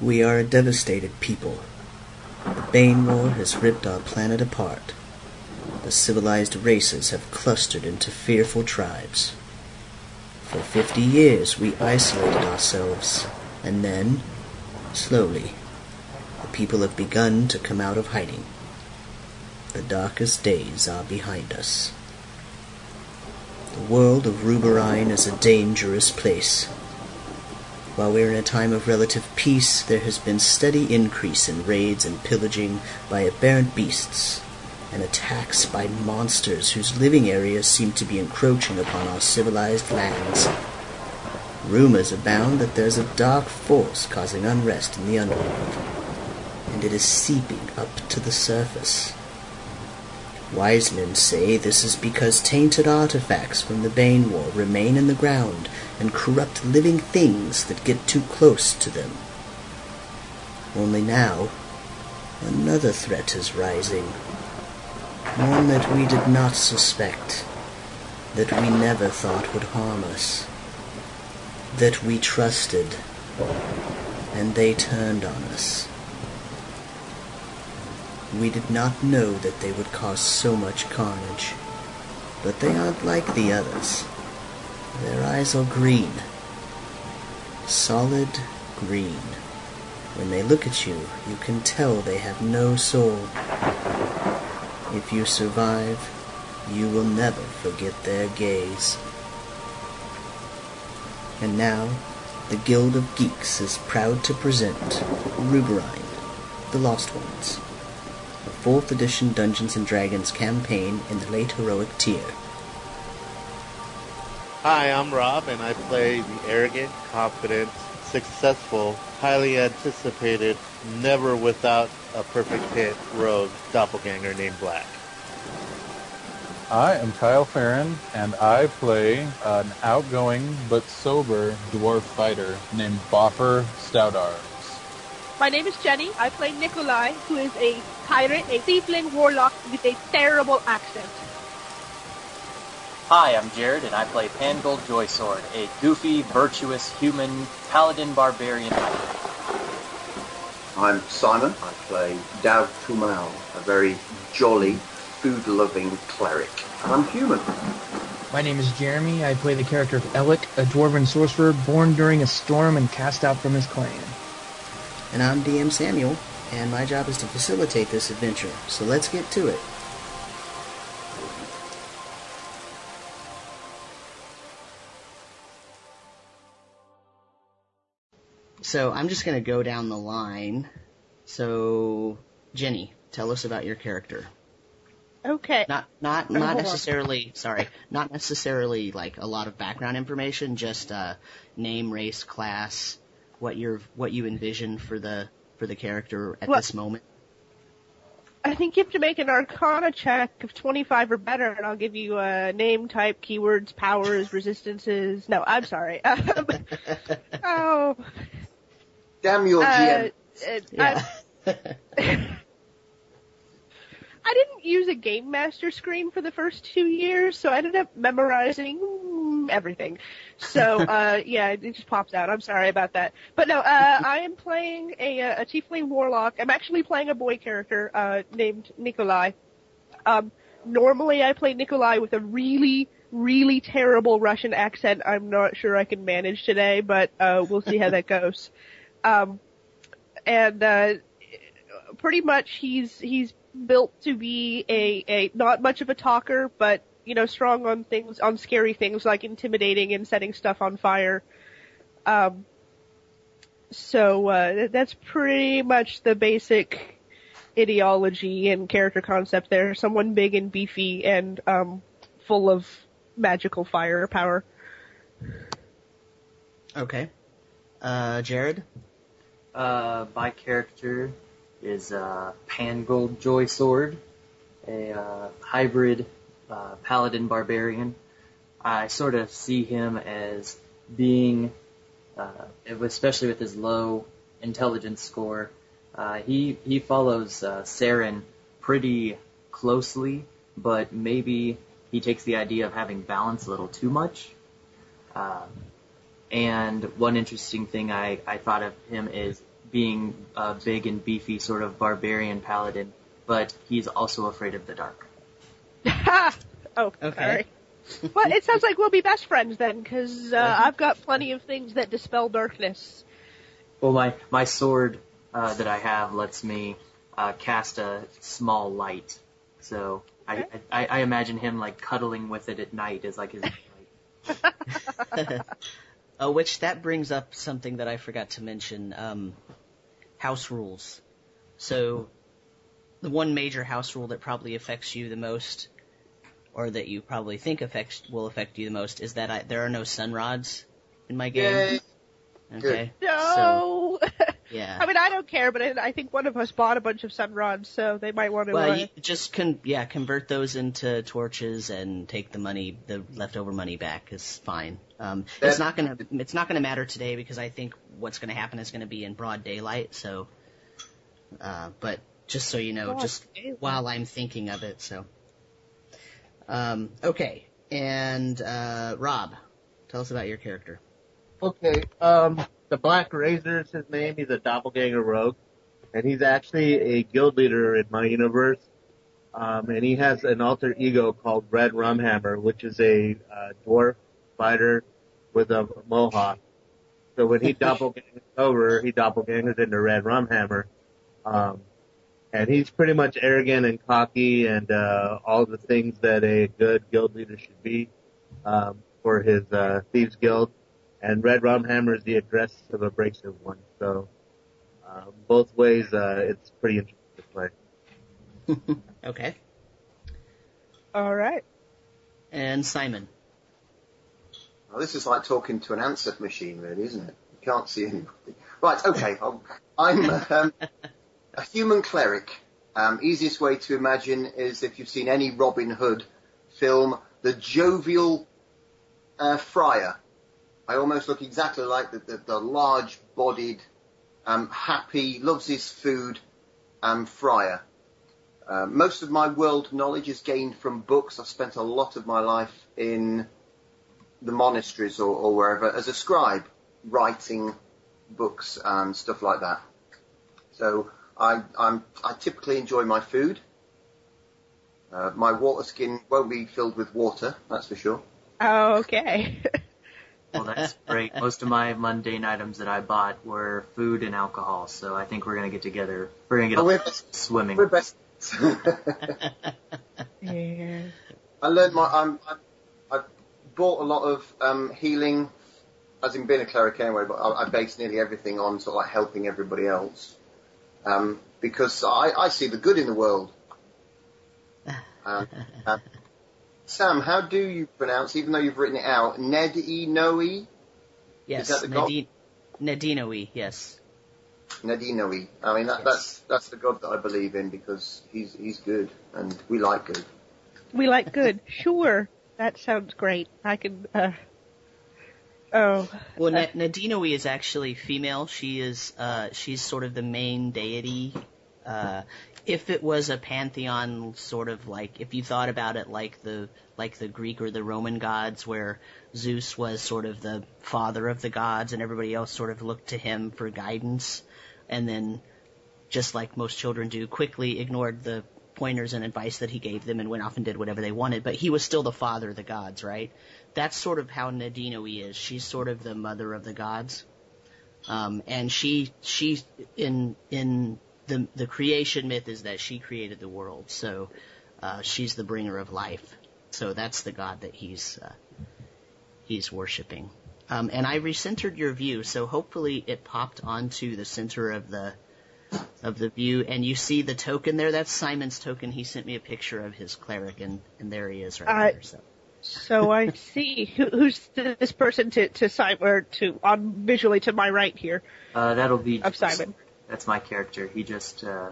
We are a devastated people. The Bane War has ripped our planet apart. The civilized races have clustered into fearful tribes. For fifty years we isolated ourselves, and then, slowly, the people have begun to come out of hiding. The darkest days are behind us. The world of Ruboryn is a dangerous place. While we're in a time of relative peace, there has been steady increase in raids and pillaging by aberrant beasts, and attacks by monsters whose living areas seem to be encroaching upon our civilized lands. Rumors abound that there's a dark force causing unrest in the underworld, and it is seeping up to the surface. Wise men say this is because tainted artifacts from the Bane War remain in the ground and corrupt living things that get too close to them. Only now, another threat is rising. One that we did not suspect, that we never thought would harm us, that we trusted, and they turned on us. We did not know that they would cause so much carnage. But they aren't like the others. Their eyes are green. Solid green. When they look at you, you can tell they have no soul. If you survive, you will never forget their gaze. And now, the Guild of Geeks is proud to present Ruboryn, The Lost Ones 4th edition Dungeons & Dragons campaign in the late heroic tier. Hi, I'm Rob, and I play the arrogant, confident, successful, highly anticipated, never without a perfect hit rogue doppelganger named Black. I am Kyle Farron, and I play an outgoing but sober dwarf fighter named Boffer Stoutarms. My name is Jenny. I play Nikolai, who is a pirate, a tiefling warlock with a terrible accent. Hi, I'm Jared, and I play Pangold Joysword, a goofy, virtuous, human, paladin barbarian I'm Simon. I play Dav Tumal, a very jolly, food-loving cleric. And I'm human. My name is Jeremy. I play the character of Ellic, a dwarven sorcerer born during a storm and cast out from his clan. And I'm DM Samuel, and my job is to facilitate this adventure. So let's get to it. So I'm just going to go down the line. So, Jenny, tell us about your character. Okay. Not not Oh, not on. necessarily sorry, not necessarily like a lot of background information, just uh name, race, class, what you're what you envision for the for the character at Well- this moment. I think you have to make an Arcana check of 25 or better, and I'll give you uh, name, type, keywords, powers, resistances. No, I'm sorry. Um, oh, Damn your uh, GM. uh, Yeah. I, I didn't use a game master screen for the first two years, so I ended up memorizing everything. So, uh, yeah, it just pops out. I'm sorry about that. But no, uh, I am playing a, uh, a tiefling warlock. I'm actually playing a boy character, uh, named Nikolai. Um, normally I play Nikolai with a really, really terrible Russian accent. I'm not sure I can manage today, but, uh, we'll see how that goes. Um, and, uh, pretty much he's, he's built to be a, a, not much of a talker, but, you know, strong on things, on scary things like intimidating and setting stuff on fire. Um, so, uh, that's pretty much the basic ideology and character concept there. Someone big and beefy and, um, full of magical firepower. Okay. Uh Jared? Uh, my character is uh, Pangold Joy Sword, a uh, hybrid uh, paladin barbarian. I sort of see him as being, uh, especially with his low intelligence score, uh, he he follows uh, Saren pretty closely, but maybe he takes the idea of having balance a little too much. Um, and one interesting thing I, I thought of him is being a big and beefy sort of barbarian paladin, but he's also afraid of the dark. oh, Okay. sorry. Well, it sounds like we'll be best friends then, because uh, I've got plenty of things that dispel darkness. Well, my my sword uh, that I have lets me uh, cast a small light, so I, I I imagine him like cuddling with it at night as like his light. Uh, which that brings up something that I forgot to mention. Um, house rules. So, the one major house rule that probably affects you the most, or that you probably think affects will affect you the most, is that I, there are no sun rods in my game. Yay. Okay. No! So, yeah. I mean, I don't care, but I, I think one of us bought a bunch of sun rods, so they might want to. Well, uh, you just con yeah convert those into torches and take the money, the leftover money back is fine. Um, it's not gonna it's not gonna matter today because I think what's gonna happen is gonna be in broad daylight. So, uh, but just so you know, Broad just daylight. while I'm thinking of it, so. Um, okay, and uh, Rob, tell us about your character. Okay, um, the Black Razor is his name. He's a doppelganger rogue, and he's actually a guild leader in my universe. Um, and he has an alter ego called Red Rumhammer, which is a uh, dwarf fighter with a mohawk. So when he doppelgangers over, he doppelgangers into Red Rumhammer. Um, and he's pretty much arrogant and cocky and uh, all the things that a good guild leader should be um, for his uh, thieves guild and Red Rumhammer is the aggressive, abrasive one. So uh, both ways, uh, it's pretty interesting to play. Okay, All right. and Simon. Well, this is like talking to an answer machine, really, isn't it? You can't see anybody. Right, okay. I'm, I'm um, a human cleric. Um, easiest way to imagine is if you've seen any Robin Hood film, the jovial uh, friar. I almost look exactly like the, the, the large-bodied, um, happy, loves his food um, friar. Uh, most of my world knowledge is gained from books. I've spent a lot of my life in the monasteries or, or wherever as a scribe, writing books and stuff like that. So I, I'm, I typically enjoy my food. Uh, my water skin won't be filled with water, that's for sure. Oh, Okay. Well, that's great. Most of my mundane items that I bought were food and alcohol, so I think we're gonna get together. We're gonna get Oh, we're best. swimming. We're best. yeah. I learned my. I'm, I, I bought a lot of um, healing, as in being a cleric anyway. But I, I base nearly everything on sort of like helping everybody else, um, because I, I see the good in the world. Um, uh, Sam, how do you pronounce, even though you've written it out, Ned E Noe? Yes, that the god? Nadine, Nadinoe, yes. Nadinoe. I mean, that, Yes. that's that's the god that I believe in because he's he's good and we like good. We like good. Sure. That sounds great. I can, uh, oh. Well, Na- Nadinoe is actually female. She is, uh, she's sort of the main deity. Uh, if it was a pantheon, sort of like, if you thought about it like the, like the Greek or the Roman gods, where Zeus was sort of the father of the gods and everybody else sort of looked to him for guidance, and then, just like most children do, quickly ignored the pointers and advice that he gave them and went off and did whatever they wanted, but he was still the father of the gods, right? That's sort of how Nadinoe is. She's sort of the mother of the gods. Um, and she, she, in, in the, the creation myth is that she created the world, so, uh, she's the bringer of life. So that's the god that he's, uh, he's worshiping. Um, and I recentered your view, so hopefully it popped onto the center of the, of the view, and you see the token there. That's Simon's token. He sent me a picture of his cleric, and, and there he is right there. So So I see. Who, who's this person to, to sign, or to, on visually to my right here Uh, that'll be of Simon? That's my character. He just uh,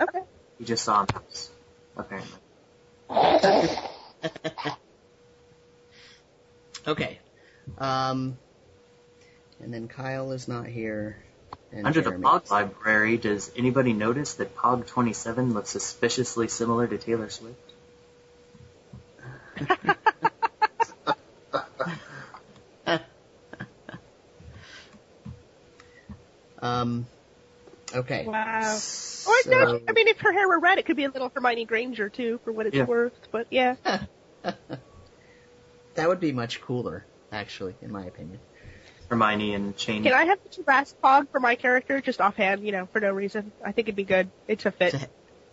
Okay. he just saw maps, apparently. okay, um, and then Kyle is not here. And Under the Jeremy. Pog library, does anybody notice that Pog 27 looks suspiciously similar to Taylor Swift? Um, Okay. Wow. Or So, no, I mean, if her hair were red, it could be a little Hermione Granger too, for what it's Yeah. worth. But yeah, that would be much cooler, actually, in my opinion. Hermione and Chain. can I have the Tarrasque Pog for my character, just offhand, you know, for no reason? I think it'd be good. It's a fit. To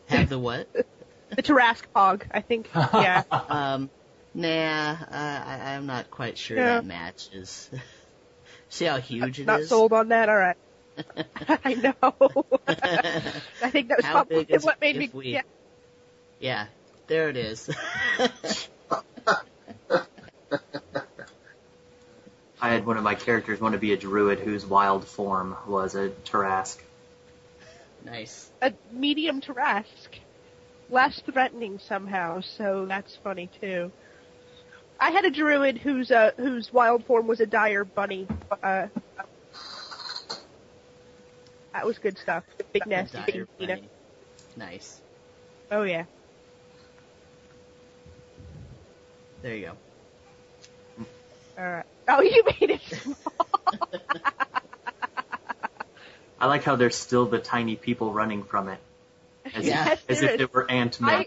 have the what? The Tarrasque Pog, I think. Yeah. Um, nah, uh, I, I'm not quite sure Yeah. that matches. See how huge it is? Not sold on that. All right. I know. I think that was How probably is what made me. we- Yeah. Yeah, there it is. I had one of my characters want to be a druid whose wild form was a Tarrasque. nice. A medium Tarrasque. Less threatening somehow, so that's funny too. I had a druid whose uh, whose wild form was a dire bunny. Uh, that was good stuff. Big nasty, Dire big you know. Nice. Oh yeah. There you go. All right. Oh, you made it small. I like how there's still the tiny people running from it. As, Yeah. if, as if is. it were ant I, men.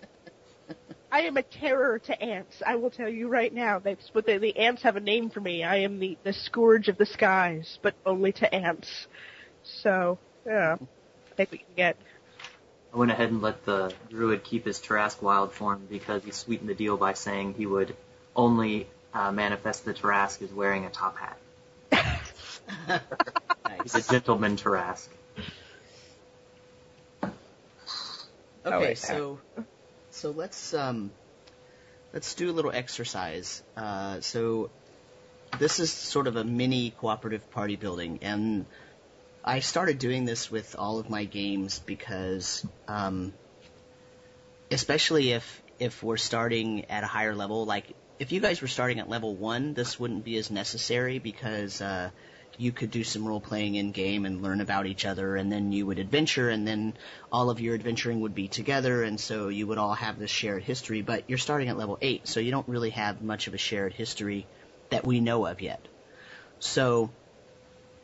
I am a terror to ants. I will tell you right now. That's what the, the ants have a name for me. I am the, the scourge of the skies, but only to ants. So, yeah. I think we can get. I went ahead and let the druid keep his Tarrasque wild form because he sweetened the deal by saying he would only uh, manifest the Tarrasque as wearing a top hat. He's a gentleman Tarrasque. Okay, wait, so so let's um let's do a little exercise. Uh, so this is sort of a mini cooperative party building, and I started doing this with all of my games because, um, especially if if we're starting at a higher level, like if you guys were starting at level one, this wouldn't be as necessary because uh, you could do some role playing in game and learn about each other, and then you would adventure, and then all of your adventuring would be together, and so you would all have this shared history. But you're starting at level eight, so you don't really have much of a shared history that we know of yet. So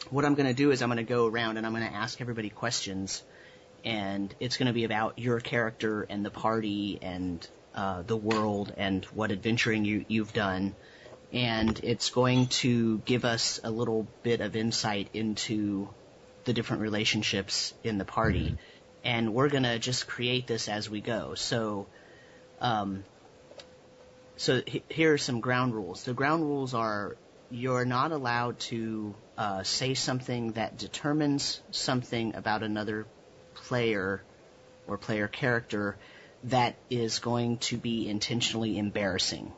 what I'm going to do is I'm going to go around and I'm going to ask everybody questions, and it's going to be about your character and the party and uh, the world and what adventuring you, you've done, and it's going to give us a little bit of insight into the different relationships in the party, and we're going to just create this as we go. So. Um, so he- here are some ground rules. The ground rules are you're not allowed to uh, say something that determines something about another player or player character that is going to be intentionally embarrassing.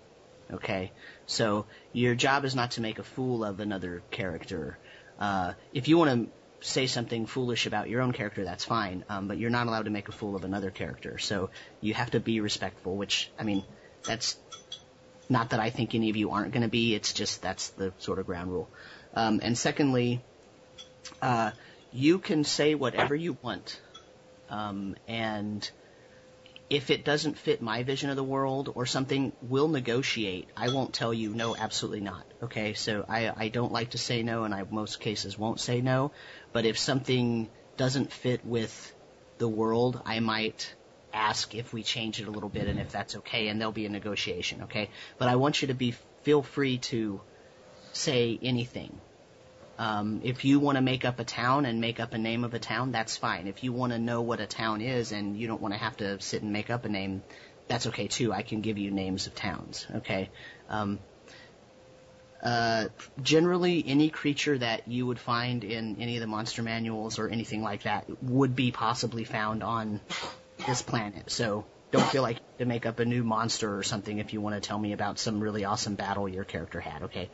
Okay? So your job is not to make a fool of another character. Uh, if you want to say something foolish about your own character, that's fine, um, but you're not allowed to make a fool of another character. So you have to be respectful, which, I mean, that's not that I think any of you aren't going to be. It's just that's the sort of ground rule. Um, and secondly, uh, you can say whatever you want, um, and if it doesn't fit my vision of the world or something, we'll negotiate. I won't tell you no, absolutely not. Okay, so I, I don't like to say no, and I most cases won't say no. But if something doesn't fit with the world, I might ask if we change it a little bit and if that's okay, and there'll be a negotiation. Okay, but I want you to be feel free to say anything. Um, if you want to make up a town and make up a name of a town, that's fine. If you want to know what a town is and you don't want to have to sit and make up a name, that's okay too. I can give you names of towns. Okay. Um, uh, generally, any creature that you would find in any of the monster manuals or anything like that would be possibly found on this planet. So don't feel like to make up a new monster or something if you want to tell me about some really awesome battle your character had. Okay.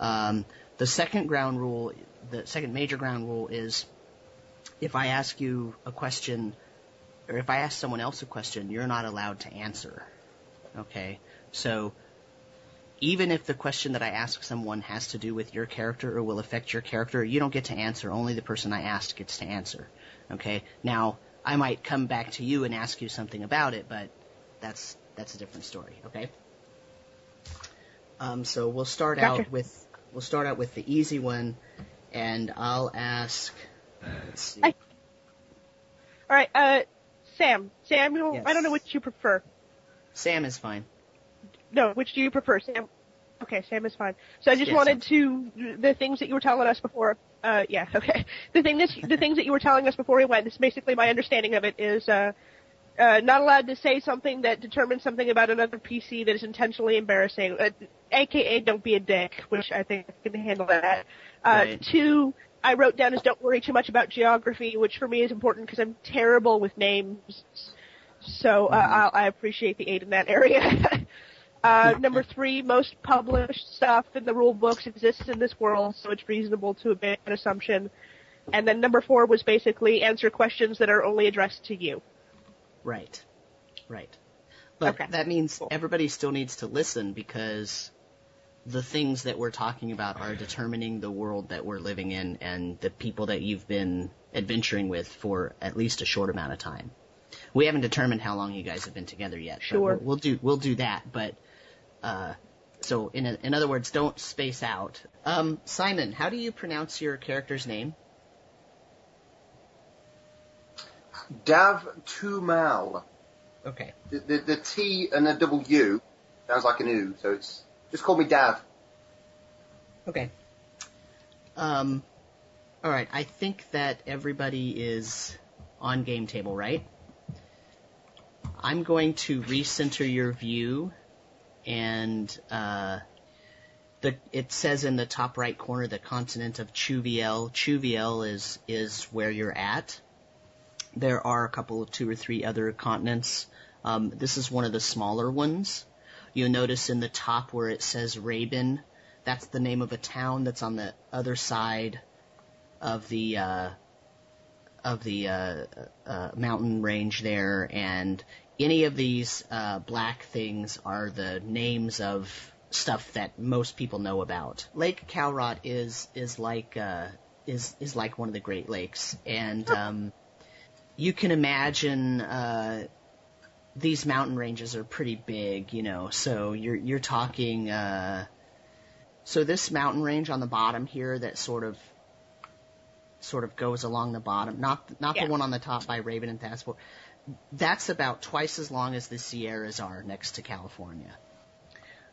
Um, the second ground rule, the second major ground rule is if I ask you a question, or if I ask someone else a question, you're not allowed to answer. Okay? So, even if the question that I ask someone has to do with your character or will affect your character, you don't get to answer. Only the person I asked gets to answer. Okay? Now, I might come back to you and ask you something about it, but that's that's a different story. Okay? Um, so we'll start Gotcha. out with we'll start out with the easy one, and I'll ask. Let's see. I- All right, uh, Sam, Samuel. Yes. I don't know which you prefer. Sam is fine. No, which do you prefer, Sam? Okay, Sam is fine. So I just Yeah, wanted to the things that you were telling us before. Uh, yeah, okay. The thing the things that you were telling us before we went. This basically my understanding of it is uh, uh, not allowed to say something that determines something about another PC that is intentionally embarrassing. Uh, AKA, don't be a dick, which I think I can handle that. Uh, Right. Two, I wrote down is don't worry too much about geography, which for me is important because I'm terrible with names. So uh, Mm-hmm. I, I appreciate the aid in that area. uh, number three, most published stuff in the rule books exists in this world, so it's reasonable to make an assumption. And then number four was basically answer questions that are only addressed to you. Right. Right. But Okay. that means everybody still needs to listen because the things that we're talking about are determining the world that we're living in and the people that you've been adventuring with for at least a short amount of time. We haven't determined how long you guys have been together yet. Sure. We'll, we'll do we'll do that, but uh, so in in other words, don't space out. Um, Simon, how do you pronounce your character's name? Dav Tumal. Okay. The, the, the T and the double U sounds like an U, so it's just call me Dav. Okay. Um, all right. I think that everybody is on game table, right? I'm going to recenter your view, and uh, the it says in the top right corner the continent of Chuviel. Chuviel is is where you're at. There are a couple of two or three other continents. Um, this is one of the smaller ones. You'll notice in the top where it says Rabin, that's the name of a town that's on the other side of the uh, of the uh, uh, mountain range there, and any of these uh, black things are the names of stuff that most people know about. Lake Calrot is is like uh, is is like one of the Great Lakes, and um, you can imagine. Uh, these mountain ranges are pretty big, you know, so you're you're talking uh so this mountain range on the bottom here that sort of sort of goes along the bottom, not not Yeah. the one on the top by Raven and Passport. That's about twice as long as the Sierras are next to California.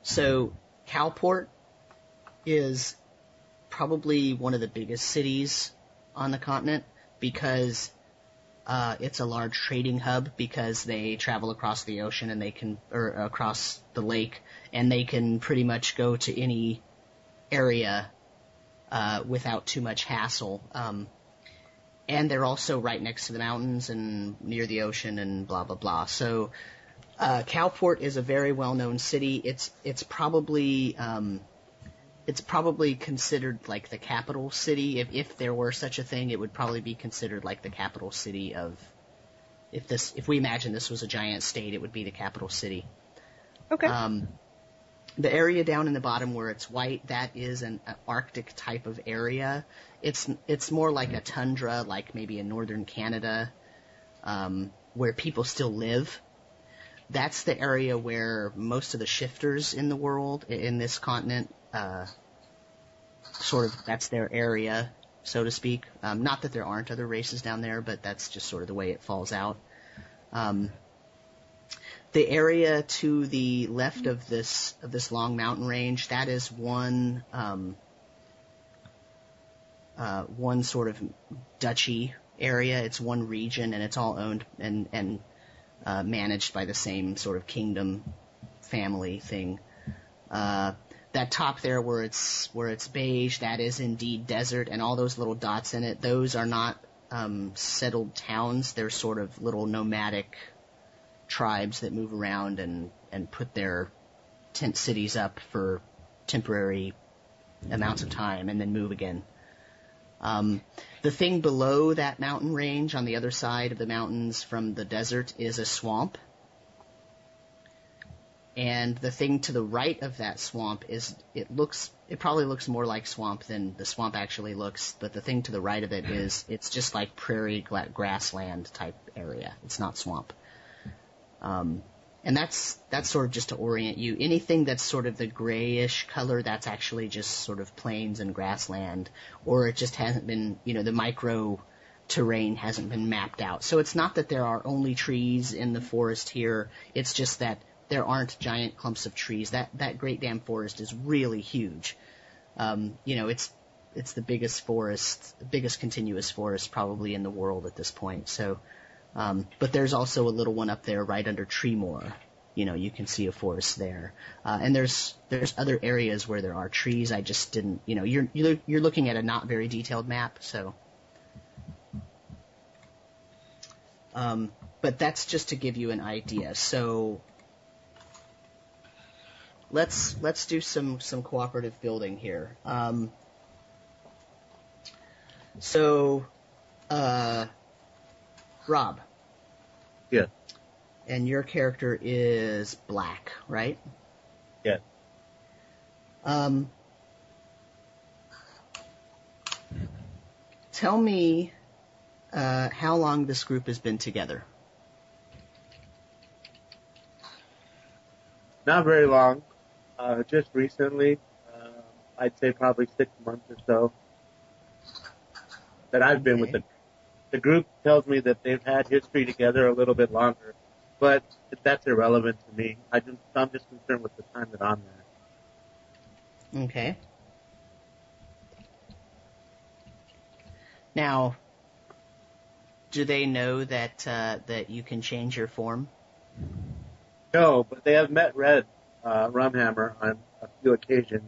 So Calport is probably one of the biggest cities on the continent because uh, it's a large trading hub because they travel across the ocean and they can, or across the lake, and they can pretty much go to any area uh, without too much hassle. Um, and they're also right next to the mountains and near the ocean and blah blah blah. So uh, Calport is a very well-known city. It's it's probably um, it's probably considered like the capital city. If if there were such a thing, it would probably be considered like the capital city of. If this, if we imagine this was a giant state, it would be the capital city. Okay. Um, the area down in the bottom where it's white, that is an uh, Arctic type of area. It's it's more like a tundra, like maybe in northern Canada, um, where people still live. That's the area where most of the shifters in the world, in this continent, uh, sort of that's their area, so to speak. Um, not that there aren't other races down there, but that's just sort of the way it falls out. Um, the area to the left of this of this long mountain range, that is one um, uh, one sort of duchy area. It's one region, and it's all owned and and uh, managed by the same sort of kingdom family thing. Uh, that top there where it's where it's beige, that is indeed desert, and all those little dots in it, those are not um, settled towns. They're sort of little nomadic tribes that move around and and put their tent cities up for temporary amounts of time and then move again. Um, the thing below that mountain range on the other side of the mountains from the desert is a swamp. And the thing to the right of that swamp is, it looks, it probably looks more like swamp than the swamp actually looks, but the thing to the right of it is, it's just like prairie grassland type area. It's not swamp. Um, and that's that's sort of just to orient you. Anything that's sort of the grayish color, that's actually just sort of plains and grassland, or it just hasn't been, you know, the micro terrain hasn't been mapped out. So it's not that there are only trees in the forest here. It's just that there aren't giant clumps of trees. That that Great Dam Forest is really huge. Um, you know, it's it's the biggest forest, biggest continuous forest probably in the world at this point. So, um, but there's also a little one up there right under Treemore. You know, you can see a forest there, uh, and there's there's other areas where there are trees. I just didn't, you know, you're you're, you're looking at a not very detailed map, so. Um, but that's just to give you an idea. So let's let's do some some cooperative building here. Um, so, uh, Rob. Yeah. And your character is black, right? Yeah. Um, tell me uh, how long this group has been together. Not very long. Uh, just recently. Uh, I'd say probably six months or so that I've been with the the group tells me that they've had history together a little bit longer, but that's irrelevant to me. I just I'm just concerned with the time that I'm there. Okay. Now, do they know that uh, that you can change your form? No, but they have met Red uh, Rumhammer on a few occasions,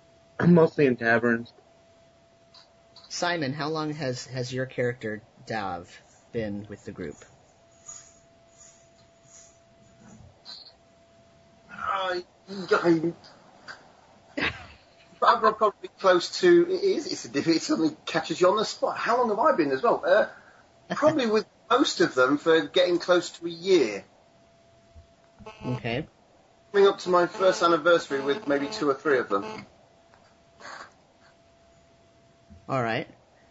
mostly in taverns. Simon, how long has has your character Dav been with the group? I, I'm, I'm probably close to. It is. It's a difficult. It suddenly catches you on the spot. How long have I been as well? Uh, probably with most of them for getting close to a year. Okay. Coming up to my first anniversary with maybe two or three of them. All right.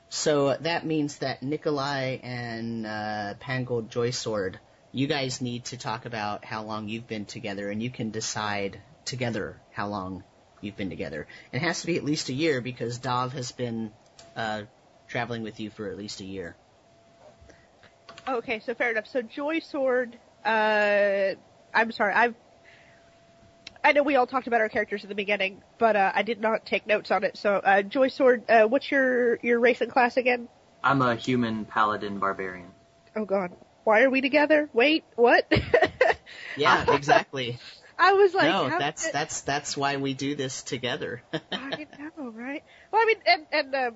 So that means that Nikolai and uh, Pangold Joysword, you guys need to talk about how long you've been together, and you can decide together how long you've been together. It has to be at least a year because Dav has been uh, traveling with you for at least a year. Okay, so fair enough. So Joy Sword, uh, I'm sorry, I've, I know we all talked about our characters in the beginning, but uh, I did not take notes on it. So uh, Joy Sword, uh, what's your your race and class again? I'm a human paladin barbarian. Oh God, why are we together? Wait, what? Yeah, exactly. I was like, no, that's did- that's that's why we do this together. I know, right? Well, I mean, and and um,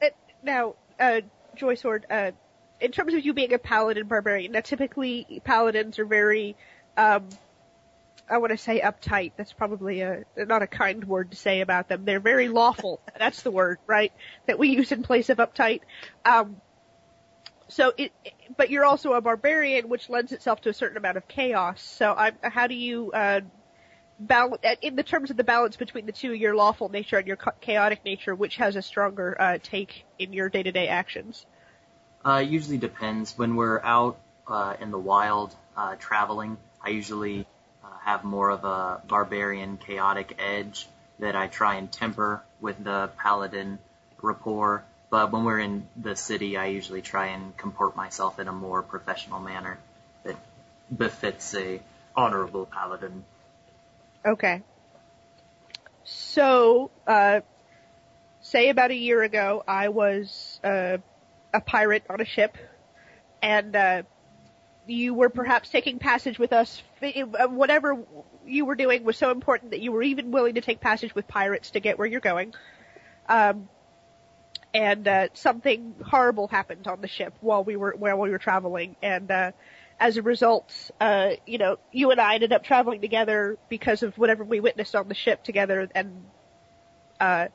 it, now, uh, Joy Sword, uh, in terms of you being a paladin barbarian, now typically paladins are very, um, I want to say uptight. That's probably a not a kind word to say about them. They're very lawful. That's the word, right? That we use in place of uptight. Um, so it, but you're also a barbarian, which lends itself to a certain amount of chaos. So, I, how do you uh, balance in the terms of the balance between the two, your lawful nature and your chaotic nature, which has a stronger uh, take in your day-to-day actions? Uh, it usually depends. When we're out uh, in the wild uh, traveling, I usually uh, have more of a barbarian, chaotic edge that I try and temper with the paladin rapport. But when we're in the city, I usually try and comport myself in a more professional manner that befits a honorable paladin. Okay. So, uh, say about a year ago, I was uh, a pirate on a ship, and uh, you were perhaps taking passage with us. Uh, Whatever you were doing was so important that you were even willing to take passage with pirates to get where you're going. Um, and uh, something horrible happened on the ship while we were while we were traveling, and uh, as a result, uh, you know, you and I ended up traveling together because of whatever we witnessed on the ship together, and uh,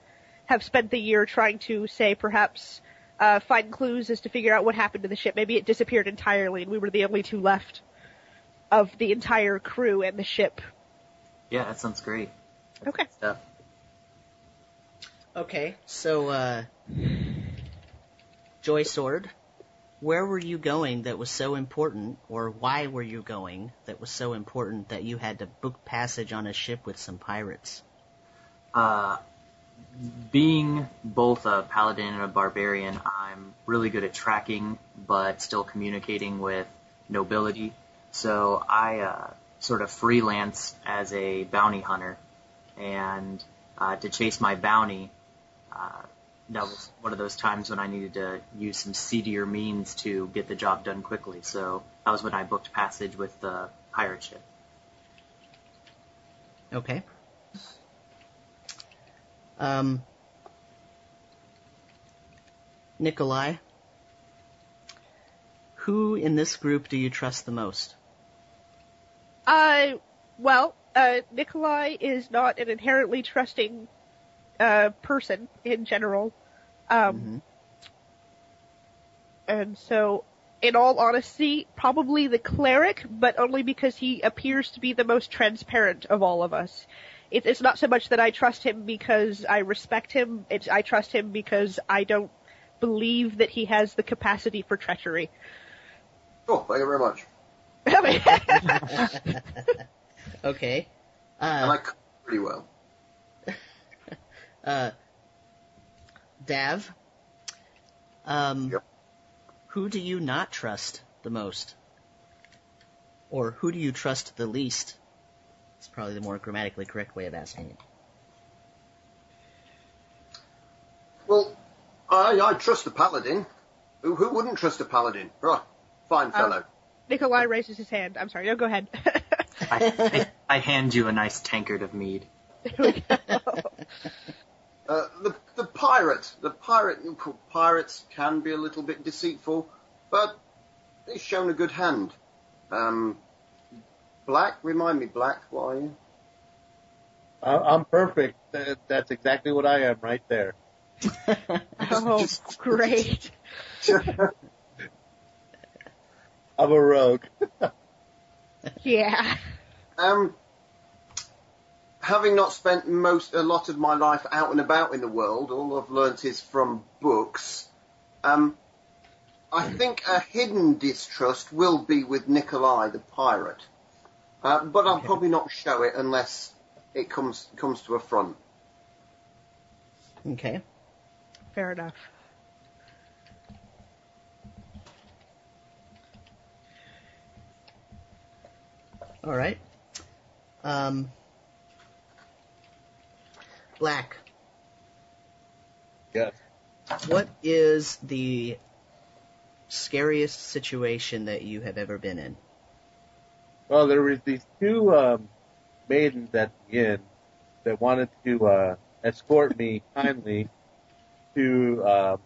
have spent the year trying to say perhaps uh, find clues as to figure out what happened to the ship. Maybe it disappeared entirely, and we were the only two left of the entire crew and the ship. Yeah, that sounds great. Okay. Stuff. okay, so uh, Joy Sword, where were you going that was so important, or why were you going that was so important that you had to book passage on a ship with some pirates? Uh, being both a paladin and a barbarian, I'm really good at tracking, but still communicating with nobility. So I uh, sort of freelance as a bounty hunter, and uh, to chase my bounty, uh, that was one of those times when I needed to use some seedier means to get the job done quickly. So that was when I booked passage with the pirate ship. Okay. Um, Nikolai, who in this group do you trust the most? Uh, well, uh, Nikolai is not an inherently trusting uh, person in general. Um, Mhm. and so, in all honesty, probably the cleric, but only because he appears to be the most transparent of all of us. It, it's not so much that I trust him because I respect him, it's I trust him because I don't believe that he has the capacity for treachery. Oh, thank you very much. okay. Uh, I like pretty well. uh, Dav, um, Yep. who do you not trust the most? Or who do you trust the least? It's probably the more grammatically correct way of asking it. Well, I, I trust the paladin. Who, who wouldn't trust a paladin? Right, fine fellow. Nikolai raises his hand. I'm sorry, no, go ahead. I, I, I hand you a nice tankard of mead. Uh, the the pirate, the pirate, pirates can be a little bit deceitful, but they've shown a good hand. Um, Black, remind me, Black, what are you? I- I'm perfect. That's exactly what I am right there. oh, great. I'm a rogue. Yeah. Um, having not spent most a lot of my life out and about in the world, all I've learnt is from books. Um, I think a hidden distrust will be with Nikolai the pirate, uh, but I'll probably not show it unless it comes comes to a front. Okay. Fair enough. All right. Um, Black, Yes. what is the scariest situation that you have ever been in? Well, there was these two um, maidens at the inn that wanted to uh, escort me kindly to um,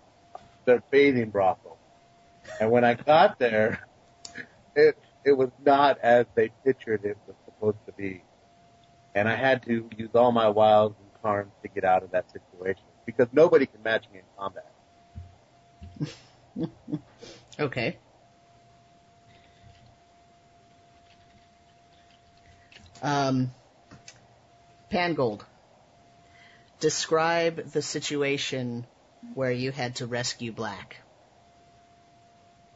their bathing brothel, and when I got there, it it was not as they pictured it was supposed to be, and I had to use all my wiles and charms to get out of that situation because nobody can match me in combat. Okay. Um, Pangold, describe the situation where you had to rescue Black.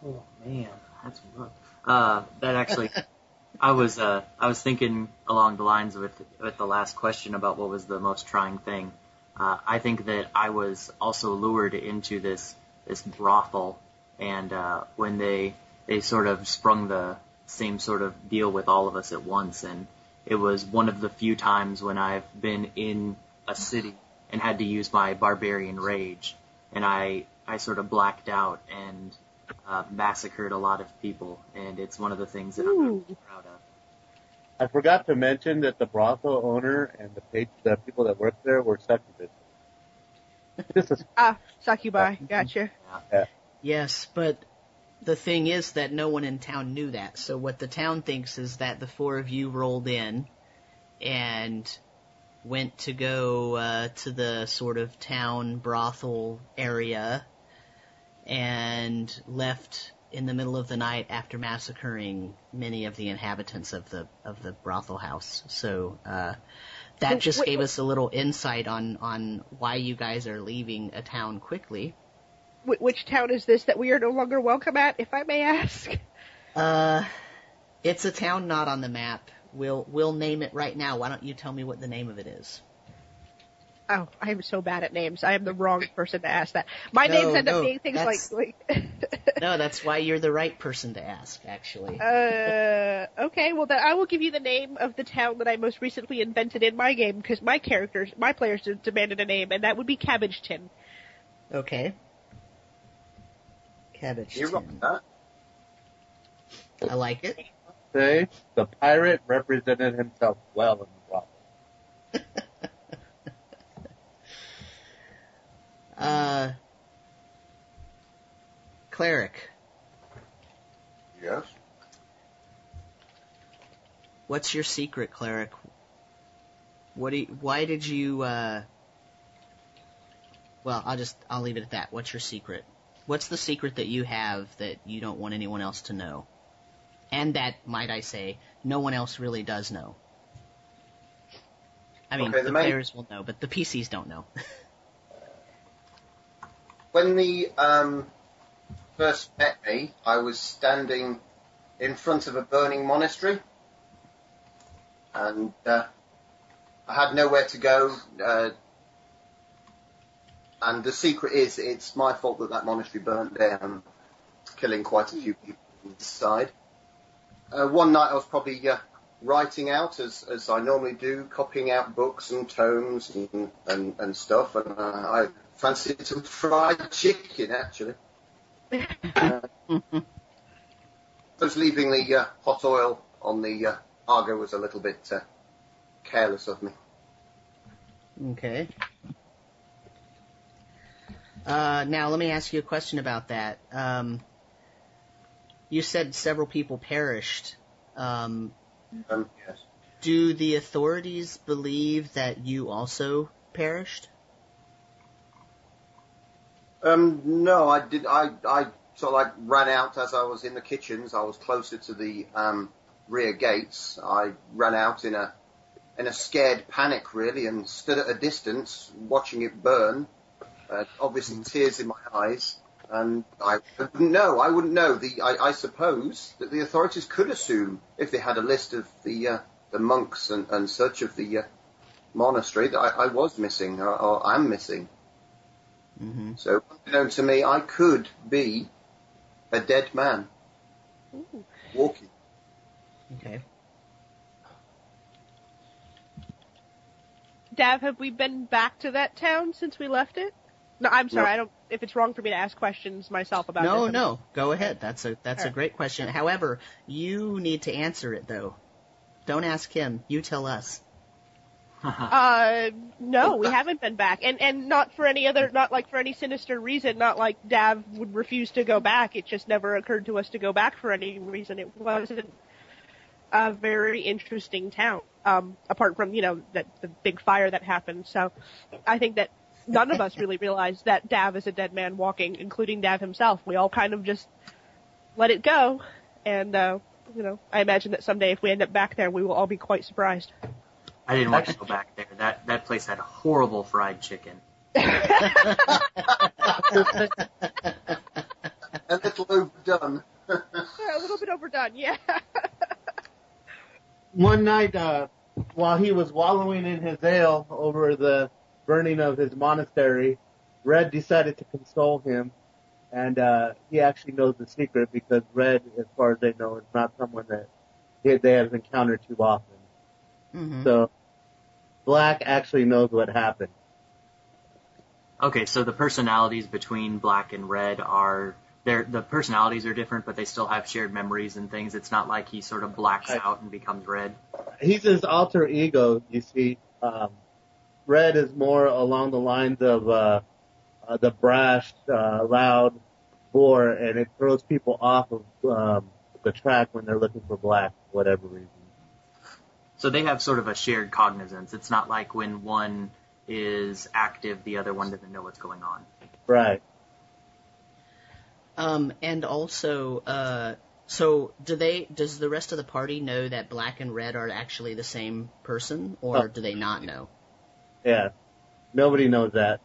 Oh man, that's rough. Uh, that actually, I was uh, I was thinking along the lines with with the last question about what was the most trying thing. Uh, I think that I was also lured into this this brothel, and uh, when they they sort of sprung the same sort of deal with all of us at once, and it was one of the few times when I've been in a city and had to use my barbarian rage, and I I sort of blacked out and uh, massacred a lot of people, and it's one of the things that I'm really proud of. I forgot to mention that the brothel owner and the page, the people that worked there were succubus. This is Ah, succubi. Gotcha. Yes, but the thing is that no one in town knew that. So what the town thinks is that the four of you rolled in and went to go uh, to the sort of town brothel area and left in the middle of the night after massacring many of the inhabitants of the of the brothel house. So uh, that just wait- gave us a little insight on on why you guys are leaving a town quickly. Wh- which town is this that we are no longer welcome at, if I may ask? Uh, it's a town not on the map. We'll we'll name it right now. Why don't you tell me what the name of it is? Oh, I am so bad at names. I am the wrong person to ask that. My No, names end no, up being things like, like No, that's why you're the right person to ask, actually. Uh, okay, well then I will give you the name of the town that I most recently invented in my game because my characters, my players demanded a name, and that would be Cabbage Tin. Okay. Cabbage You're tin. that. I like it. Say, the pirate represented himself well in the novel. Uh, cleric. Yes. What's your secret, cleric? What do you, why did you, uh, well, I'll just, I'll leave it at that. What's your secret? What's the secret that you have that you don't want anyone else to know? And that, might I say, no one else really does know. I mean, Okay, the the main- players will know, but the PCs don't know. When the um, first met me, I was standing in front of a burning monastery, and uh, I had nowhere to go. Uh, and the secret is, it's my fault that that monastery burnt down, killing quite a few people inside. Uh, one night I was probably uh, writing out, as, as I normally do, copying out books and tomes and, and, and stuff, and uh, I fancied some fried chicken, actually. Uh, I was leaving the uh, hot oil on the uh, Aga was a little bit uh, careless of me. Okay. Uh, now let me ask you a question about that. Um, you said several people perished. Um, Um, yes. do the authorities believe that you also perished? Um, no, I did. I I sort of like ran out as I was in the kitchens. I was closer to the um, rear gates. I ran out in a in a scared panic, really, and stood at a distance watching it burn. Uh, obviously, tears in my eyes, and I wouldn't know. I wouldn't know. The I, I suppose that the authorities could assume if they had a list of the uh, the monks and, and such of the uh, monastery that I, I was missing or, or am missing. Mm-hmm. So, unknown to me, I could be a dead man Ooh. walking. Okay. Dav, have we been back to that town since we left it? No, I'm sorry. No. I don't. If it's wrong for me to ask questions myself about No, this, no, go ahead. That's a that's a great question. However, you need to answer it though. Don't ask him. You tell us. Uh, no, we haven't been back, and and not for any other, not like for any sinister reason. Not like Dav would refuse to go back. It just never occurred to us to go back for any reason. It wasn't a very interesting town, um, apart from you know that the big fire that happened. So, I think that none of us really realized that Dav is a dead man walking, including Dav himself. We all kind of just let it go, and uh, you know, I imagine that someday if we end up back there, we will all be quite surprised. I didn't want to go back there. That that place had horrible fried chicken. A little overdone. a little bit overdone, yeah. One night, uh, while he was wallowing in his ale over the burning of his monastery, Red decided to console him, and uh, he actually knows the secret because Red, as far as they know, is not someone that they they have encountered too often. hmm So, Black actually knows what happened. Okay, so the personalities between black and red are they're, the personalities are different, but they still have shared memories and things. It's not like he sort of blacks Right. out and becomes red. He's his alter ego, you see. Um, Red is more along the lines of uh, uh, the brash, uh, loud boar, and it throws people off of um, the track when they're looking for Black for whatever reason. So they have sort of a shared cognizance. It's not like when one is active, the other one doesn't know what's going on. Right. Um, and also, uh, so do they? Does the rest of the party know that black and red are actually the same person, or Oh. do they not know? Yeah. Nobody knows that.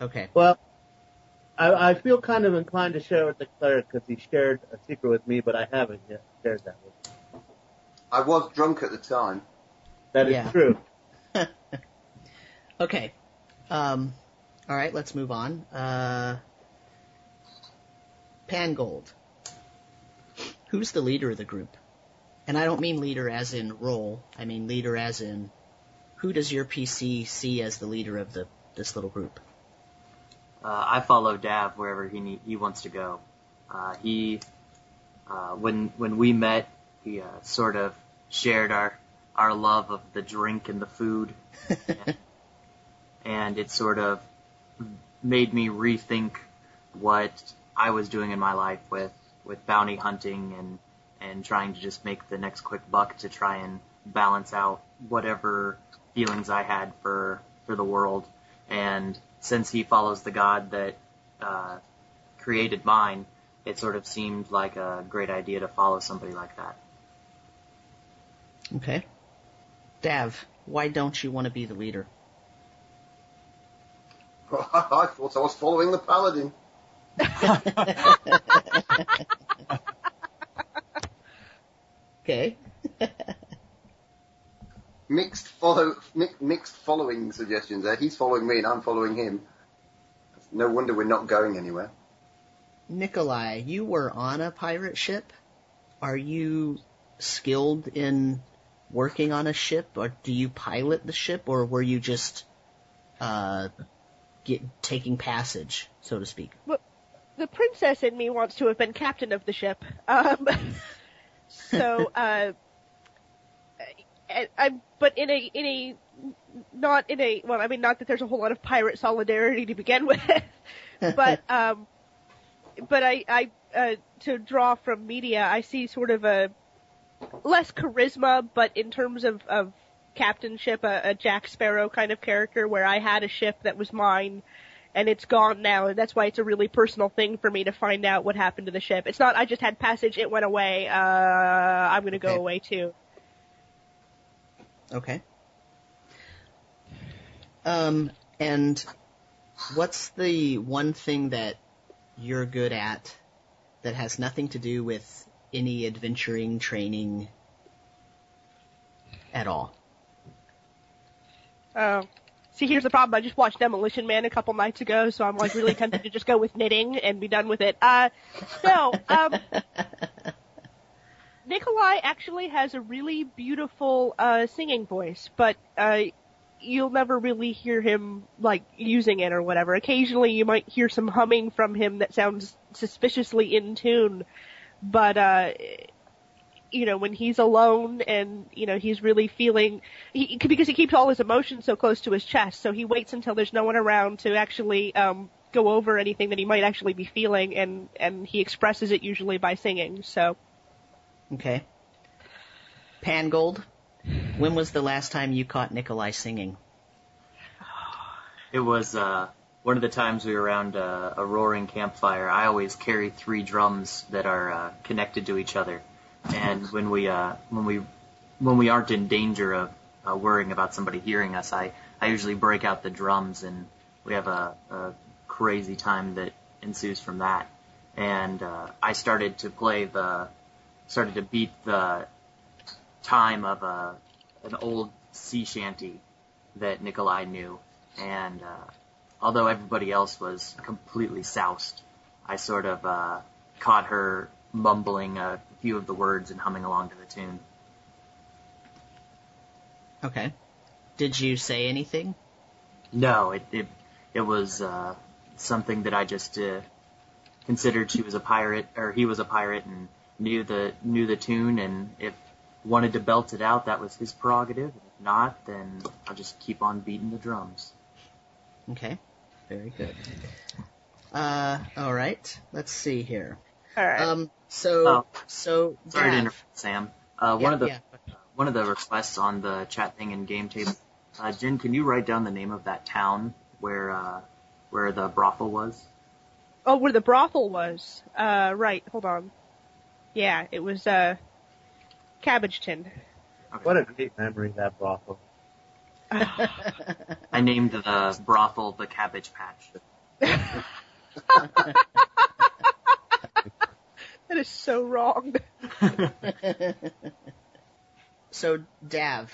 Okay. Well, I, I feel kind of inclined to share with the cleric because he shared a secret with me, but I haven't yet shared that with him. I was drunk at the time. That is Yeah. true. Okay. Um, all right, let's move on. Uh, Pangold. Who's the leader of the group? And I don't mean leader as in role. I mean leader as in who does your PC see as the leader of the this little group? Uh, I follow Dav wherever he need, he wants to go. Uh, he uh, when when we met, he uh, sort of shared our our love of the drink and the food, and it sort of made me rethink what I was doing in my life with with bounty hunting and and trying to just make the next quick buck to try and balance out whatever feelings I had for for the world. And since he follows the God that uh, created mine, it sort of seemed like a great idea to follow somebody like that. Okay. Dav, why don't you want to be the leader? I thought I was following the paladin. Okay. Mixed follow, mi- mixed following suggestions there. He's following me and I'm following him. No wonder we're not going anywhere. Nikolai, you were on a pirate ship. Are you skilled in working on a ship, or do you pilot the ship, or were you just uh, get, taking passage, so to speak? The princess in me wants to have been captain of the ship. Um, so, uh, I, but in a, in a, not in a, well, I mean, not that there's a whole lot of pirate solidarity to begin with, but, um, but I, I, uh, to draw from media, I see sort of a less charisma, but in terms of, of captainship, a, a Jack Sparrow kind of character where I had a ship that was mine and it's gone now, and that's why it's a really personal thing for me to find out what happened to the ship. It's not I just had passage, it went away, uh, I'm gonna go away too. Okay. Um, and what's the one thing that you're good at that has nothing to do with any adventuring training at all? Oh. See, here's the problem. I just watched Demolition Man a couple nights ago, so I'm like really tempted to just go with knitting and be done with it. Uh, no, um, Nikolai actually has a really beautiful, uh, singing voice, but, uh, you'll never really hear him, like, using it or whatever. Occasionally you might hear some humming from him that sounds suspiciously in tune, but, uh, you know, when he's alone and, you know, he's really feeling, he, because he keeps all his emotions so close to his chest, so he waits until there's no one around to actually, um, go over anything that he might actually be feeling and, and he expresses it usually by singing, so. Okay. Pangold, when was the last time you caught Nikolai singing? It was uh, one of the times we were around uh, a roaring campfire. I always carry three drums that are uh, connected to each other, and when we uh, when we when we aren't in danger of uh, worrying about somebody hearing us, I I usually break out the drums, and we have a, a crazy time that ensues from that. And uh, I started to play the started to beat the time of a an old sea shanty that Nikolai knew, and uh, although everybody else was completely soused, I sort of uh, caught her mumbling a few of the words and humming along to the tune. Okay. Did you say anything? No, it it, it was uh, something that I just uh, considered she was a pirate or he was a pirate and knew the knew the tune and if wanted to belt it out that was his prerogative. If not, then I'll just keep on beating the drums. Okay. Very good. Uh, alright. Let's see here. Alright. Um, so, Oh. so, Sorry to interrupt, Sam. Uh, Yeah, one of the yeah. one of the requests on the chat thing and game table. Uh, Jen, can you write down the name of that town where uh, where the brothel was? Oh, where the brothel was. Uh, right, hold on. Yeah, it was, uh, Cabbageton. What a great memory that brothel. I named the brothel the Cabbage Patch. That is so wrong. so, Dav,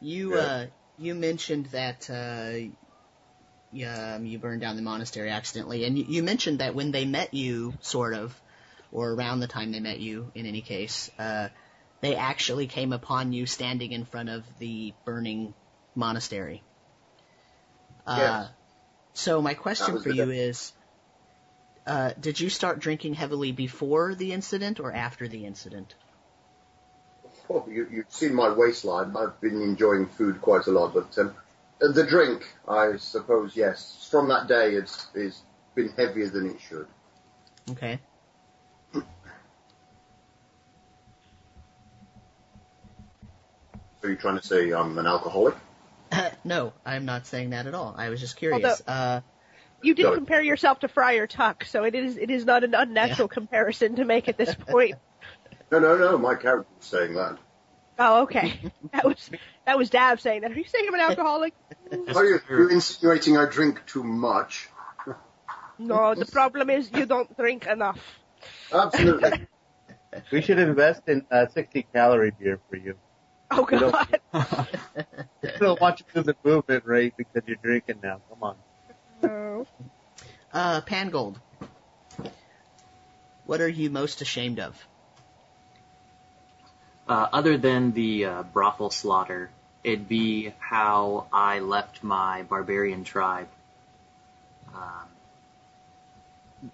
you, Yeah. uh, you mentioned that, uh, um, you burned down the monastery accidentally, and you, you mentioned that when they met you, sort of, or around the time they met you, in any case, uh, they actually came upon you standing in front of the burning monastery. Uh, Yes. So my question for you is, uh, did you start drinking heavily before the incident or after the incident? Oh, you, you've seen my waistline. I've been enjoying food quite a lot, but um, the drink, I suppose, yes, from that day, it's, it's been heavier than it should. Okay. So you're trying to say I'm an alcoholic? no, I'm not saying that at all. I was just curious. Uh, You did compare yourself to Friar Tuck, so it is it is not an unnatural comparison to make at this point. No, no, no. My character was saying that. Oh, okay. That was that was Dav saying that. Are you saying I'm an alcoholic? Are you you're insinuating I drink too much? No, the problem is you don't drink enough. Absolutely. We should invest in a 60 calorie beer for you. Oh You don't- God. It'll want you to the movement rate because you're drinking now. Come on. No. uh, Pangold. What are you most ashamed of? Uh, other than the uh, brothel slaughter, it'd be how I left my barbarian tribe. Um,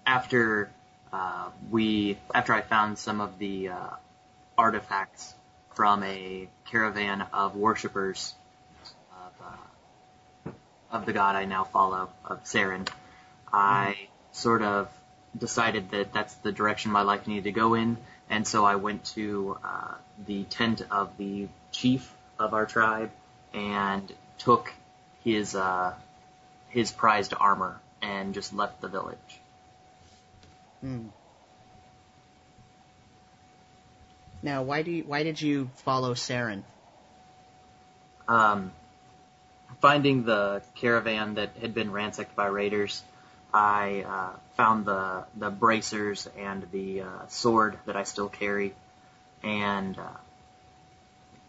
after uh, we, after I found some of the uh, artifacts from a caravan of worshippers of, uh, of the god I now follow, of Saren, I sort of decided that that's the direction my life needed to go in, and so I went to uh, the tent of the chief of our tribe and took his uh, his prized armor and just left the village. Hmm. Now, why do you, why did you follow Saren? Um, finding the caravan that had been ransacked by raiders, I uh, found the the bracers and the uh, sword that I still carry, and uh,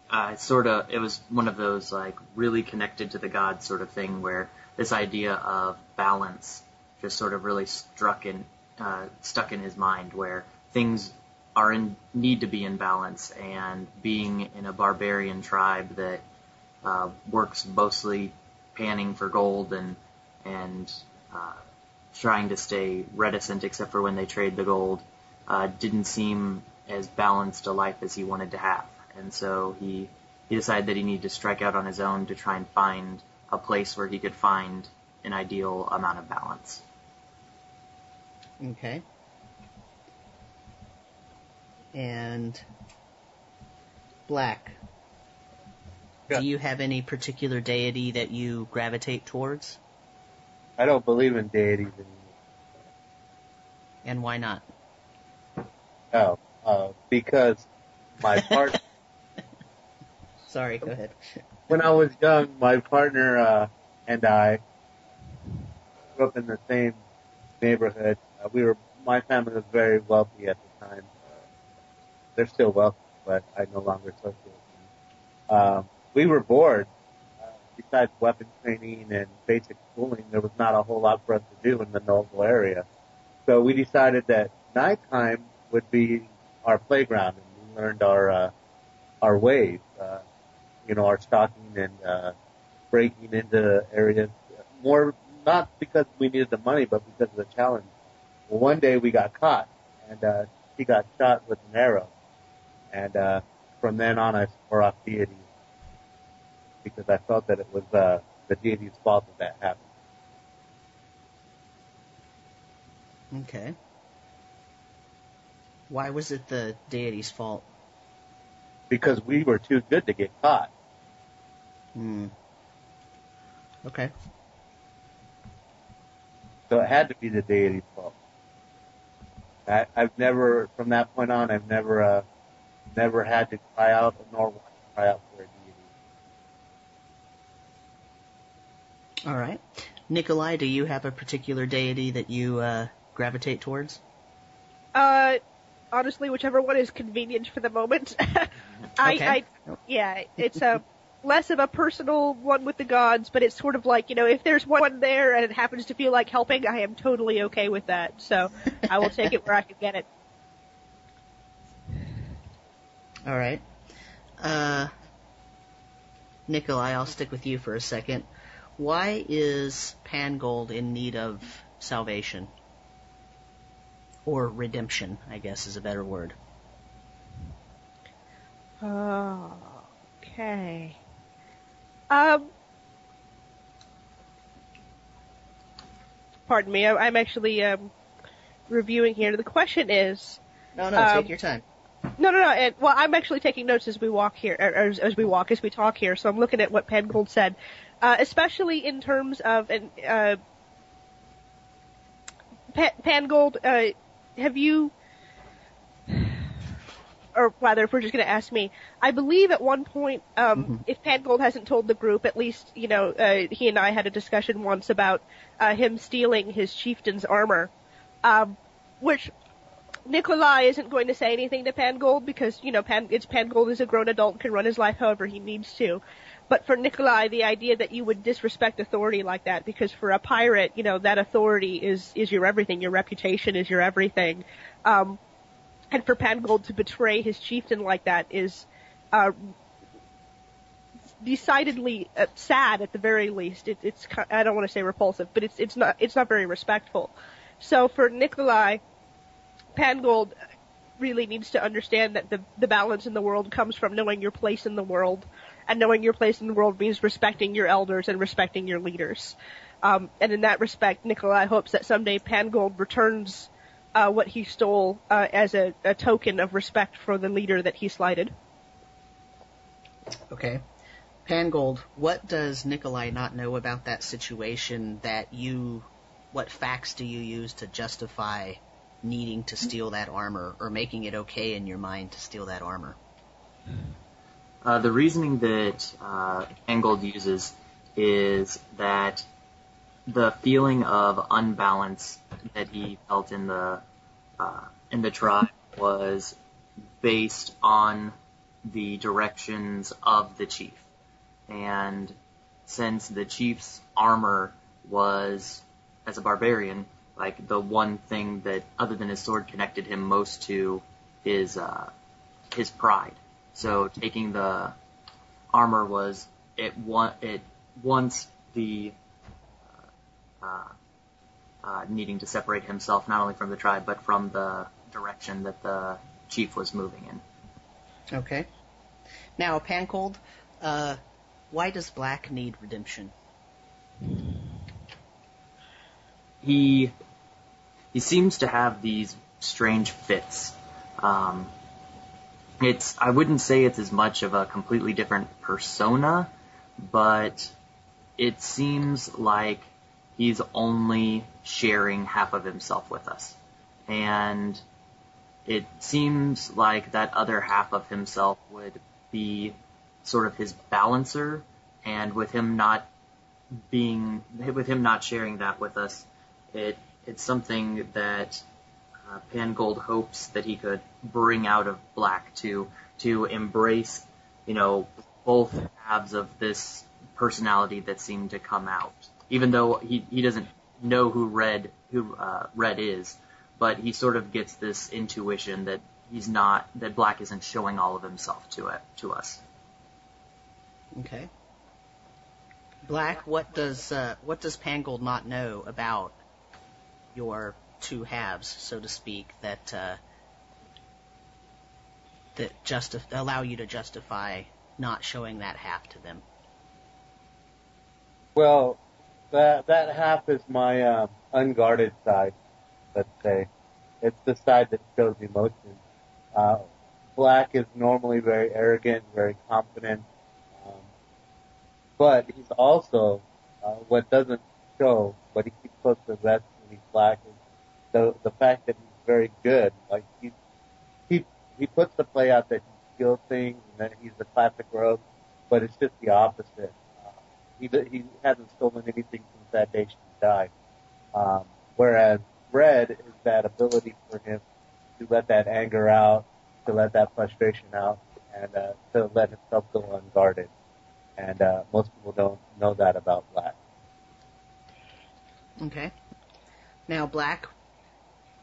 I sort of it was one of those like really connected to the gods sort of thing where this idea of balance just sort of really struck in uh, stuck in his mind where things are in need to be in balance and being in a barbarian tribe that uh, works mostly panning for gold and and uh, trying to stay reticent except for when they trade the gold uh, didn't seem as balanced a life as he wanted to have and so he he decided that he needed to strike out on his own to try and find a place where he could find an ideal amount of balance. Okay. And Black. Yeah. Do you have any particular deity that you gravitate towards? I don't believe in deities anymore. And why not? No, uh, because my partner. Sorry, go ahead. when I was young, my partner uh, and I grew up in the same neighborhood. Uh, we were my family was very wealthy at the time. They're still wealthy, but I no longer associate with them. Um, we were bored. Uh, besides weapon training and basic schooling, there was not a whole lot for us to do in the Noble area. So we decided that nighttime would be our playground, and we learned our uh, our ways. Uh, you know, our stalking and uh, breaking into areas. More not because we needed the money, but because of the challenge. Well, one day we got caught, and uh, he got shot with an arrow, and uh, from then on I swore off deity because I felt that it was uh, the deity's fault that that happened. Okay. Why was it the deity's fault? Because we were too good to get caught. Hmm. Okay. So it had to be the deity's fault. I, I've never, from that point on, I've never, uh, never had to cry out nor want to cry out for a deity. All right. Nikolai, do you have a particular deity that you uh, gravitate towards? Uh, honestly, whichever one is convenient for the moment. I, Okay. I, yeah, it's a. less of a personal one with the gods, but it's sort of like, you know, if there's one there and it happens to feel like helping, I am totally okay with that. So I will take it where I can get it. All right. Uh, Nikolai, I'll stick with you for a second. Why is Pangold in need of salvation? Or redemption, I guess is a better word. Okay. Um, pardon me, I, I'm actually um, reviewing here. The question is, No, no, Um, take your time. No, no, no. And, well, I'm actually taking notes as we walk here, or, or as, as we walk, as we talk here. So I'm looking at what Pangold said, uh, especially in terms of an uh, Pa- Pangold. Uh, have you, or rather, if we're just going to ask me, I believe at one point, um, if Pangold hasn't told the group, at least you know uh, he and I had a discussion once about uh, him stealing his chieftain's armor, um, which Nikolai isn't going to say anything to Pangold because, you know, Pan, it's Pangold is a grown adult, can run his life however he needs to. But for Nikolai, the idea that you would disrespect authority like that, because for a pirate, you know, that authority is, is your everything, your reputation is your everything. Um, and for Pangold to betray his chieftain like that is, uh, decidedly uh, sad at the very least. It, it's, I don't want to say repulsive, but it's, it's not, it's not very respectful. So for Nikolai, Pangold really needs to understand that the the balance in the world comes from knowing your place in the world, and knowing your place in the world means respecting your elders and respecting your leaders. Um, and in that respect, Nikolai hopes that someday Pangold returns uh, what he stole uh, as a, a token of respect for the leader that he slighted. Okay. Pangold, what does Nikolai not know about that situation that you, what facts do you use to justify needing to steal that armor or making it okay in your mind to steal that armor? Uh, the reasoning that uh, Pangold uses is that the feeling of unbalance that he felt in the uh, in the tribe was based on the directions of the chief, and since the chief's armor was, as a barbarian, like the one thing that, other than his sword, connected him most to his uh, his pride. So taking the armor was it one it once the uh, uh, needing to separate himself not only from the tribe but from the direction that the chief was moving in. Okay. Now, Pangold, uh, why does Black need redemption? He he seems to have these strange fits. Um, it's I wouldn't say it's as much of a completely different persona, but it seems like he's only sharing half of himself with us. And it seems like that other half of himself would be sort of his balancer, and with him not being, with him not sharing that with us, it it's something that uh, Pangold hopes that he could bring out of Black to to embrace, you know, both halves of this personality that seem to come out. Even though he he doesn't know who Red who uh, Red is, but he sort of gets this intuition that he's not that Black isn't showing all of himself to it to us. Okay. Black, what does uh, what does Pangold not know about your two halves, so to speak, that uh, that justi- allow you to justify not showing that half to them? Well, that that half is my um, unguarded side. Let's say it's the side that shows emotion. Uh, Black is normally very arrogant, very confident, um, but he's also uh, what doesn't show, but he keeps close to the vest he's Black the the fact that he's very good. Like he he he puts the play out that he steals things and that he's the classic rogue, but it's just the opposite. Uh, he he hasn't stolen anything since that day she died. Um, whereas Red is that ability for him to let that anger out, to let that frustration out, and uh, to let himself go unguarded. and uh, most people don't know that about Black. Okay. Now, Black,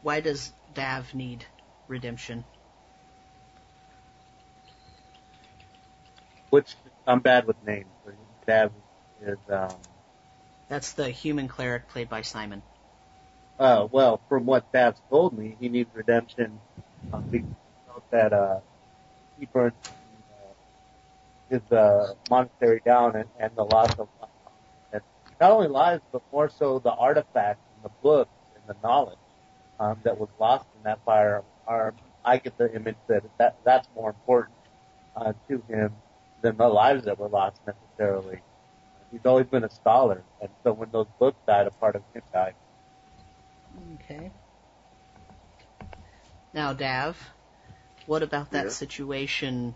why does Dav need redemption? Which I'm bad with names. Dav is um, That's the human cleric played by Simon. Uh, well, from what Dav told me, he needs redemption um, because he felt that uh, he burned uh, his uh, monastery down and, and the loss of and not only lives, but more so the artifacts the books and the knowledge um, that was lost in that fire. Are I get the image that, that that's more important uh, to him than the lives that were lost necessarily. He's always been a scholar, and so when those books died, a part of him died. Okay. Now, Dav, what about that Yeah. situation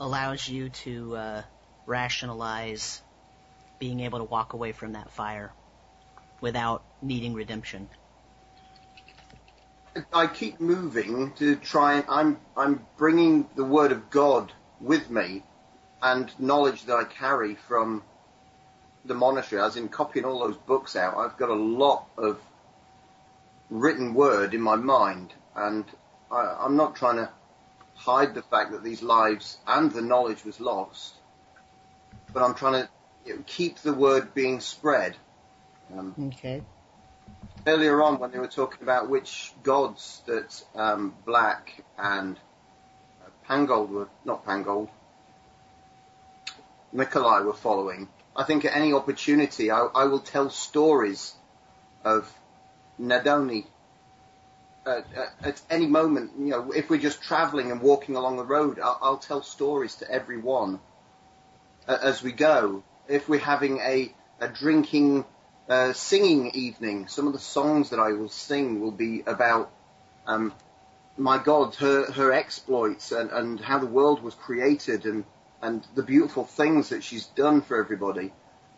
allows you to uh, rationalize being able to walk away from that fire without needing redemption? I keep moving to try and I'm I'm bringing the word of God with me and knowledge that I carry from the monastery, as in copying all those books out. I've got a lot of written word in my mind, and I, I'm not trying to hide the fact that these lives and the knowledge was lost, but I'm trying to you know, keep the word being spread. Um, Okay. Earlier on when they were talking about which gods that um, Black and uh, Pangold were not Pangold, Nikolai were following. I think at any opportunity, I, I will tell stories of Nadoni. At, at, at any moment, you know, if we're just travelling and walking along the road, I'll, I'll tell stories to everyone uh, as we go. If we're having a, a drinking uh, singing evening. Some of the songs that I will sing will be about um, my God, her her exploits, and, and how the world was created, and and the beautiful things that she's done for everybody.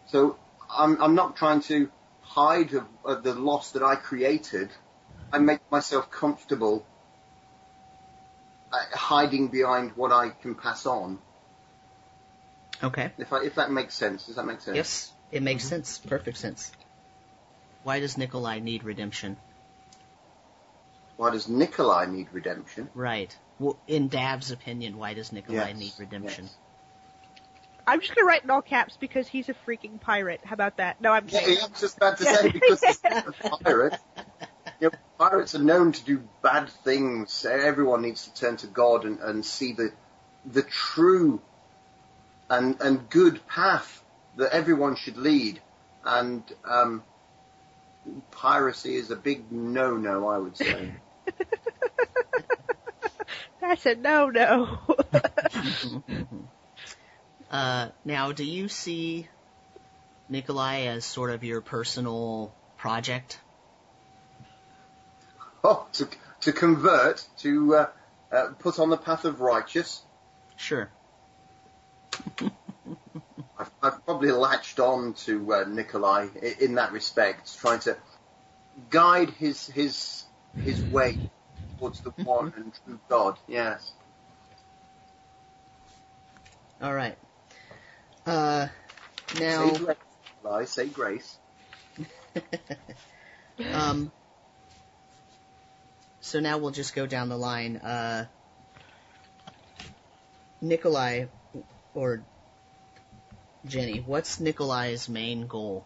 So I'm I'm not trying to hide of, of the loss that I created. I make myself comfortable uh, hiding behind what I can pass on. Okay. If I, if that makes sense, does that make sense? Yes, it makes sense. Perfect sense. Why does Nikolai need redemption? Why does Nikolai need redemption? Right. Well, in Dav's opinion, why does Nikolai Yes, need redemption? yes. I'm just gonna write in all caps because he's a freaking pirate. How about that? No, I'm Yeah, kidding. I was just about to say because he's a pirate. You know, pirates are known to do bad things. Everyone needs to turn to God and, and see the the true and and good path that everyone should lead. And um, piracy is a big no-no, I would say. That's a no no. uh, now, do you see Nikolai as sort of your personal project? Oh, to to convert, to uh, uh, put on the path of righteous. Sure. I've, probably latched on to uh, Nikolai in that respect, trying to guide his his his way towards the one and true God. Yes. All right. Uh, now, Say grace, Nikolai. Say grace. um, so now we'll just go down the line. Uh, Nikolai, or Jenny, what's Nikolai's main goal?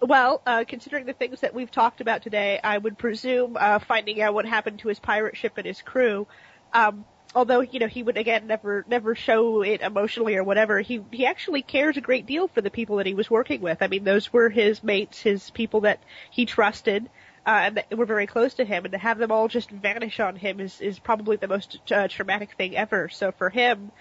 Well, uh, considering the things that we've talked about today, I would presume uh, finding out what happened to his pirate ship and his crew. Um, although you know he would again never never show it emotionally or whatever, he he actually cares a great deal for the people that he was working with. I mean, those were his mates, his people that he trusted. Uh, and that were very close to him, and to have them all just vanish on him is is probably the most uh, traumatic thing ever. So for him,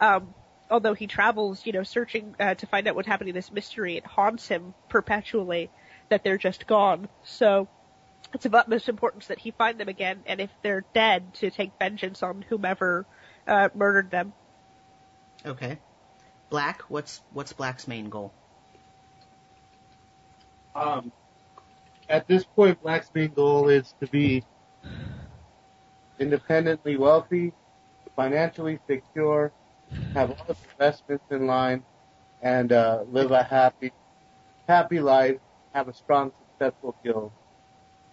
um, although he travels, you know, searching uh, to find out what happened to this mystery, it haunts him perpetually that they're just gone. So it's of utmost importance that he find them again, and if they're dead, to take vengeance on whomever uh, murdered them. Okay. Black, what's what's Black's main goal? Um, at this point, Black's main goal is to be independently wealthy, financially secure, have all the investments in line, and uh, live a happy, happy life. Have a strong, successful guild,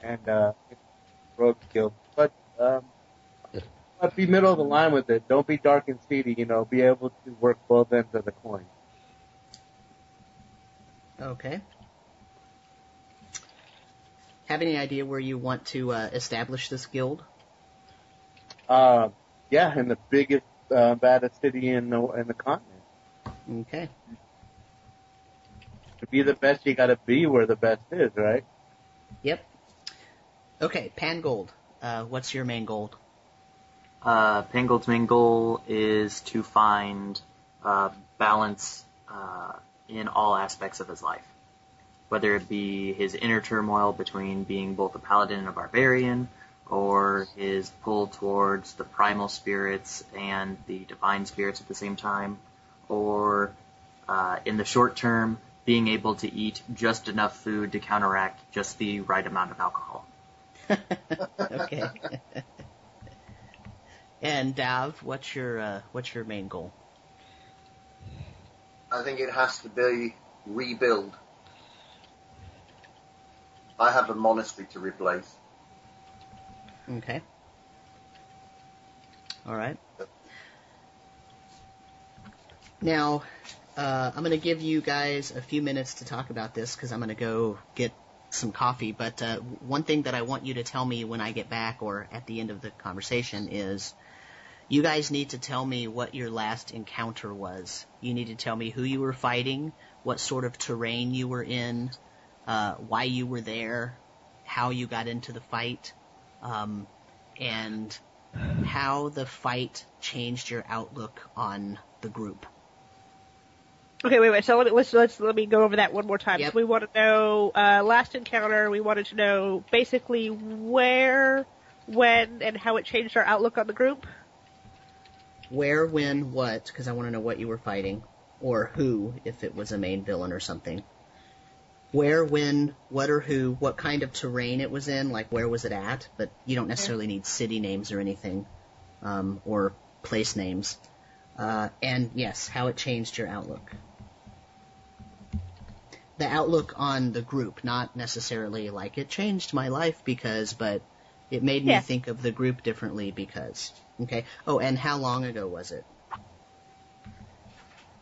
and uh, rogue guild. But um, but be middle of the line with it. Don't be dark and seedy. You know, be able to work both ends of the coin. Okay. Have any idea where you want to uh, establish this guild? Uh, yeah, in the biggest, uh, baddest city in the in the continent. Okay. To be the best, you got to be where the best is, right? Yep. Okay, Pangold. Uh, what's your main goal? Uh, Pangold's main goal is to find uh, balance uh, in all aspects of his life, whether it be his inner turmoil between being both a paladin and a barbarian, or his pull towards the primal spirits and the divine spirits at the same time, or uh, in the short term, being able to eat just enough food to counteract just the right amount of alcohol. okay. and Dav, what's your uh, what's your main goal? I think it has to be rebuild. I have a monastery to replace. Okay. All right. Now, uh, I'm going to give you guys a few minutes to talk about this because I'm going to go get some coffee. But uh, one thing that I want you to tell me when I get back or at the end of the conversation is you guys need to tell me what your last encounter was. You need to tell me who you were fighting, what sort of terrain you were in, uh, why you were there, how you got into the fight, um, and how the fight changed your outlook on the group. Okay, wait, wait. So let me let's let's let me go over that one more time. Yep. So we want to know uh, last encounter. We wanted to know basically where, when, and how it changed our outlook on the group. Where, when, what, because I want to know what you were fighting, or who, if it was a main villain or something. Where, when, what or who, what kind of terrain it was in, like where was it at, but you don't necessarily need city names or anything, um, or place names. Uh, and yes, how it changed your outlook. The outlook on the group, not necessarily like it changed my life because, but it made me Yeah. think of the group differently because. Okay. Oh, and how long ago was it?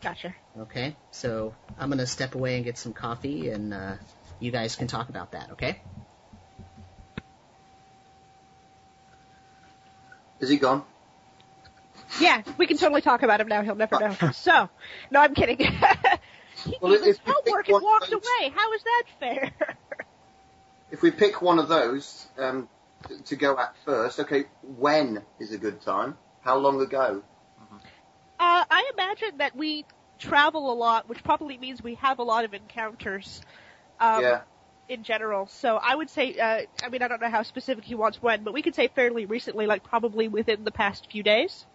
Gotcha. Okay. So I'm gonna step away and get some coffee, and uh, you guys can talk about that. Okay. Is he gone? Yeah, we can totally talk about him now. He'll never know. so, no, I'm kidding. he Well, did his if you pick homework and walked those- away. How is that fair? If we pick one of those um, to go at first, okay, when is a good time? How long ago? Uh, I imagine that we travel a lot, which probably means we have a lot of encounters. Um, yeah. in general. So I would say, uh, I mean, I don't know how specific he wants when, but we could say fairly recently, like probably within the past few days.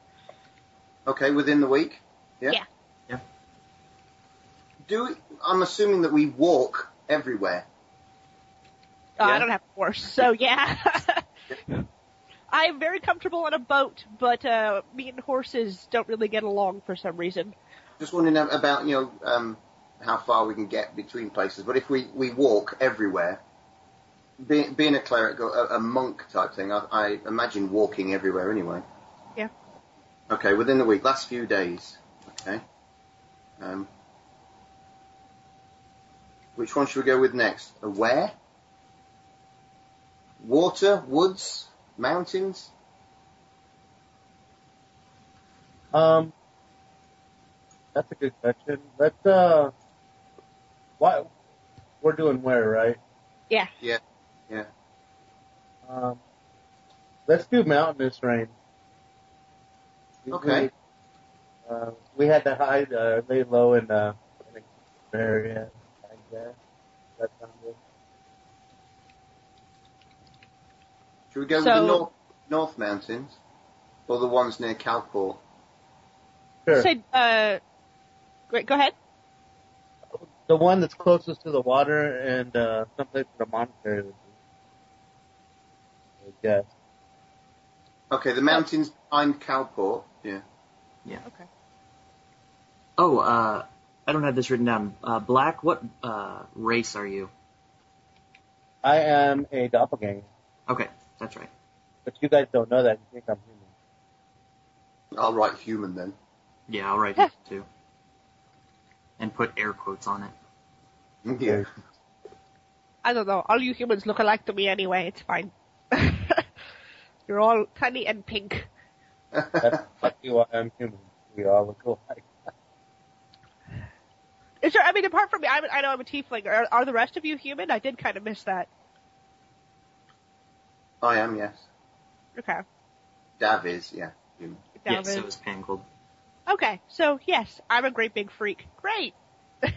Okay, within the week. Yeah. Yeah. Yeah. Do we, I'm assuming that we walk everywhere. Uh, Yeah. I don't have a horse, so yeah. I am very comfortable on a boat, but uh, me and horses don't really get along for some reason. Just wondering about you know um, how far we can get between places. But if we, we walk everywhere, being, being a cleric, a, a monk type thing, I, I imagine walking everywhere anyway. Yeah. Okay, within the week, last few days. Okay. Um, which one should we go with next? A where? Water, woods, mountains. Um, that's a good question. Let's uh, what we're doing where, right? Yeah. Yeah. Yeah. Um, let's do mountainous range. Okay. We, uh, we had to hide, uh, lay low in uh, in the area. I guess that sounds good. Should we go with the North, North Mountains? Or the ones near Calport? Sure. Say, uh, great, go ahead. the one that's closest to the water and uh, someplace where the monastery would be. I guess. Okay, the mountains behind Calport. Yeah. Yeah. Okay. Oh, uh, I don't have this written down. Uh, Black, what uh, race are you? I am a doppelganger, Okay, that's right. but you guys don't know that. You think I'm human. I'll write human then. Yeah, I'll write it too. And put air quotes on it. Yeah. I don't know. All you humans look alike to me anyway. It's fine. You're all tiny and pink. That's like you. I am human. We all look alike. Is there? I mean, apart from me, I'm, I know I'm a tiefling. Are, are the rest of you human? I did kind of miss that. I am, yes. Okay. Dav is, yeah. Human. Yes, Dalvin. it was Pangold. Okay, so yes, I'm a great big freak. Great.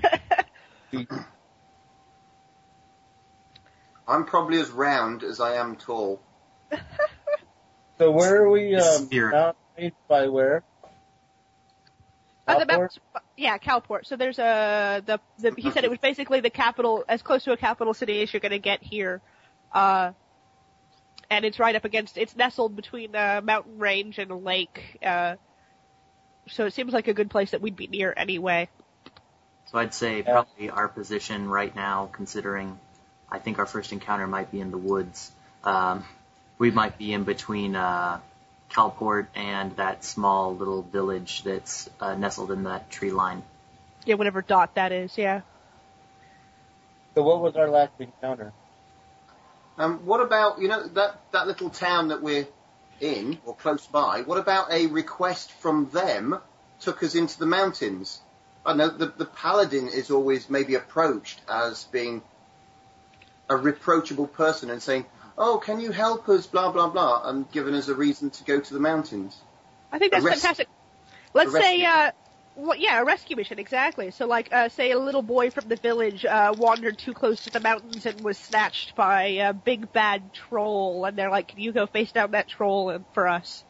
I'm probably as round as I am tall. So where are we? Um, Spirit. by where? Uh, the Calport? map's, yeah, Calport. So there's a the, the he said it was basically the capital, as close to a capital city as you're going to get here, uh, and it's right up against. It's nestled between a mountain range and a lake. Uh, so it seems like a good place that we'd be near anyway. So I'd say probably our position right now, considering I think our first encounter might be in the woods. Um, we might be in between uh, Calport and that small little village that's uh, nestled in that tree line. Yeah, whatever dot that is. Yeah. So what was our last encounter? Um, what about, you know, that, that little town that we're in, or close by, what about a request from them took us into the mountains? I know the, the paladin is always maybe approached as being a reproachable person and saying, oh, can you help us, blah, blah, blah, and giving us a reason to go to the mountains. I think that's A res- fantastic. Let's a say, uh, well, yeah, a rescue mission, exactly. So, like, uh, say a little boy from the village uh, wandered too close to the mountains and was snatched by a big bad troll, and they're like, "Can you go face down that troll and, for us?"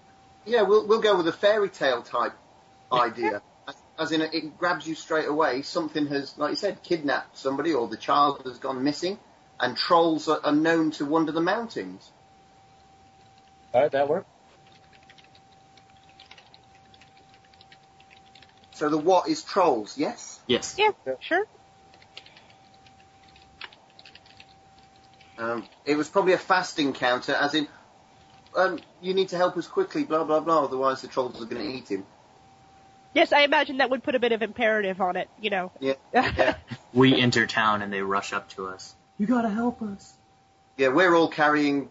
Yeah, we'll, we'll go with a fairy tale type idea. As- As in, it grabs you straight away. Something has, like you said, kidnapped somebody, or the child has gone missing, and trolls are, are known to wander the mountains. All right, that worked. So the what is trolls? Yes. Yes. Yeah, sure. Um, it was probably a fast encounter, as in, um, you need to help us quickly, blah blah blah. Otherwise, the trolls are going to eat him. Yes, I imagine that would put a bit of imperative on it. You know. Yeah, yeah, We enter town and they rush up to us. You gotta help us. yeah. We're all carrying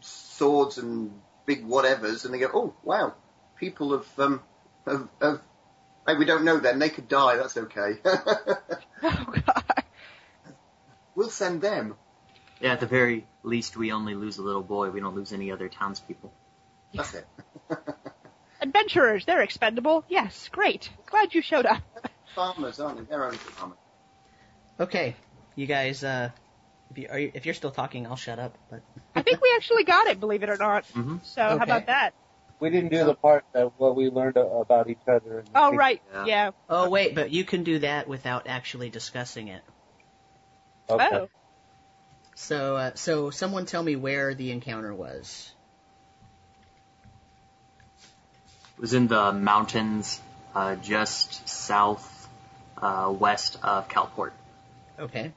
swords and big whatevers, and they go, "Oh wow, people have um, have, have hey, we don't know them. They could die. That's okay. oh God. we'll send them." Yeah, at the very least, we only lose a little boy. We don't lose any other townspeople. That's it. Adventurers, they're expendable. Yes, great. Glad you showed up. farmers, aren't they? They're only farmers. Okay, you guys. Uh, if you are you, if you're still talking, I'll shut up. But I think we actually got it, believe it or not. Mhm. So how about that? We didn't do the part that what we learned about each other. and- Oh right, Yeah. yeah. oh wait, but you can do that without actually discussing it. Okay. Oh, So, uh, so someone tell me where the encounter was. It was in the mountains, uh, just south, uh, west of Calport. Okay.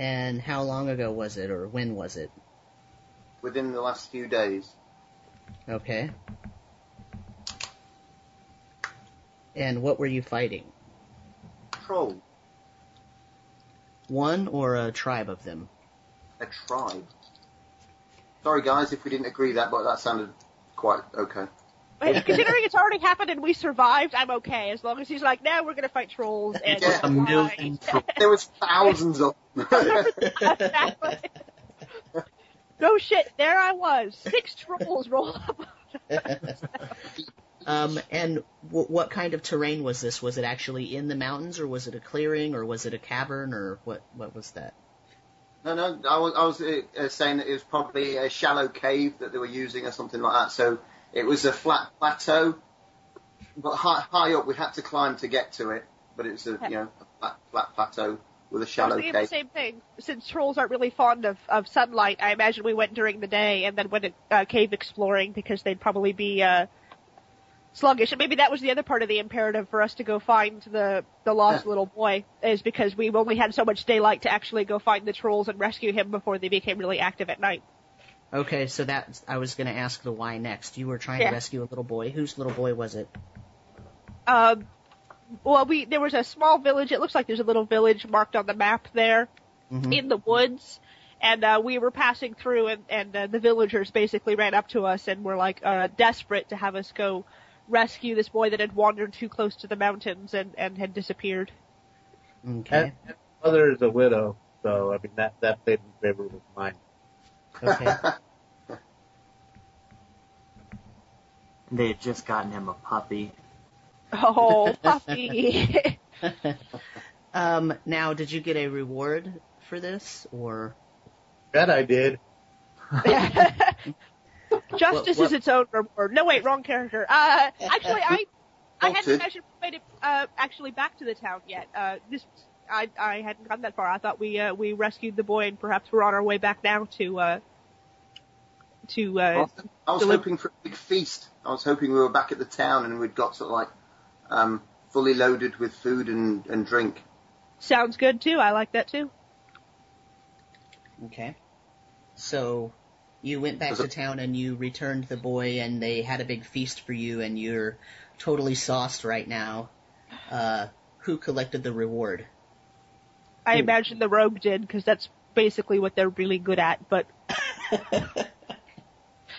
And how long ago was it, or when was it? Within the last few days. Okay. And what were you fighting? Troll. One or a tribe of them? A tribe. Sorry guys if we didn't agree that, but that sounded quite okay. Hey, considering it's already happened and we survived, I'm okay. As long as he's like, now we're gonna fight trolls and Yeah. A million trolls. There was thousands of them. Exactly. no shit, there I was. Six trolls roll up. um, and w- what kind of terrain was this? Was it actually in the mountains, or was it a clearing, or was it a cavern, or what? What was that? No, no, I was, I was uh, uh, saying that it was probably a shallow cave that they were using or something like that. So it was a flat plateau, but high, high up we had to climb to get to it. But it was a you know a flat, flat plateau with a shallow thinking the cave. same thing. Since trolls aren't really fond of, of sunlight, I imagine we went during the day and then went uh, cave exploring because they'd probably be uh, sluggish. And maybe that was the other part of the imperative for us to go find the the lost Yeah. little boy is because we only had so much daylight to actually go find the trolls and rescue him before they became really active at night. Okay, so that I was going to ask the why next. You were trying Yeah. to rescue a little boy. Whose little boy was it? Um, well, we there was a small village. It looks like there's a little village marked on the map there Mhm. in the woods, and uh, we were passing through, and and uh, the villagers basically ran up to us and were like uh, desperate to have us go rescue this boy that had wandered too close to the mountains and and had disappeared. Okay. And, and mother is a widow, so I mean that that played in favor of mine. Okay. They had just gotten him a puppy. Oh, puppy! um, now, did you get a reward for this, or Bet I did. Justice What- is its own reward. No, wait, wrong character. Uh, actually, I I hadn't Bolted. imagined we made it uh, actually back to the town yet. Uh, this I I hadn't gone that far. I thought we uh, we rescued the boy and perhaps we're on our way back now to uh to uh I was Deli- hoping for a big feast. I was hoping we were back at the town and we'd got sort of like um, fully loaded with food and, and drink. sounds good too. I like that too. okay? So, you went back to town and you returned the boy, and they had a big feast for you, and you're totally sauced right now. Uh, who collected the reward? I imagine the rogue did because that's basically what they're really good at. But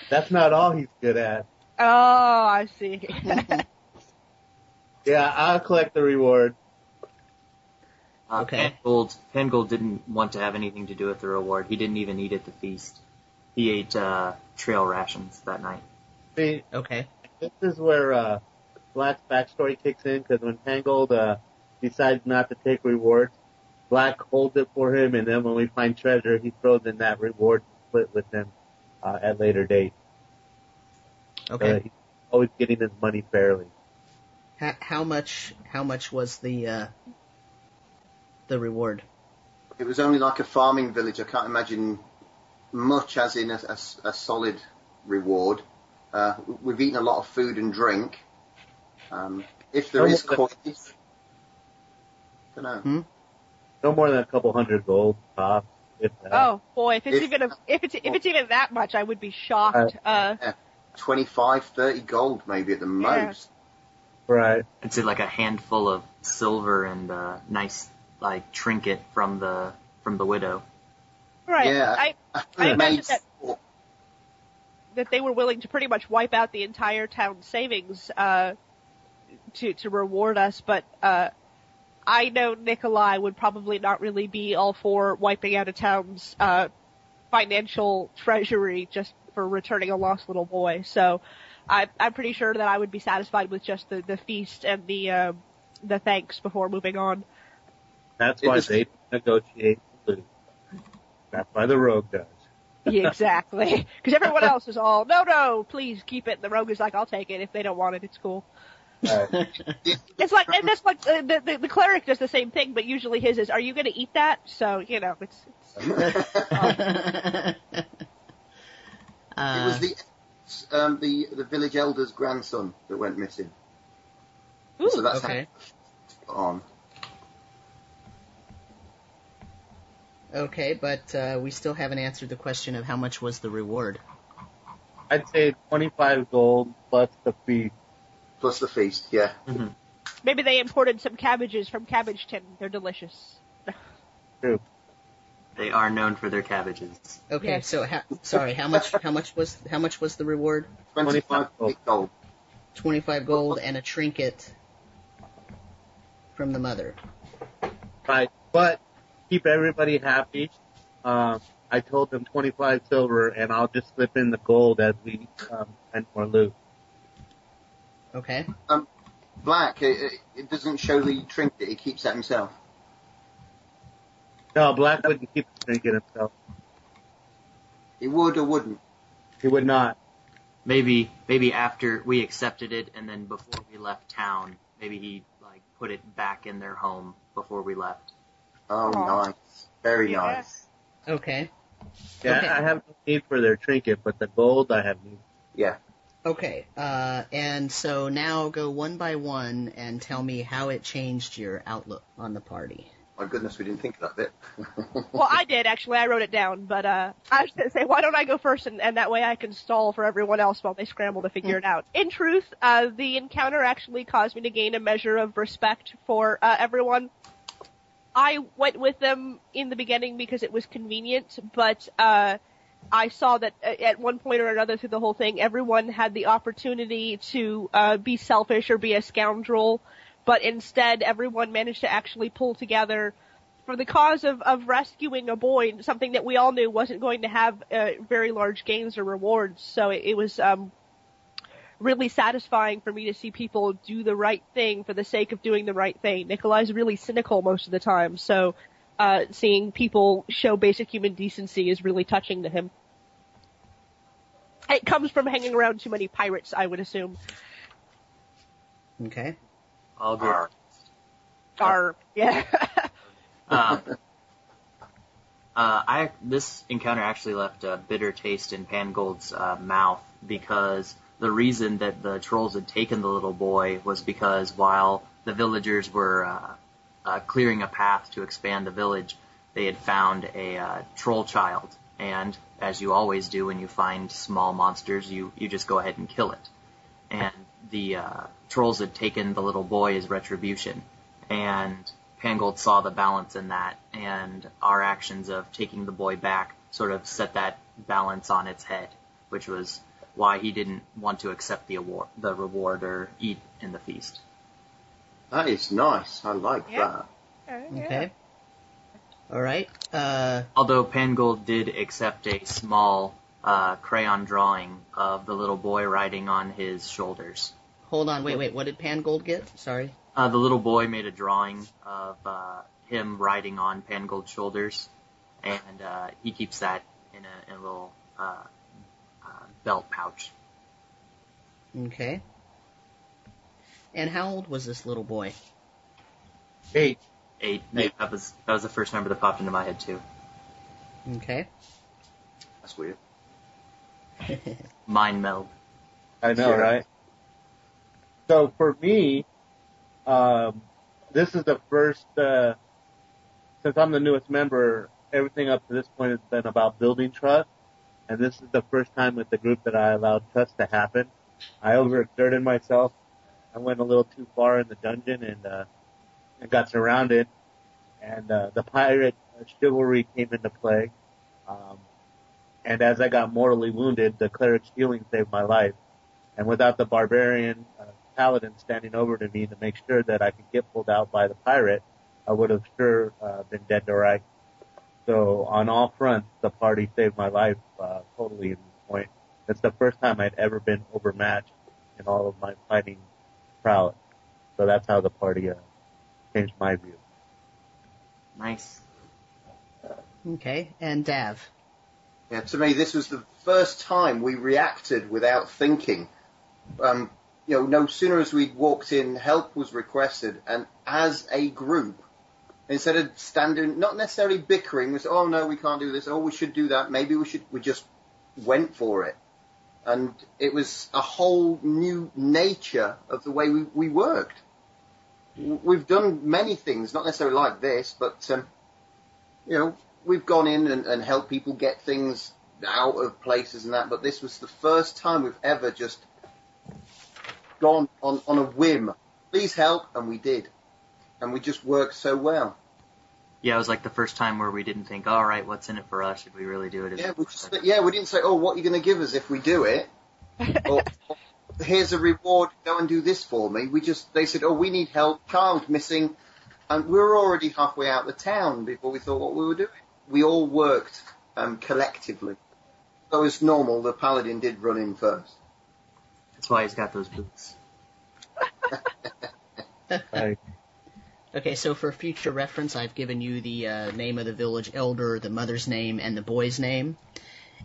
That's not all he's good at. oh, I see. Yeah, I'll collect the reward. Uh, Okay. Pangold, Pangold didn't want to have anything to do with the reward. He didn't even eat at the feast. He ate uh, trail rations that night. See, Okay. this is where uh, Black's backstory kicks in because when Pangold uh, decides not to take rewards, Black holds it for him, and then when we find treasure, he throws in that reward split with him uh, at later date. Okay. that he's always getting his money fairly. How, how much? How much was the uh, the reward? It was only like a farming village. I can't imagine much as in a solid reward. Uh, we've eaten a lot of food and drink. Um, if there is coins, don't know. No more than a couple hundred gold tops. If that. oh boy, if it's If- even a, if it's if it's even that much, I would be shocked. Uh, 25, 30 gold maybe at the Yeah. most. Right. I'd like a handful of silver and uh, nice like trinket from the from the widow. right. Yeah. I I It imagine that that they were willing to pretty much wipe out the entire town's savings uh, to to reward us, but uh, I know Nikolai would probably not really be all for wiping out a town's uh, financial treasury just for returning a lost little boy. So I, I'm pretty sure that I would be satisfied with just the, the feast and the uh, the thanks before moving on. That's why they negotiate food. That's why the rogue does. Yeah, exactly. Because everyone else is all, no, no, please keep it. And the rogue is like, I'll take it. If they don't want it, it's cool. Right. It's like, and that's like, uh, the, the, the cleric does the same thing, but usually his is, are you going to eat that? So, you know, it's, it's It uh, was the um, the the village elder's grandson that went missing. ooh, so that's okay. how on. Okay, but uh, we still haven't answered the question of how much was the reward. I'd say 25 gold plus the fee. Plus the feast, yeah. maybe they imported some cabbages from Cabbage Tin. They're delicious. They are known for their cabbages. Okay, Yes. so ha- sorry, how much? How much was how much was the reward? 25 gold. gold. Twenty five gold and a trinket from the mother. Right. But keep everybody happy. Um, I told them 25 silver, and I'll just slip in the gold as we um, find more loot. Okay. Um, Black, it, it- it doesn't show the trinket, he keeps that himself. No, Black wouldn't keep the trinket himself. He would or wouldn't. He would not. Maybe maybe after we accepted it and then before we left town, maybe he like put it back in their home before we left. Oh, Aw. nice. Very Yeah. nice. Okay. Yeah, Okay. I have no need for their trinket, but the gold I have need. Yeah. Okay. Uh, and so now go one by one and tell me how it changed your outlook on the party. My goodness, we didn't think of that bit. Well, I did actually. I wrote it down, but uh, I was gonna say, why don't I go first, and, and that way I can stall for everyone else while they scramble to figure it out. In truth, uh, the encounter actually caused me to gain a measure of respect for uh, everyone. I went with them in the beginning because it was convenient, but uh, I saw that uh, at one point or another through the whole thing, everyone had the opportunity to uh, be selfish or be a scoundrel, but instead everyone managed to actually pull together for the cause of, of rescuing a boy, something that we all knew wasn't going to have uh, very large gains or rewards. So it, it was um, really satisfying for me to see people do the right thing for the sake of doing the right thing. Nikolai's really cynical most of the time, so uh, seeing people show basic human decency is really touching to him. It comes from hanging around too many pirates, I would assume. Okay. All good. Arr. Are yeah. Um, uh, I this encounter actually left a bitter taste in Pangold's uh, mouth because the reason that the trolls had taken the little boy was because while the villagers were uh, uh, clearing a path to expand the village, they had found a uh, troll child, and as you always do when you find small monsters, you you just go ahead and kill it. And the uh, trolls had taken the little boy as retribution, and Pangold saw the balance in that, and our actions of taking the boy back sort of set that balance on its head, which was why he didn't want to accept the award, the reward, or eat in the feast. That is nice. I like Yeah. that. Okay. All right. Uh, Although Pangold did accept a small uh, crayon drawing of the little boy riding on his shoulders. hold on. Wait, wait. What did Pangold get? Sorry. Uh, the little boy made a drawing of uh, him riding on Pangold's shoulders, and uh, he keeps that in a, in a little uh, uh, belt pouch. Okay. And how old was this little boy? Eight. Eight. Yeah, that was that was the first number that popped into my head too. Okay. That's weird. Mind meld. I know, Yeah. right? So for me, um, this is the first, uh, since I'm the newest member, everything up to this point has been about building trust. And this is the first time with the group that I allowed trust to happen. I overexerted myself. I went a little too far in the dungeon and, uh, and got surrounded. And, uh, the pirate chivalry came into play. Um, and as I got mortally wounded, the cleric's healing saved my life. And without the barbarian uh, paladin standing over to me to make sure that I could get pulled out by the pirate, I would have sure uh, been dead to rights. So on all fronts, the party saved my life uh, totally at this point. It's the first time I'd ever been overmatched in all of my fighting prowess. So that's how the party uh, changed my view. Nice. Okay. And Dav. Yeah, to me, this was the first time we reacted without thinking. Um, you know, no sooner as we'd walked in, help was requested, and as a group, instead of standing, not necessarily bickering, was, oh no, we can't do this, oh we should do that, maybe we should, we just went for it. And it was a whole new nature of the way we, we worked. W- We've done many things, not necessarily like this, but, um, you know, we've gone in and, and helped people get things out of places and that, but this was the first time we've ever just gone on, on a whim. Please help, and we did. And we just worked so well. Yeah, it was like the first time where we didn't think, all right, what's in it for us? Should we really do it? Yeah, we just, yeah, we didn't say, oh, what are you going to give us if we do it? or, or, here's a reward, go and do this for me. We just, they said, oh, we need help, child missing, and we were already halfway out the town before we thought what we were doing. We all worked um, collectively. So as normal, the paladin did run in first. That's why he's got those boots. Right. Okay, so for future reference, I've given you the uh, name of the village elder, the mother's name, and the boy's name.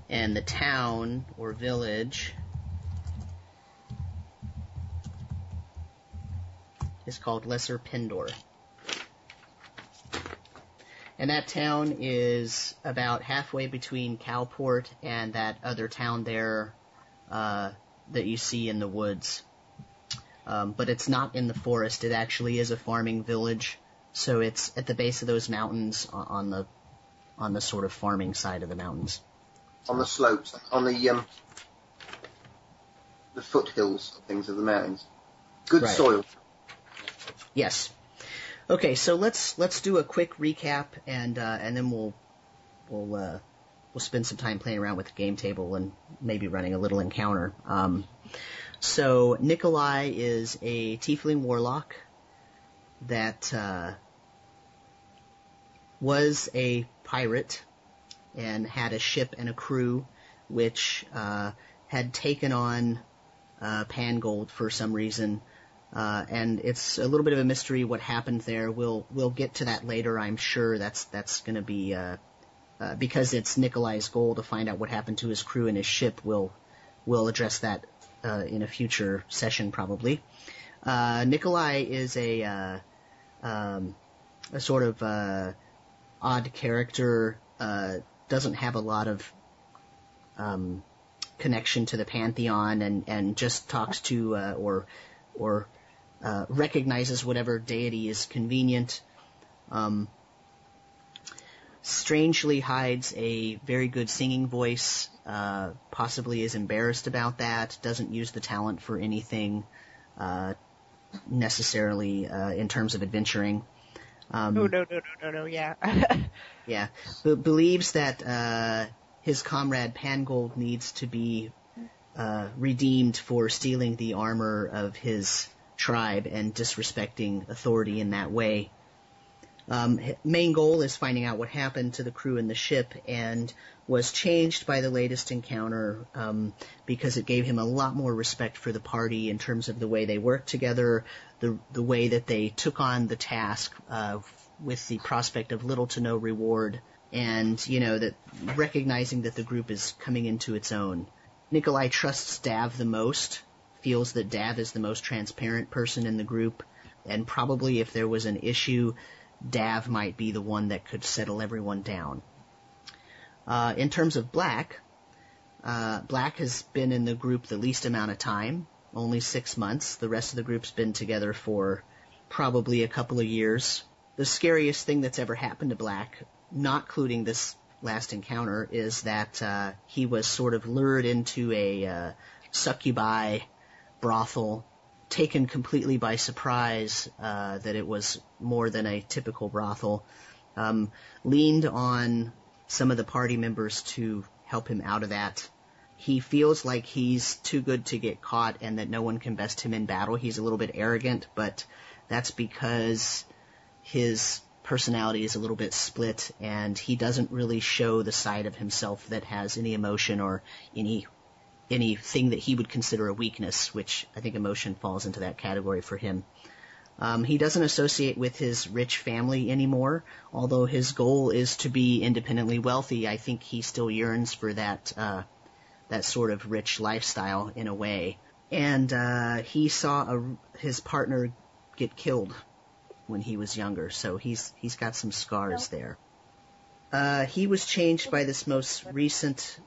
And the town or village is called Lesser Pendor. And that town is about halfway between Calport and that other town there uh, that you see in the woods. Um, but it's not in the forest. It actually is a farming village. So it's at the base of those mountains on the on the sort of farming side of the mountains. On the slopes, on the um, the foothills, things of the mountains. Good Right. soil. Yes. Okay, so let's let's do a quick recap and uh, and then we'll we'll uh, we'll spend some time playing around with the game table and maybe running a little encounter. Um, so Nikolai is a tiefling warlock that uh, was a pirate and had a ship and a crew which uh, had taken on uh, Pangold for some reason. Uh, and it's a little bit of a mystery what happened there. We'll we'll get to that later. I'm sure that's that's going to be uh, uh, because it's Nikolai's goal to find out what happened to his crew and his ship. We'll we'll address that uh, in a future session probably. Uh, Nikolai is a uh, um, a sort of odd character. Doesn't have a lot of um, connection to the pantheon, and and just talks to or or uh, recognizes whatever deity is convenient. Um, strangely hides a very good singing voice. Uh, possibly is embarrassed about that. Doesn't use the talent for anything uh, necessarily uh, in terms of adventuring. Um, Oh no no no no no yeah. yeah, b- believes that uh, his comrade Pangold needs to be uh, redeemed for stealing the armor of his tribe and disrespecting authority in that way. Um, main goal is finding out what happened to the crew and the ship, and was changed by the latest encounter um, because it gave him a lot more respect for the party in terms of the way they worked together, the the way that they took on the task uh, with the prospect of little to no reward, and you know that recognizing that the group is coming into its own. Nikolai trusts Dav the most, feels that Dav is the most transparent person in the group, and probably if there was an issue, Dav might be the one that could settle everyone down. Uh, in terms of Black, uh, Black has been in the group the least amount of time, only six months. The rest of the group's been together for probably a couple of years. The scariest thing that's ever happened to Black, not including this last encounter, is that uh, he was sort of lured into a uh, succubi brothel, taken completely by surprise uh, that it was more than a typical brothel. Um, leaned on some of the party members to help him out of that. He feels like he's too good to get caught and that no one can best him in battle. He's a little bit arrogant, but that's because his personality is a little bit split and he doesn't really show the side of himself that has any emotion or any anything that he would consider a weakness, which I think emotion falls into that category for him. Um, he doesn't associate with his rich family anymore, although his goal is to be independently wealthy. I think he still yearns for that uh, that sort of rich lifestyle in a way. And uh, he saw a, his partner get killed when he was younger, so he's he's got some scars there. Uh, he was changed by this most recent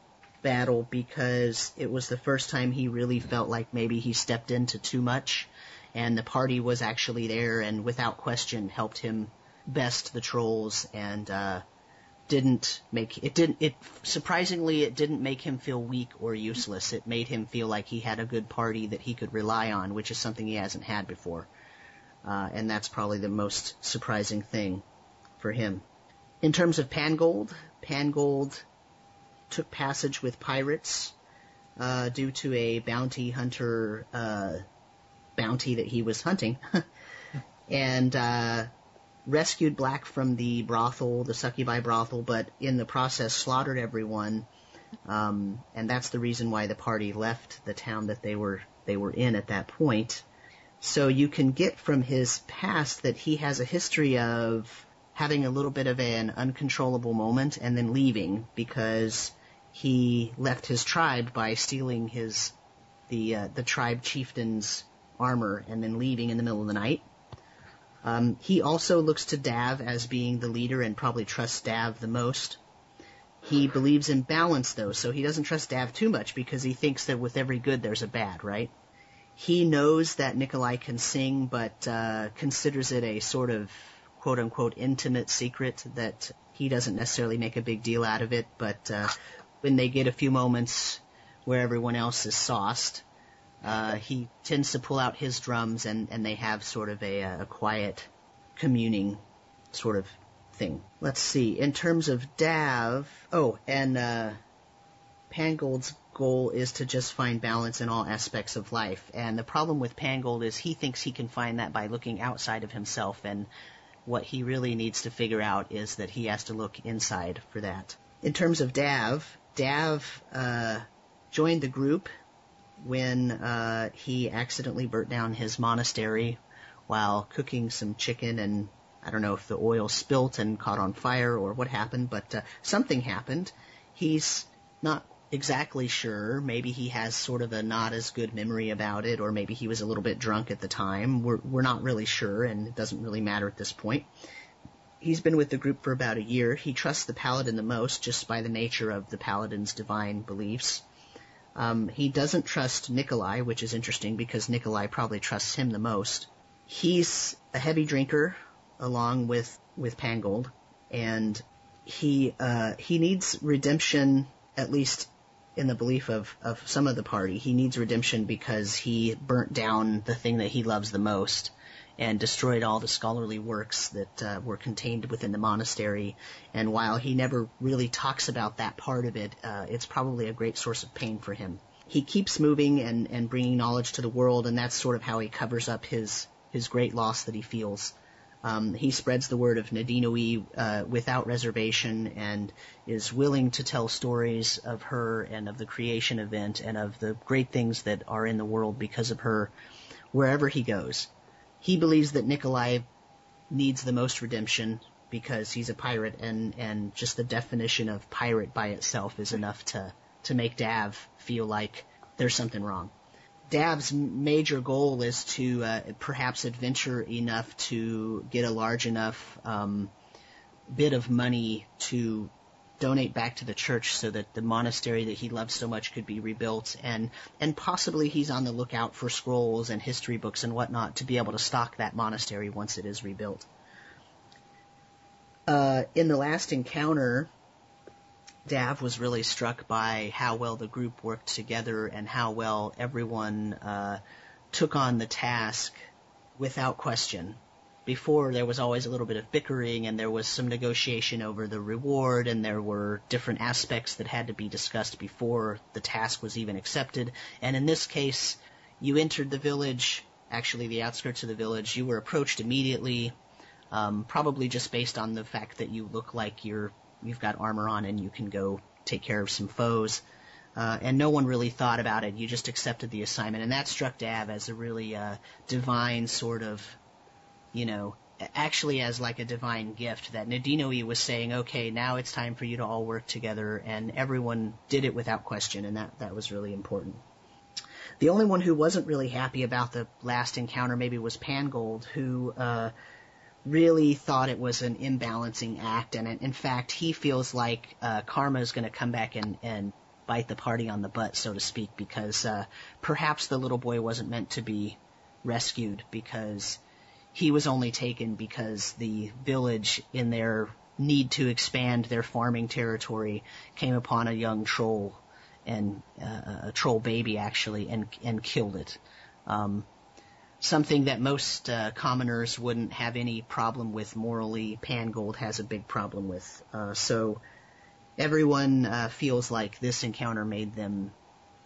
battle because it was the first time he really felt like maybe he stepped into too much and the party was actually there and without question helped him best the trolls and uh didn't make it didn't it surprisingly it didn't make him feel weak or useless. It made him feel like he had a good party that he could rely on which is something he hasn't had before. Uh, and that's probably the most surprising thing for him. In terms of pangold pangold took passage with pirates uh, due to a bounty hunter uh, bounty that he was hunting, and uh, rescued Black from the brothel, the succubi brothel, but in the process slaughtered everyone. Um, and that's the reason why the party left the town that they were they were in at that point. So you can get from his past that he has a history of having a little bit of an uncontrollable moment and then leaving because he left his tribe by stealing his the uh, the tribe chieftain's armor and then leaving in the middle of the night. Um, he also looks to Dav as being the leader and probably trusts Dav the most. He believes in balance though, so he doesn't trust Dav too much because he thinks that with every good there's a bad, right? He knows that Nikolai can sing, but uh, considers it a sort of quote unquote intimate secret that he doesn't necessarily make a big deal out of it. But uh, when they get a few moments where everyone else is sauced, uh, he tends to pull out his drums and, and they have sort of a, a quiet communing sort of thing. Let's see. In terms of Dav, oh, and uh, Pangold's goal is to just find balance in all aspects of life. And the problem with Pangold is he thinks he can find that by looking outside of himself. And what he really needs to figure out is that he has to look inside for that. In terms of Dav, Dav uh, joined the group when uh, he accidentally burnt down his monastery while cooking some chicken and I don't know if the oil spilt and caught on fire or what happened, but uh, something happened. He's not exactly sure. Maybe he has sort of a not as good memory about it, or maybe he was a little bit drunk at the time. We're we're not really sure, and it doesn't really matter at this point. He's been with the group for about a year. He trusts the paladin the most, just by the nature of the paladin's divine beliefs. Um, he doesn't trust Nikolai, which is interesting because Nikolai probably trusts him the most. He's a heavy drinker, along with with Pangold, and he uh, he needs redemption at least in the belief of, of some of the party. He needs redemption because he burnt down the thing that he loves the most and destroyed all the scholarly works that uh, were contained within the monastery. And while he never really talks about that part of it, uh, it's probably a great source of pain for him. He keeps moving and, and bringing knowledge to the world, and that's sort of how he covers up his his great loss that he feels. Um, he spreads the word of Nadinoe uh, without reservation and is willing to tell stories of her and of the creation event and of the great things that are in the world because of her wherever he goes. He believes that Nikolai needs the most redemption because he's a pirate and, and just the definition of pirate by itself is enough to, to make Dav feel like there's something wrong. Dav's major goal is to uh, perhaps adventure enough to get a large enough um, bit of money to donate back to the church so that the monastery that he loved so much could be rebuilt and and possibly he's on the lookout for scrolls and history books and whatnot to be able to stock that monastery once it is rebuilt. Uh, in the last encounter, Dav was really struck by how well the group worked together and how well everyone uh, took on the task without question. Before there was always a little bit of bickering and there was some negotiation over the reward and there were different aspects that had to be discussed before the task was even accepted. And in this case, you entered the village, actually the outskirts of the village, you were approached immediately, um, probably just based on the fact that you look like you're you've got armor on and you can go take care of some foes. Uh, and no one really thought about it. You just accepted the assignment, and that struck Dav as a really uh, divine sort of, you know, actually as like a divine gift that Nadinoe was saying, okay, now it's time for you to all work together, and everyone did it without question, and that that was really important. The only one who wasn't really happy about the last encounter maybe was Pangold, who uh, really thought it was an imbalancing act, and in fact, he feels like uh, karma is going to come back and, and bite the party on the butt, so to speak, because uh, perhaps the little boy wasn't meant to be rescued because he was only taken because the village, in their need to expand their farming territory, came upon a young troll and uh, a troll baby actually, and and killed it. Um, something that most uh, commoners wouldn't have any problem with morally, Pangold has a big problem with. Uh, so everyone uh, feels like this encounter made them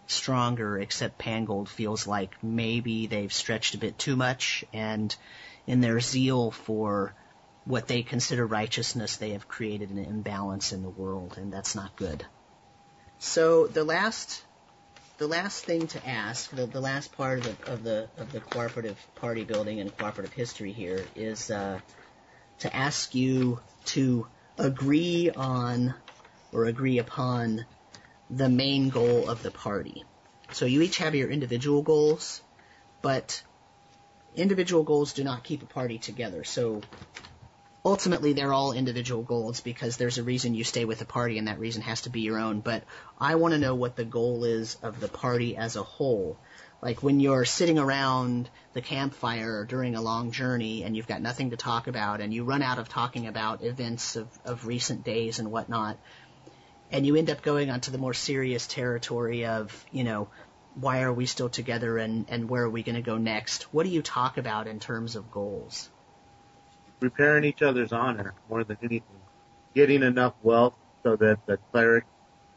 stronger, except Pangold feels like maybe they've stretched a bit too much, and in their zeal for what they consider righteousness, they have created an imbalance in the world, and that's not good. So the last the last thing to ask, the, the last part of the, of the of the cooperative party building and cooperative history here is uh, to ask you to agree on or agree upon the main goal of the party. So you each have your individual goals, but individual goals do not keep a party together. So ultimately they're all individual goals because there's a reason you stay with the party and that reason has to be your own. But I want to know what the goal is of the party as a whole. Like when you're sitting around the campfire during a long journey and you've got nothing to talk about and you run out of talking about events of, of recent days and whatnot, and you end up going onto the more serious territory of, you know, why are we still together and, and where are we going to go next? What do you talk about in terms of goals? repairing each other's honor more than anything. Getting enough wealth so that the cleric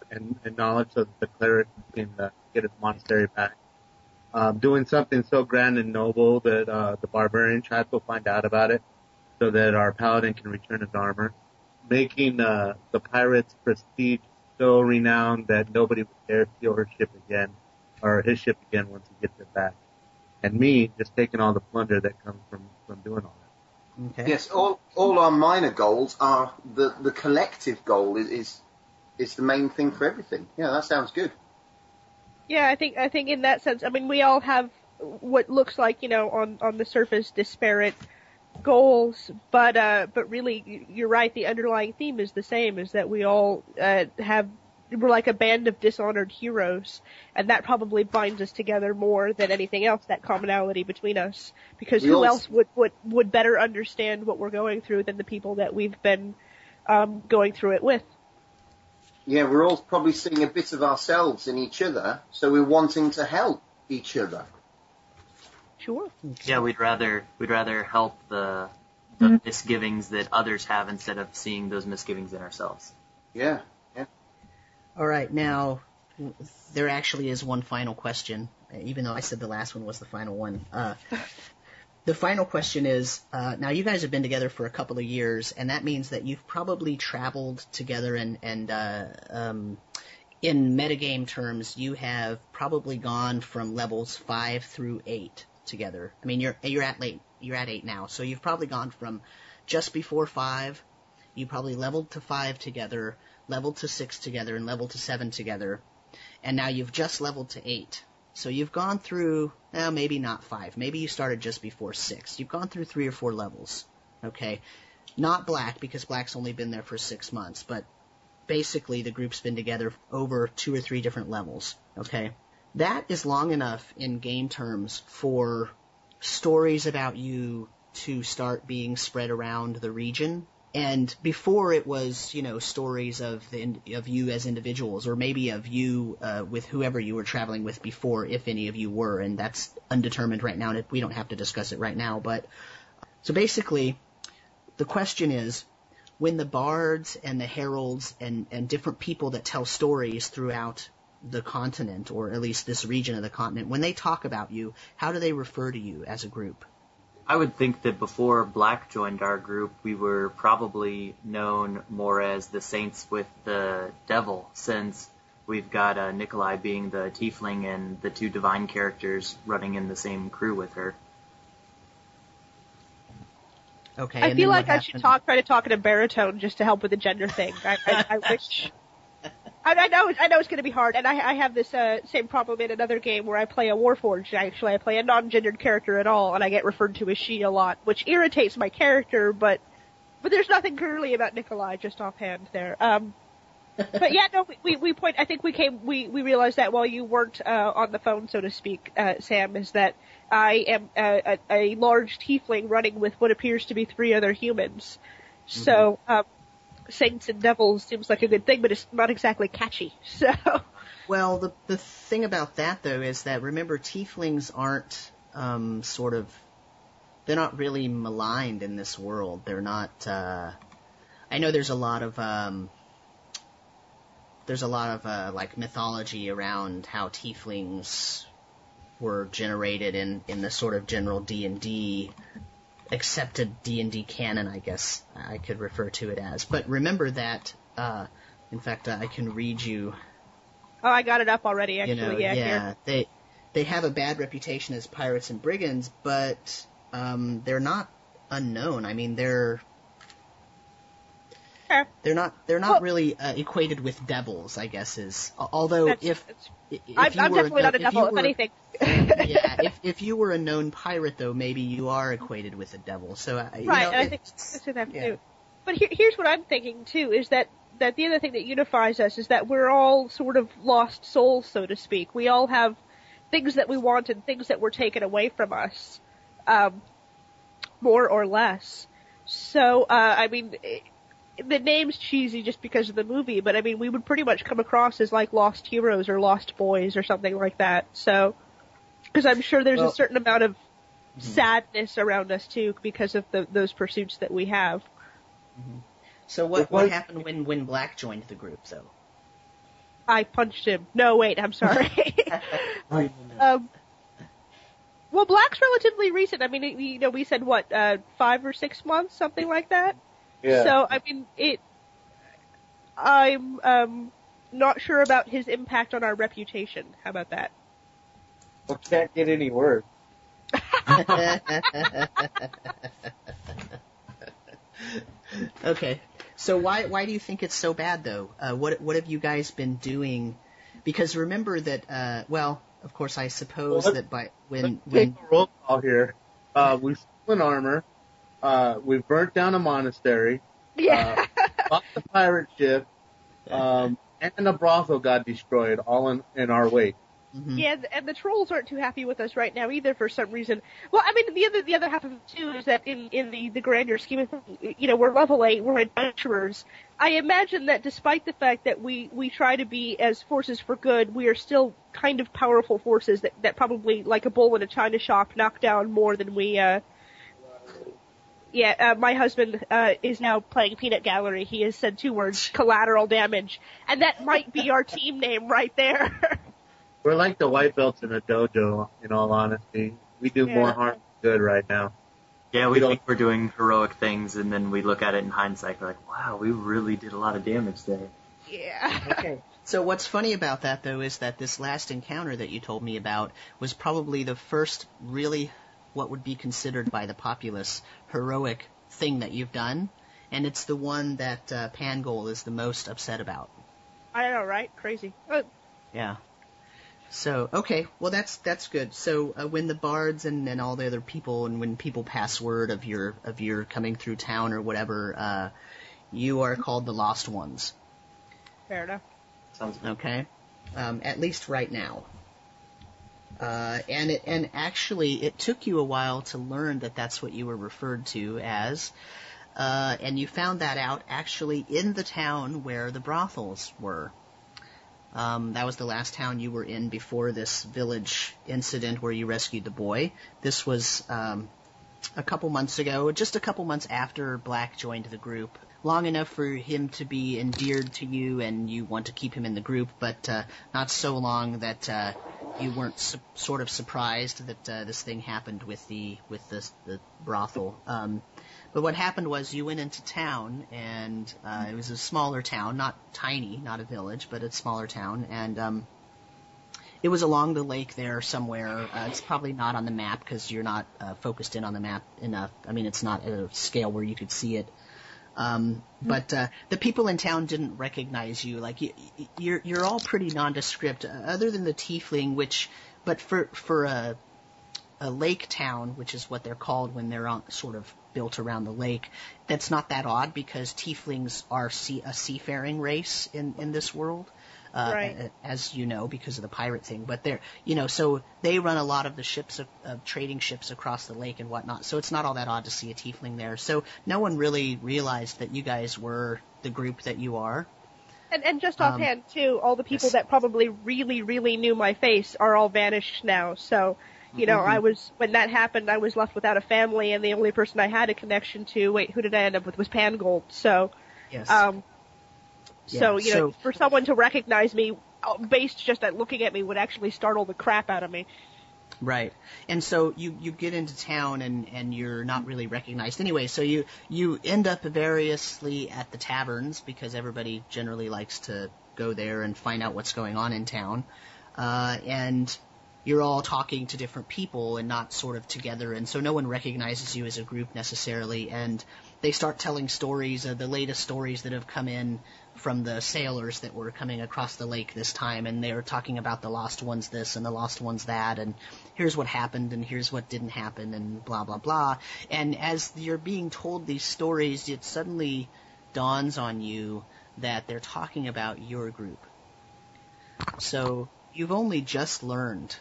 and, and knowledge so that the cleric can uh, get his monastery back. Um, doing something so grand and noble that uh, the barbarian tribe will find out about it, so that our paladin can return his armor. Making uh, the pirates' prestige so renowned that nobody would dare steal her ship again, or his ship again once he gets it back. And me just taking all the plunder that comes from from doing all that. Okay. Yes, all all our minor goals are the the collective goal is is, is the main thing for everything. Yeah, that sounds good. Yeah, I think I think in that sense, I mean, we all have what looks like, you know, on on the surface disparate goals, but uh, but really, you're right. The underlying theme is the same: is that we all uh, have we're like a band of dishonored heroes, and that probably binds us together more than anything else. That commonality between us, because We who all- else would would would better understand what we're going through than the people that we've been um, going through it with? Yeah, we're all probably seeing a bit of ourselves in each other, so we're wanting to help each other. Sure. Yeah, we'd rather we'd rather help the the misgivings that others have instead of seeing those misgivings in ourselves. Yeah. All right, now there actually is one final question, even though I said the last one was the final one. Uh, the final question is: uh, Now you guys have been together for a couple of years, and that means that you've probably traveled together, and and uh, um, in metagame terms, you have probably gone from levels five through eight together. I mean, you're you're at late, you're at eight now, so you've probably gone from just before five. You probably leveled to five together leveled to six together and leveled to seven together, and now you've just leveled to eight. So you've gone through, well, maybe not five. Maybe you started just before six. You've gone through three or four levels. Okay. Not black, because black's only been there for six months, but basically the group's been together over two or three different levels. Okay. That is long enough in game terms for stories about you to start being spread around the region and before it was, you know, stories of the of you as individuals, or maybe of you uh, with whoever you were traveling with before, if any of you were, and that's undetermined right now. And we don't have to discuss it right now. But so basically, the question is, when the bards and the heralds and and different people that tell stories throughout the continent, or at least this region of the continent, when they talk about you, how do they refer to you as a group? I would think that before Black joined our group, we were probably known more as the Saints with the Devil, since we've got uh, Nikolai being the Tiefling and the two divine characters running in the same crew with her. Okay. I feel like what I should talk, try to talk in a baritone just to help with the gender thing. I, I, I wish. I, I know, I know it's going to be hard, and I, I have this uh, same problem in another game where I play a Warforged. Actually, I play a non-gendered character at all, and I get referred to as she a lot, which irritates my character. But, but there's nothing girly about Nikolai, just offhand there. Um, but yeah, no, we, we we point. I think we came. We we realized that while you weren't uh, on the phone, so to speak, uh, Sam, is that I am a, a, a large tiefling running with what appears to be three other humans. So, um, saints and devils seems like a good thing, but it's not exactly catchy. So, Well, the the thing about that though is that remember tieflings aren't um, sort of they're not really maligned in this world. They're not. Uh, I know there's a lot of um, there's a lot of uh, like mythology around how tieflings were generated in in the sort of general D and D accepted D and D canon, I guess I could refer to it as. But remember that. Uh, in fact, I can read you oh, I got it up already. Actually, you know, yeah, yeah, they they have a bad reputation as pirates and brigands, but um, they're not unknown. I mean, they're They're not they're not Well- really uh, equated with devils, I guess is. Although That's- if, that's- if I'm, you I'm were definitely not a devil. If were- anything. yeah, if if you were a known pirate though, maybe you are equated with a devil. So uh, you Right, know, and I think that's what I have to yeah. do. But here, here's what I'm thinking too: is that that the other thing that unifies us is that we're all sort of lost souls, so to speak. We all have things that we want and things that were taken away from us, um, more or less. So, uh, I mean, the name's cheesy just because of the movie, but I mean, we would pretty much come across as like lost heroes or lost boys or something like that. So, because I'm sure there's Well- a certain amount of sadness around us too because of the, those pursuits that we have. so what If what happened when when Black joined the group though? I punched him. No, wait, I'm sorry. um, well, Black's relatively recent. I mean, you know, we said what, uh, five or six months, something like that. Yeah. So, I mean, it. I'm um not sure about his impact on our reputation. How about that? Well, can't get any worse. okay. So why why do you think it's so bad though? Uh, what what have you guys been doing? Because remember that uh, well, of course I suppose Well, that by when Let's when take a roll call here. Uh, we've stolen armor. Uh, we've burnt down a monastery. Yeah. Bought the pirate ship. Um, and the brothel got destroyed, all in, in our wake. mhm. Yeah, and the trolls aren't too happy with us right now either for some reason. Well, I mean, the other the other half of it too is that in in the the grander scheme of things, you know, we're level eight, we're adventurers. I imagine that despite the fact that we we try to be as forces for good, we are still kind of powerful forces that that probably like a bull in a china shop knock down more than we. uh yeah, uh, my husband uh, is now playing Peanut Gallery. He has said two words: collateral damage, and that might be our team name right there. We're like the white belts in a dojo, in all honesty. We do more harm than good right now. Yeah, we We don't- think we're doing heroic things, and then we look at it in hindsight, we're like, wow, we really did a lot of damage there. yeah. Okay. So what's funny about that though is that this last encounter that you told me about was probably the first really what would be considered by the populace heroic thing that you've done, and it's the one that uh, Pangold is the most upset about. I know, right? Crazy. Uh, Yeah. So okay, well that's that's good. So uh, when the bards and, and all the other people and when people pass word of your of your coming through town or whatever, uh, you are called the Lost Ones. fair enough. Sounds good. Okay, um, at least right now. Uh, and it, and actually, it took you a while to learn that that's what you were referred to as, uh, and you found that out actually in the town where the brothels were. Um, that was the last town you were in before this village incident where you rescued the boy. This was um, a couple months ago, just a couple months after Black joined the group. Long enough for him to be endeared to you and you want to keep him in the group, but uh, not so long that uh, you weren't su- sort of surprised that uh, this thing happened with the with the, the brothel. Um, but what happened was you went into town, and uh, it was a smaller town, not tiny, not a village, but a smaller town, and um, it was along the lake there somewhere. Uh, it's probably not on the map because you're not uh, focused in on the map enough. I mean, it's not at a scale where you could see it. Um, but uh, the people in town didn't recognize you. Like you, you're you're all pretty nondescript, uh, other than the tiefling, which, but for for a a lake town, which is what they're called when they're on, sort of built around the lake, that's not that odd because tieflings are sea, a seafaring race in in this world. Uh, Right. As you know, because of the pirate thing, but they're, you know, so they run a lot of the ships, of, of trading ships across the lake and whatnot. So it's not all that odd to see a tiefling there. So no one really realized that you guys were the group that you are. And and just Um, offhand too, all the people yes. that probably really really knew my face are all vanished now. So, you know, Mm-hmm. I was when that happened, I was left without a family, and the only person I had a connection to, wait, who did I end up with? Was Pangold. So, Yes. um, so Yeah, you know, so- for someone to recognize me uh, based just at looking at me would actually startle the crap out of me. Right. And so you, you get into town and, and you're not really recognized anyway. So you, you end up variously at the taverns because everybody generally likes to go there and find out what's going on in town. Uh, and you're all talking to different people and not sort of together. And so no one recognizes you as a group necessarily. And they start telling stories, uh, the latest stories that have come in from the sailors that were coming across the lake this time, and they were talking about the lost ones this and the lost ones that, and here's what happened and here's what didn't happen, and blah blah blah. And as you're being told these stories, it suddenly dawns on you that they're talking about your group. So you've only just learned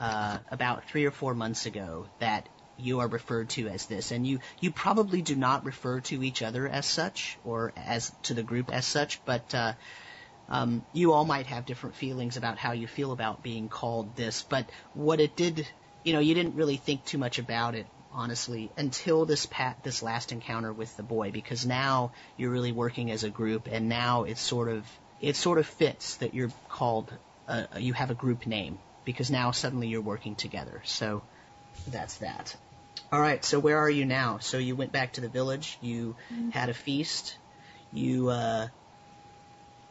uh, about three or four months ago that you are referred to as this, and you you probably do not refer to each other as such or as to the group as such, but uh, um, you all might have different feelings about how you feel about being called this. But what it did, you know, you didn't really think too much about it honestly until this pat this last encounter with the boy because now you're really working as a group and now it's sort of it sort of fits that you're called uh, you have a group name because now suddenly you're working together. So that's that all right so where are you now so you went back to the village you had a feast you uh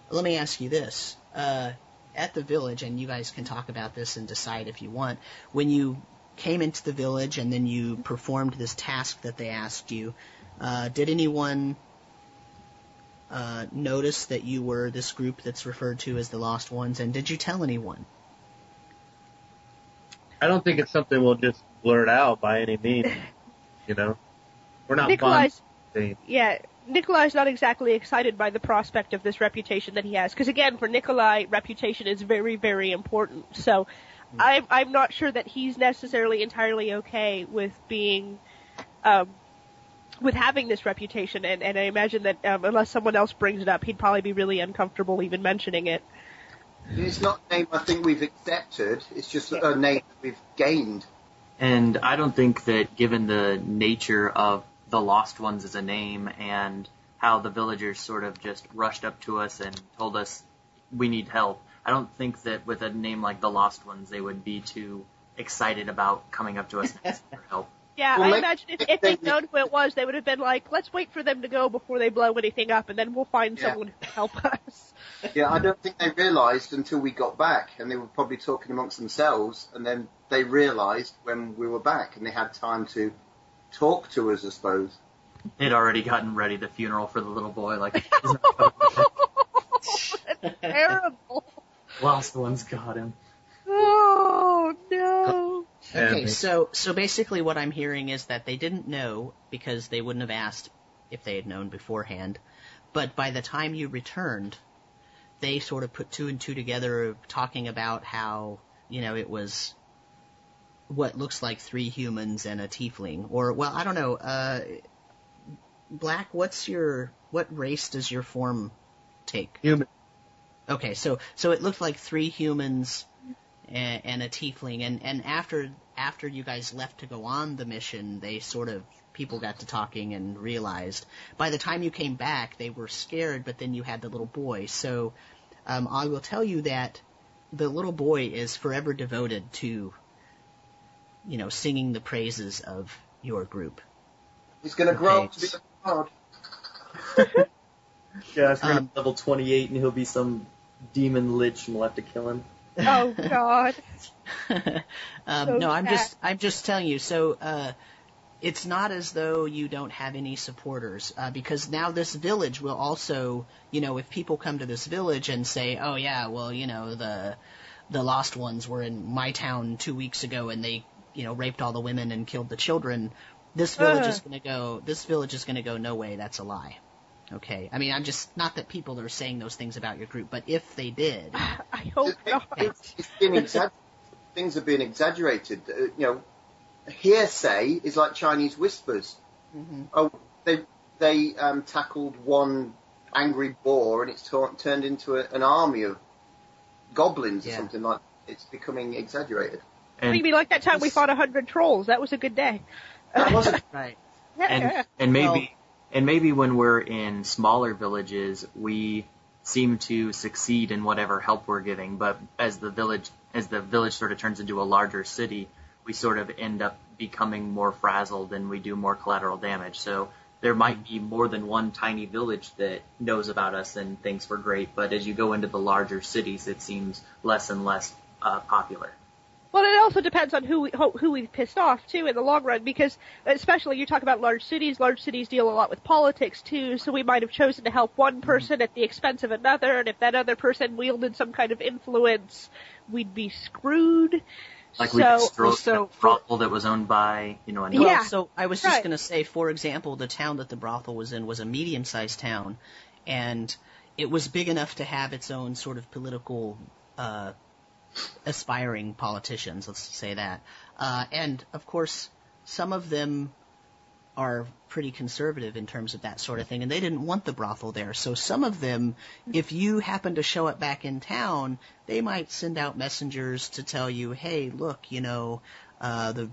let me ask you this uh at the village and you guys can talk about this and decide if you want when you came into the village and then you performed this task that they asked you, uh, did anyone uh, notice that you were this group that's referred to as the Lost Ones, and did you tell anyone? I don't think it's something we'll just blurt out by any means. You know, we're not Nikolai's, bonding. yeah, Nikolai's not exactly excited by the prospect of this reputation that he has, because again, for Nikolai, reputation is very, very important. So, I'm I'm not sure that he's necessarily entirely okay with being, um, with having this reputation, and and I imagine that um, unless someone else brings it up, he'd probably be really uncomfortable even mentioning it. It's not a name I think we've accepted. It's just a name that we've gained. And I don't think that given the nature of the Lost Ones as a name and how the villagers sort of just rushed up to us and told us we need help, I don't think that with a name like the Lost Ones they would be too excited about coming up to us and asking for help. Yeah, Well, I imagine if, if they'd known who it was, they would have been like, let's wait for them to go before they blow anything up, and then we'll find Yeah. someone who can help us. Yeah, I don't think they realised until we got back, and they were probably talking amongst themselves, and then they realised when we were back, and they had time to talk to us, I suppose. They'd already gotten ready the funeral for the little boy, like That's terrible. Lost Ones got him. Okay, so so basically what I'm hearing is that they didn't know because they wouldn't have asked if they had known beforehand. But by the time you returned, they sort of put two and two together talking about how, you know, it was what looks like three humans and a tiefling. Or well, I don't know, uh Black, what's your what race does your form take? Human. Okay, so so it looked like three humans and, and a tiefling, and and after after you guys left to go on the mission, they sort of people got to talking and realized by the time you came back they were scared, but then you had the little boy. So um, I will tell you that the little boy is forever devoted to you know singing the praises of your group. He's going to grow up to be a god. Yeah, after Um, level 28 and he'll be some demon lich and we'll have to kill him. Oh god. um, So no, I'm sad. just I'm just telling you. So uh, it's not as though you don't have any supporters uh, because now this village will also, you know, if people come to this village and say, oh yeah, well you know the the lost ones were in my town two weeks ago and they you know raped all the women and killed the children. This village Uh. is going to go. This village is going to go. No way, that's a lie. Okay, I mean, I'm just not that people are saying those things about your group, but if they did, I hope not. It's, it's been exag- things have been exaggerated. Uh, you know, hearsay is like Chinese whispers. Mhm. Oh, they they um, tackled one angry boar and it's tur- turned into a, an army of goblins or something like. It's becoming exaggerated. And, Maybe like that time we fought a hundred trolls. That was a good day. That wasn't. right? and and maybe and maybe when we're in smaller villages we seem to succeed in whatever help we're giving. But as the village as the village sort of turns into a larger city we sort of end up becoming more frazzled and we do more collateral damage. So there might be more than one tiny village that knows about us and thinks we're great but as you go into the larger cities it seems less and less uh, popular Well, it also depends on who we, who who we've pissed off too in the long run, because especially you talk about large cities. Large cities deal a lot with politics too, so we might have chosen to help one person at the expense of another, and if that other person wielded some kind of influence, we'd be screwed. Like so, we destroyed so- a brothel that was owned by, you know, a Yeah. Well, so I was just right. going to say, for example, the town that the brothel was in was a medium-sized town, and it was big enough to have its own sort of political, uh, aspiring politicians. Let's say that, uh, and of course, some of them are pretty conservative in terms of that sort of thing, and they didn't want the brothel there. So some of them, if you happen to show up back in town, they might send out messengers to tell you, hey, look, you know, uh, the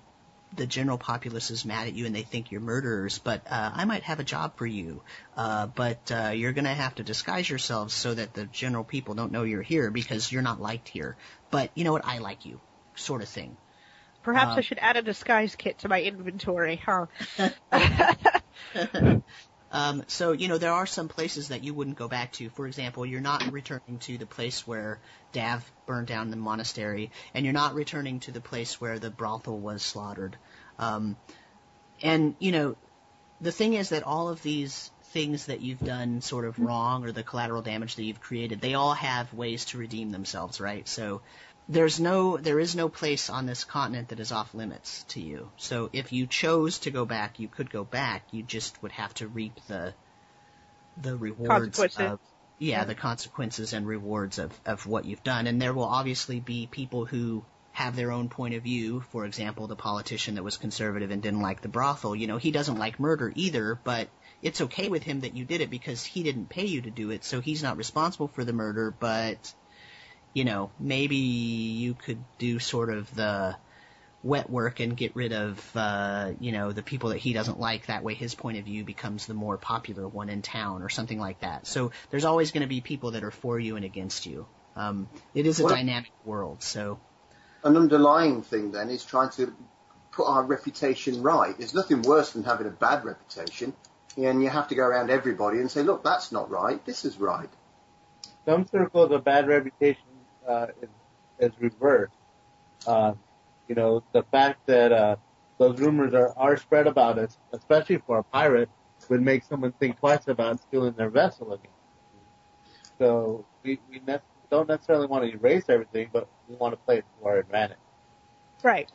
the general populace is mad at you and they think you're murderers, but uh, I might have a job for you. Uh, but uh, you're going to have to disguise yourselves so that the general people don't know you're here because you're not liked here. But you know what? I like you, sort of thing. Perhaps Uh, I should add a disguise kit to my inventory, huh? Um, so, you know, there are some places that you wouldn't go back to. For example, you're not returning to the place where Dav burned down the monastery, and you're not returning to the place where the brothel was slaughtered. Um, and, you know, the thing is that all of these things that you've done sort of wrong or the collateral damage that you've created, they all have ways to redeem themselves, right? So there's no, there is no place on this continent that is off limits to you. So if you chose to go back, you could go back. You just would have to reap the, the rewards of, yeah, the consequences and rewards of, of what you've done. And there will obviously be people who have their own point of view. For example, the politician that was conservative and didn't like the brothel, you know, he doesn't like murder either, but it's okay with him that you did it because he didn't pay you to do it, so he's not responsible for the murder, but, you know, maybe you could do sort of the wet work and get rid of, uh, you know, the people that he doesn't like. That way his point of view becomes the more popular one in town or something like that. So there's always going to be people that are for you and against you. Um, it is a What- dynamic world, so. An underlying thing then is trying to put our reputation right. There's nothing worse than having a bad reputation, and you have to go around everybody and say, look, that's not right. This is right. Some circles, a bad reputation uh, is, is reversed. Uh, you know, the fact that uh, those rumors are, are spread about us, especially for a pirate, would make someone think twice about stealing their vessel again. So we, we ne- don't necessarily want to erase everything, but we want to play it to our advantage. Right.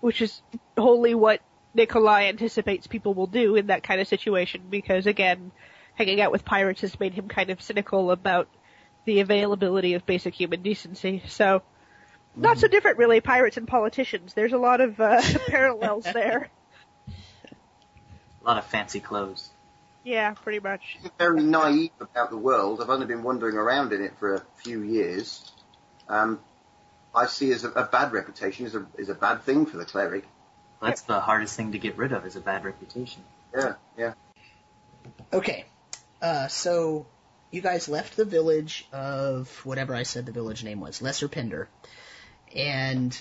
Which is wholly what Nikolai anticipates people will do in that kind of situation, because again, hanging out with pirates has made him kind of cynical about the availability of basic human decency. So, not so different really, pirates and politicians. There's a lot of uh, parallels there. A lot of fancy clothes. Yeah, pretty much. I'm very naive about the world. I've only been wandering around in it for a few years. Um, I see as a, a bad reputation is a, is a bad thing for the cleric. That's the hardest thing to get rid of is a bad reputation. Yeah, yeah. Okay. Uh, so you guys left the village of whatever I said the village name was, Lesser Pinder, and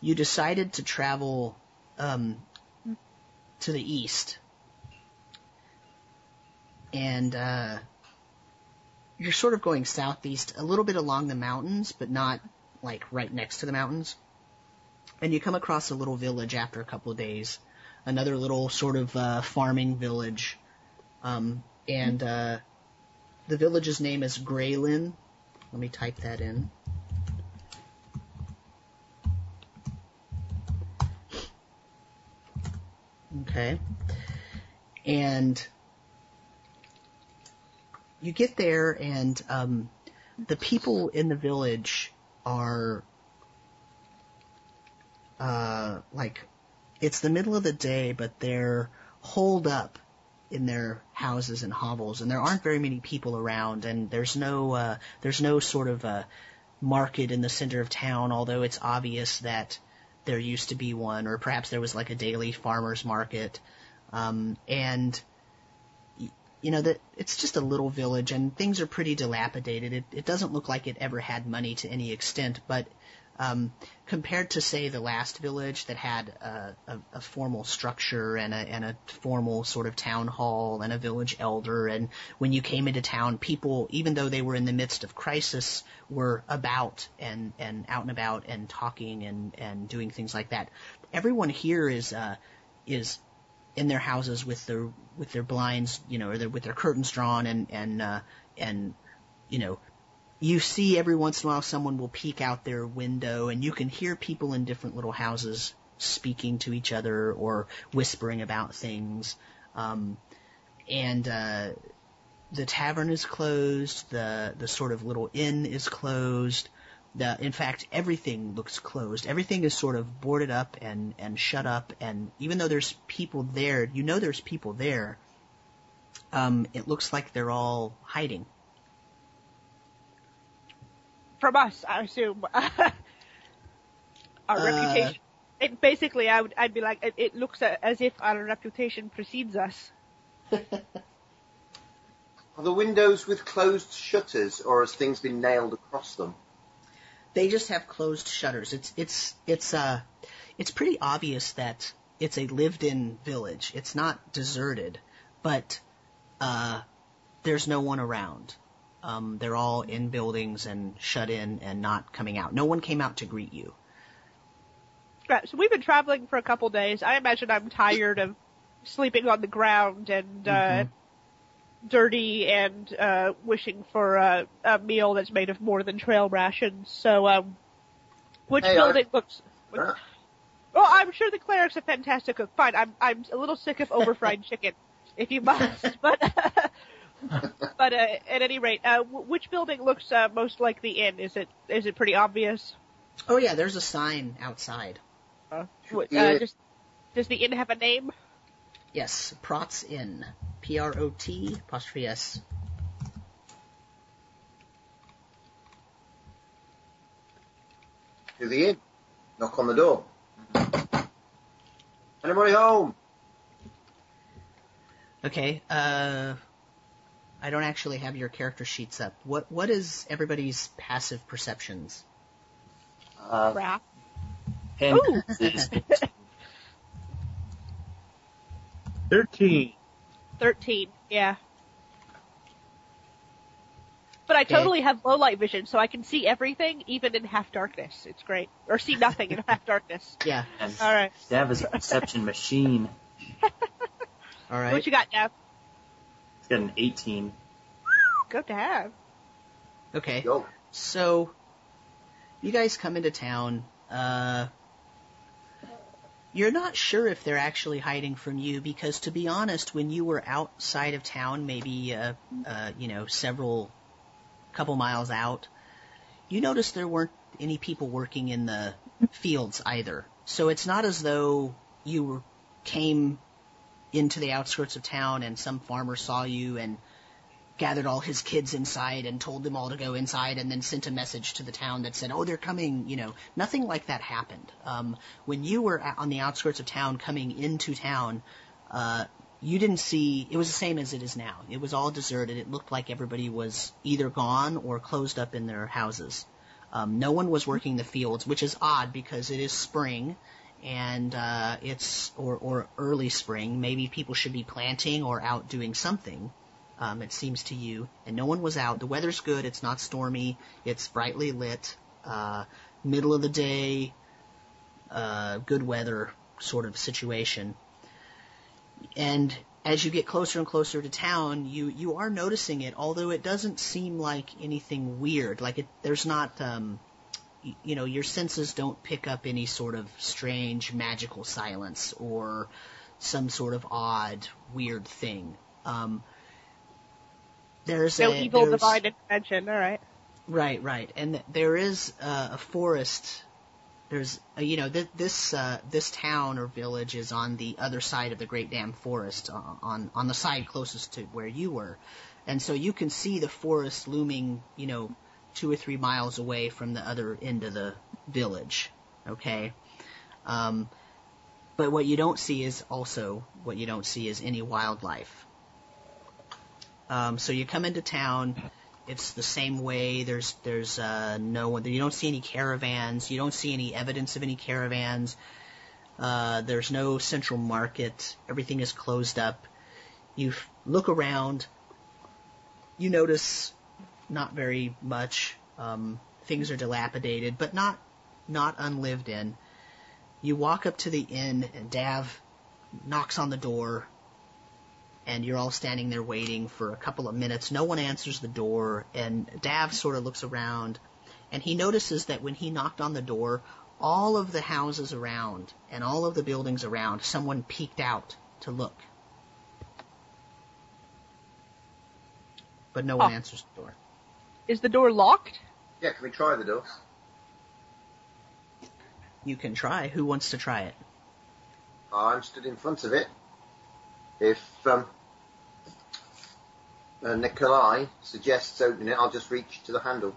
you decided to travel um, to the east. And uh, you're sort of going southeast, a little bit along the mountains, but not like right next to the mountains. And you come across a little village after a couple of days, another little sort of uh, farming village. Um, and uh, the village's name is Greylin. Let me type that in. Okay. And you get there, and um, the people in the village are uh, like it's the middle of the day, but they're holed up in their houses and hovels, and there aren't very many people around, and there's no uh, there's no sort of uh market in the center of town, although it's obvious that there used to be one, or perhaps there was like a daily farmers market, um, and you know that it's just a little village, and things are pretty dilapidated. It, it doesn't look like it ever had money to any extent, but Um, compared to say the last village that had a, a, a formal structure and a, and a formal sort of town hall and a village elder, and when you came into town, people, even though they were in the midst of crisis, were about and and out and about and talking and and doing things like that. Everyone here is uh, is in their houses with their with their blinds, you know, or their, with their curtains drawn and and uh, and you know you see every once in a while someone will peek out their window and you can hear people in different little houses speaking to each other or whispering about things. Um, and uh, the tavern is closed. The the sort of little inn is closed. The, in fact, everything looks closed. Everything is sort of boarded up and, and shut up. And even though there's people there, you know there's people there. Um, it looks like they're all hiding from us, I assume. Our Uh, reputation. It, basically, I would, I'd be like, it, it looks as if our reputation precedes us. Are the windows with closed shutters, or has things been nailed across them? They just have closed shutters. It's it's it's uh it's pretty obvious that it's a lived-in village. It's not deserted, but uh there's no one around. Um, they're all in buildings and shut in and not coming out. No one came out to greet you. Right, so we've been traveling for a couple days. I imagine I'm tired of sleeping on the ground and uh, dirty and uh, wishing for a, a meal that's made of more than trail rations. So, um, which Hey, building I- looks? Well, I'm sure the cleric's a fantastic cook. Fine, I'm I'm a little sick of overfried chicken, if you must. But but uh, at any rate, uh, w- which building looks uh, most like the inn? Is it is it pretty obvious? Oh yeah, there's a sign outside. Uh, what, Yeah. uh, just, does the inn have a name? Yes, Prot's Inn. P R O T apostrophe S. To the inn. Knock on the door. Anybody home? Okay. Uh, I don't actually have your character sheets up. What what is everybody's passive perceptions? Uh, Crap. pen Thirteen. Thirteen. Yeah. But I Okay. totally have low light vision, so I can see everything, even in half darkness. It's great. Or see nothing in half darkness. Yeah. and All right. Dav is a perception machine. All right. What you got, Dav? He's got an 18. Good to have. Okay. Yo. So, you guys come into town. Uh, you're not sure if they're actually hiding from you because, to be honest, when you were outside of town, maybe uh, uh, you know several couple miles out, you noticed there weren't any people working in the fields either. So it's not as though you were, came into the outskirts of town and some farmer saw you and gathered all his kids inside and told them all to go inside and then sent a message to the town that said, oh, they're coming, you know, nothing like that happened. Um, when you were on the outskirts of town coming into town, uh, you didn't see, it was the same as it is now. It was all deserted. It looked like everybody was either gone or closed up in their houses. Um, no one was working the fields, which is odd because it is spring and uh, it's or or early spring. Maybe people should be planting or out doing something. Um, it seems to you, and no one was out. The weather's good. It's not stormy. It's brightly lit. Uh, middle of the day. Uh, good weather sort of situation. And as you get closer and closer to town, you you are noticing it, although it doesn't seem like anything weird. Like it, there's not, um, you know, your senses don't pick up any sort of strange magical silence or some sort of odd, weird thing. Um, there's No a evil there's- divine intervention. All right. Right, right, and there is uh, a forest. There's, uh, you know, th- this uh, this town or village is on the other side of the Great Dam Forest, uh, on on the side closest to where you were, and so you can see the forest looming, you know, two or three miles away from the other end of the village. Okay, um, but what you don't see is also what you don't see is any wildlife. Um, so you come into town it's the same way. There's there's uh, no one. You don't see any caravans. You don't see any evidence of any caravans. Uh, there's no central market. Everything is closed up. You look around. You notice not very much. Um, things are dilapidated, but not not unlived in. You walk up to the inn, and Dav knocks on the door, and you're all standing there waiting for a couple of minutes. No one answers the door, and Dav sort of looks around, and he notices that when he knocked on the door, all of the houses around and all of the buildings around, someone peeked out to look. But no one Oh. answers the door. Is the door locked? Yeah, can we try the door? You can try. Who wants to try it? I'm stood in front of it. If um, uh, Nikolai suggests opening it, I'll just reach to the handle.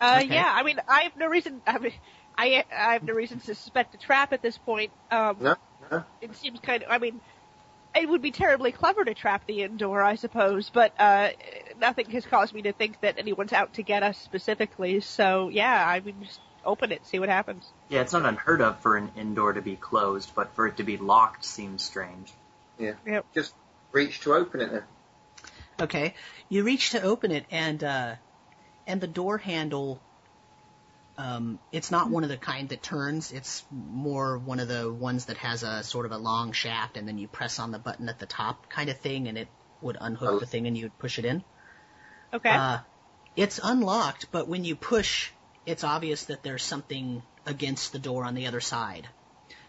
Uh, Okay. yeah. I mean, I have no reason. I mean, I I have no reason to suspect a trap at this point. Um, No, no. it seems kind of. I mean, it would be terribly clever to trap the inn door, I suppose, but uh, nothing has caused me to think that anyone's out to get us specifically. So yeah, I mean, just open it, see what happens. Yeah, it's not unheard of for an inn door to be closed, but for it to be locked seems strange. Yeah. Just reach to open it then. Okay. You reach to open it, and uh, and the door handle. Um, it's not one of the kind that turns. It's more one of the ones that has a sort of a long shaft, and then you press on the button at the top, kind of thing, and it would unhook Oh. the thing, and you'd push it in. Okay. Uh, it's unlocked, but when you push, it's obvious that there's something against the door on the other side.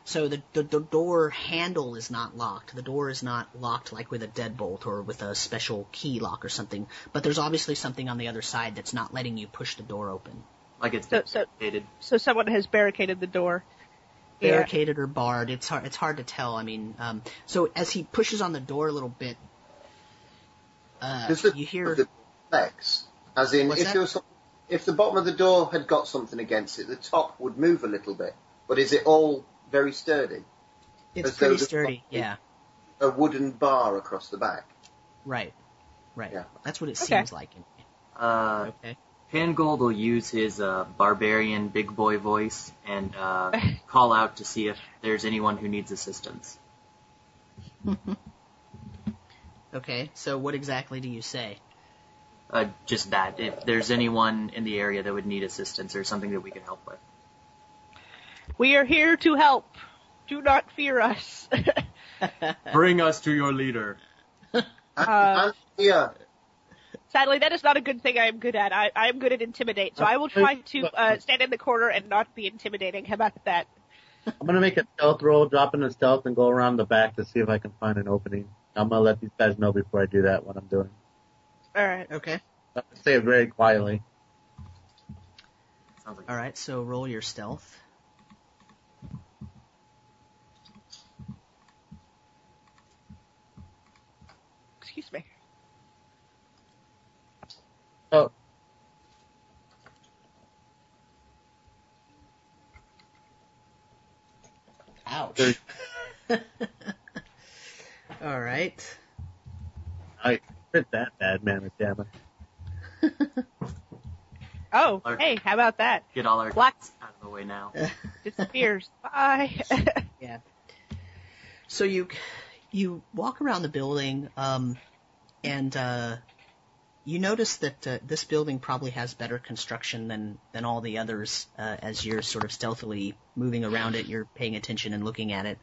So the, the, the door handle is not locked. The door is not locked like with a deadbolt or with a special key lock or something. But there's obviously something on the other side that's not letting you push the door open. Like it's So- so- barricaded. so someone has barricaded the door. Yeah. Barricaded or barred. It's hard. It's hard to tell. I mean, um, so as he pushes on the door a little bit, uh, the, you hear. the legs, as in, What's if that? there was some, if the bottom of the door had got something against it, the top would move a little bit. But is it all very sturdy? It's as though pretty the- sturdy. Yeah. A wooden bar across the back. Right. Right. Yeah. That's what it Okay. seems like. Uh, Okay. Pangold will use his uh, barbarian big boy voice and uh, call out to see if there's anyone who needs assistance. Okay. So what exactly do you say? Uh, just that, if there's anyone in the area that would need assistance or something that we can help with. We are here to help. Do not fear us. Bring us to your leader. And, Uh, and here, Sadly, that is not a good thing I am good at. I, I am good at intimidate, so I will try to uh, stand in the corner and not be intimidating. How about that? I'm gonna make a stealth roll, drop in a stealth, and go around the back to see if I can find an opening. I'm gonna let these guys know before I do that what I'm doing. All right. Okay. I'll say it very quietly. Like All right. So roll your stealth. Excuse me. Oh, Ouch. There- All right. I fit that bad man, damn it. Oh, Or- hey, how about that? get all our Black out of the way now. disappears. Bye. Yeah. So you you walk around the building, um, and uh, you notice that uh, this building probably has better construction than than all the others. Uh, as you're sort of stealthily moving around it, you're paying attention and looking at it.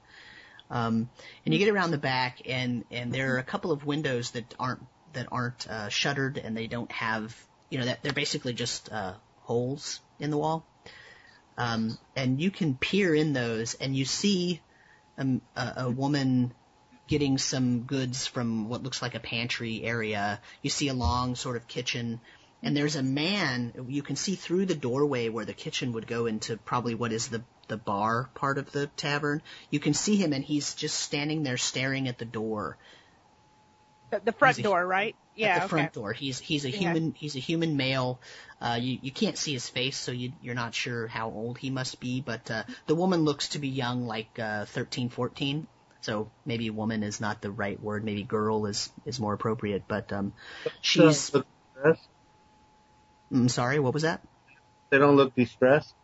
Um, and you get around the back, and and there are a couple of windows that aren't that aren't uh, shuttered, and they don't have you know that they're basically just uh, holes in the wall. Um, and you can peer in those, and you see um, a, a woman getting some goods from what looks like a pantry area. You see a long sort of kitchen, and there's a man. You can see through the doorway where the kitchen would go into probably what is the the bar part of the tavern. You can see him, and he's just standing there staring at the door. The, the front a- door, right? Yeah. at the okay. front door. He's he's a Yeah. human he's a human male. Uh, you you can't see his face, so you you're not sure how old he must be. But uh, the woman looks to be young, like uh, 13, 14. So maybe woman is not the right word. Maybe girl is is more appropriate. But um, she's So, I'm sorry, what was that? They don't look distressed.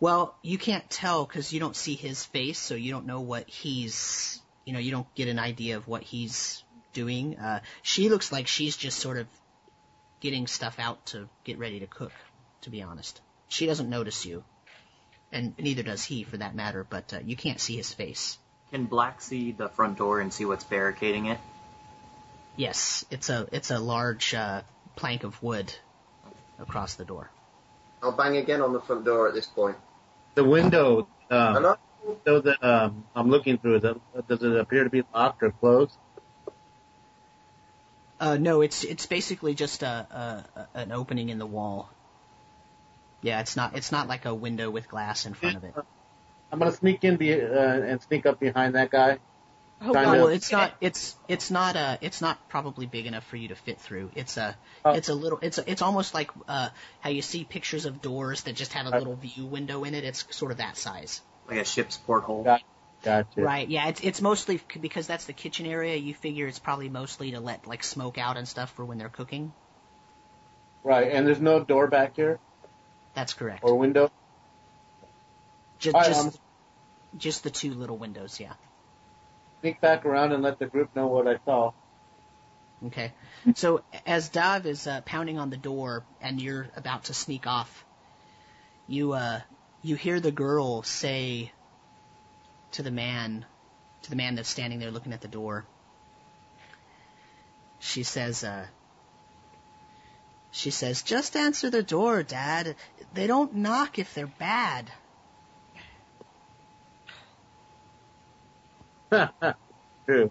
Well, you can't tell because you don't see his face, so you don't know what he's, you know, you don't get an idea of what he's doing. Uh, she looks like she's just sort of getting stuff out to get ready to cook, to be honest. She doesn't notice you. And neither does he, for that matter, but uh, you can't see his face. Can Black see the front door and see what's barricading it? Yes, it's a it's a large uh, plank of wood across the door. I'll bang again on the front door at this point. The window, um, Hello? so that um, I'm looking through, is it, does it appear to be locked or closed? Uh, no, it's it's basically just a, a, a an opening in the wall. Yeah, it's not it's not like a window with glass in front of it. I'm gonna sneak in be, uh, and sneak up behind that guy. Oh, Trying to- Well, it's not it's it's not uh it's not probably big enough for you to fit through. It's a Oh. it's a little it's a, it's almost like uh how you see pictures of doors that just have a Uh. little view window in it. It's sort of that size. Like a ship's porthole? Got- Gotcha. Right. Yeah. It's it's mostly because that's the kitchen area. You figure it's probably mostly to let like smoke out and stuff for when they're cooking. Right, and there's no door back here That's correct. or window. Just right, just, um, just the two little windows. Yeah. Sneak back around and let the group know what I saw. Okay. So as Dav is uh, pounding on the door and you're about to sneak off, you uh you hear the girl say to the man to the man that's standing there looking at the door. She says uh she says, "Just answer the door, Dad. They don't knock if they're bad." True.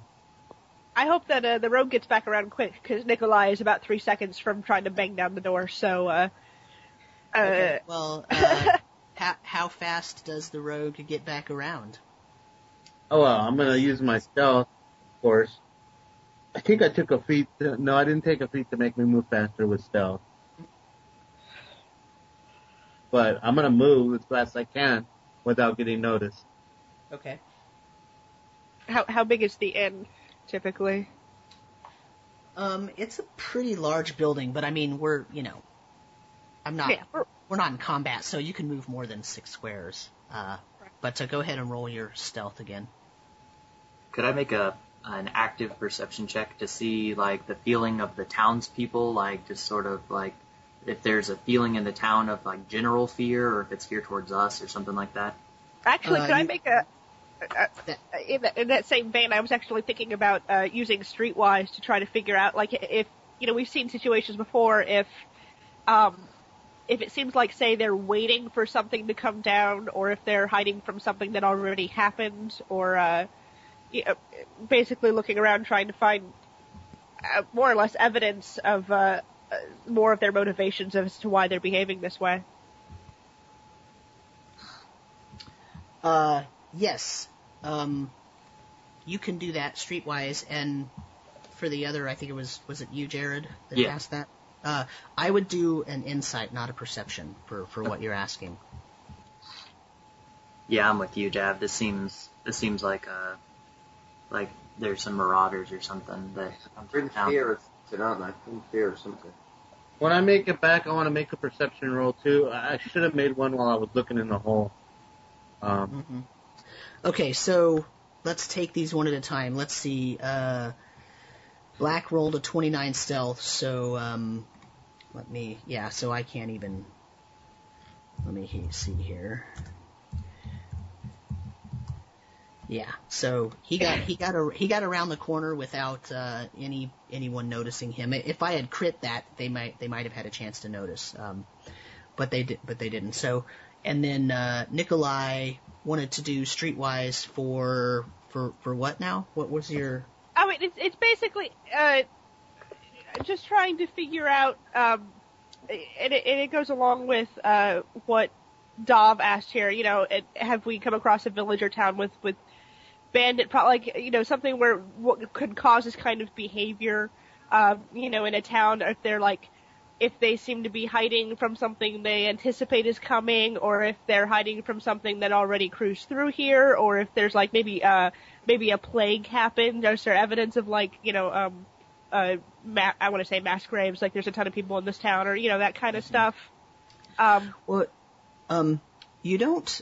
I hope that uh, the rogue gets back around quick because Nikolai is about three seconds from trying to bang down the door. So, uh, uh, Okay. Well, uh, how how fast does the rogue get back around? Oh well, I'm gonna use my stealth, of course. I think I took a feat. To, no, I didn't take a feat to make me move faster with stealth. But I'm gonna move as fast as I can without getting noticed. Okay. how how big is the inn typically? Um, it's a pretty large building, but I mean, we're, you know, I'm not, Yeah, we're- we're not in combat, so you can move more than six squares. Uh, but to go ahead and roll your stealth again. Could I make a an active perception check to see like the feeling of the townspeople, like just sort of like if there's a feeling in the town of like general fear, or if it's fear towards us, or something like that? Actually, Uh, could I make a? Uh, in, that, in that same vein, I was actually thinking about uh, using Streetwise to try to figure out, like, if you know, we've seen situations before. If, um, if it seems like, say, they're waiting for something to come down, or if they're hiding from something that already happened, or uh, you know, basically looking around trying to find uh, more or less evidence of uh, uh, more of their motivations as to why they're behaving this way. Uh, yes. Um, you can do that streetwise, and for the other, I think it was, was it you, Jared, that Yeah. asked that? Uh, I would do an insight, not a perception, for, for what you're asking. Yeah, I'm with you, Jav. This seems this seems like uh like there's some marauders or something that come They're in through town. fear of something, aren't they? In fear of something. When I make it back, I want to make a perception roll too. I I should have made one while I was looking in the hole. Um, hmm Okay, so let's take these one at a time. Let's see. Uh, Black rolled a 29 stealth, so um, let me. Yeah, so I can't even. Let me see here. Yeah, so he got he got a, he got around the corner without uh, any anyone noticing him. If I had crit that, they might they might have had a chance to notice, um, but they did but they didn't. So and then uh, Nikolai wanted to do Streetwise for for for what now? What was your mean, it's it's basically uh, just trying to figure out, um, and it, and it goes along with uh, what Dav asked here. You know, have we come across a village or town with with bandit, pro- like you know, something where what could cause this kind of behavior? Uh, you know, in a town, if they're like. If they seem to be hiding from something they anticipate is coming, or if they're hiding from something that already cruised through here, or if there's like maybe uh maybe a plague happened? Is there evidence of like you know um uh, ma- I want to say mass graves, like there's a ton of people in this town, or you know that kind of stuff. Um, Well, um, you don't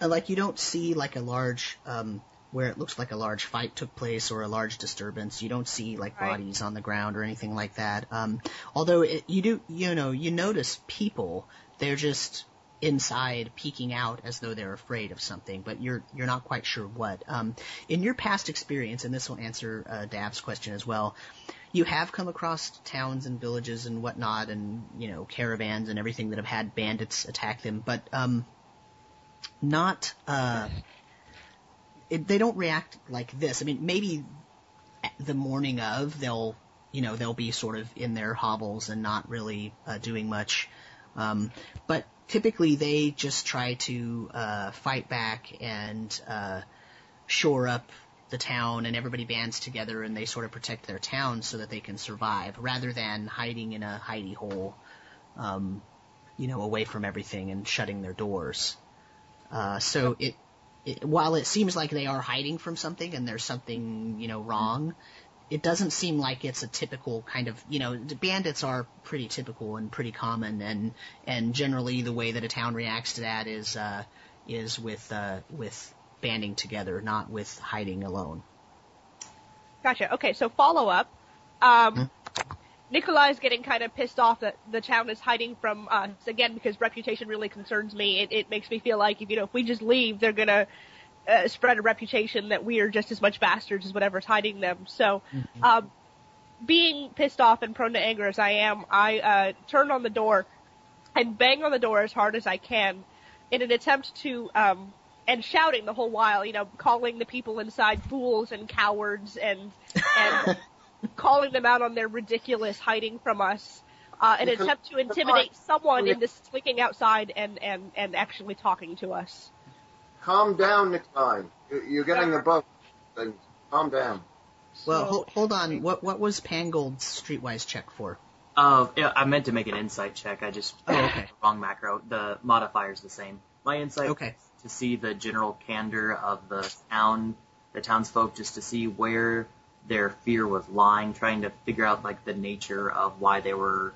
uh, like you don't see like a large um, where it looks like a large fight took place or a large disturbance. You don't see like Right. bodies on the ground or anything like that. Um, although it, you do, you know, you notice people. They're just inside peeking out as though they're afraid of something, but you're you're not quite sure what. Um, in your past experience, and this will answer uh, Dav's question as well, you have come across towns and villages and whatnot, and you know caravans and everything that have had bandits attack them, but um, not uh, it, they don't react like this. I mean, maybe the morning of they'll you know they'll be sort of in their hobbles and not really uh, doing much, um, but typically they just try to uh, fight back and uh, shore up the town and everybody bands together and they sort of protect their town so that they can survive rather than hiding in a hidey hole, um, you know, away from everything and shutting their doors. Uh, so it, it, while it seems like they are hiding from something and there's something, you know, wrong, it doesn't seem like it's a typical kind of, you know, the bandits are pretty typical and pretty common and, and generally the way that a town reacts to that is, uh, is with, uh, with banding together, not with hiding alone. Gotcha. Okay, so follow up. Um, Nikolai's getting kind of pissed off that the town is hiding from us again because reputation really concerns me. It, it makes me feel like if you know if we just leave, they're gonna uh, spread a reputation that we are just as much bastards as whatever's hiding them. So, um, being pissed off and prone to anger as I am, I uh, turn on the door and bang on the door as hard as I can in an attempt to um, and shouting the whole while, you know, calling the people inside fools and cowards and and calling them out on their ridiculous hiding from us. Uh, in an Because- attempt to intimidate someone into sneaking outside and, and, and actually talking to us. Calm down, Nikolai. You- You're getting above things. Calm down. Well, hold, hold on. What what was Pangold's streetwise check for? Uh, yeah, I meant to make an insight check. I just Oh, okay. wrong macro. The modifier's the same. My insight Okay. is to see the general candor of the town, the townsfolk, just to see where their fear was lying, trying to figure out like the nature of why they were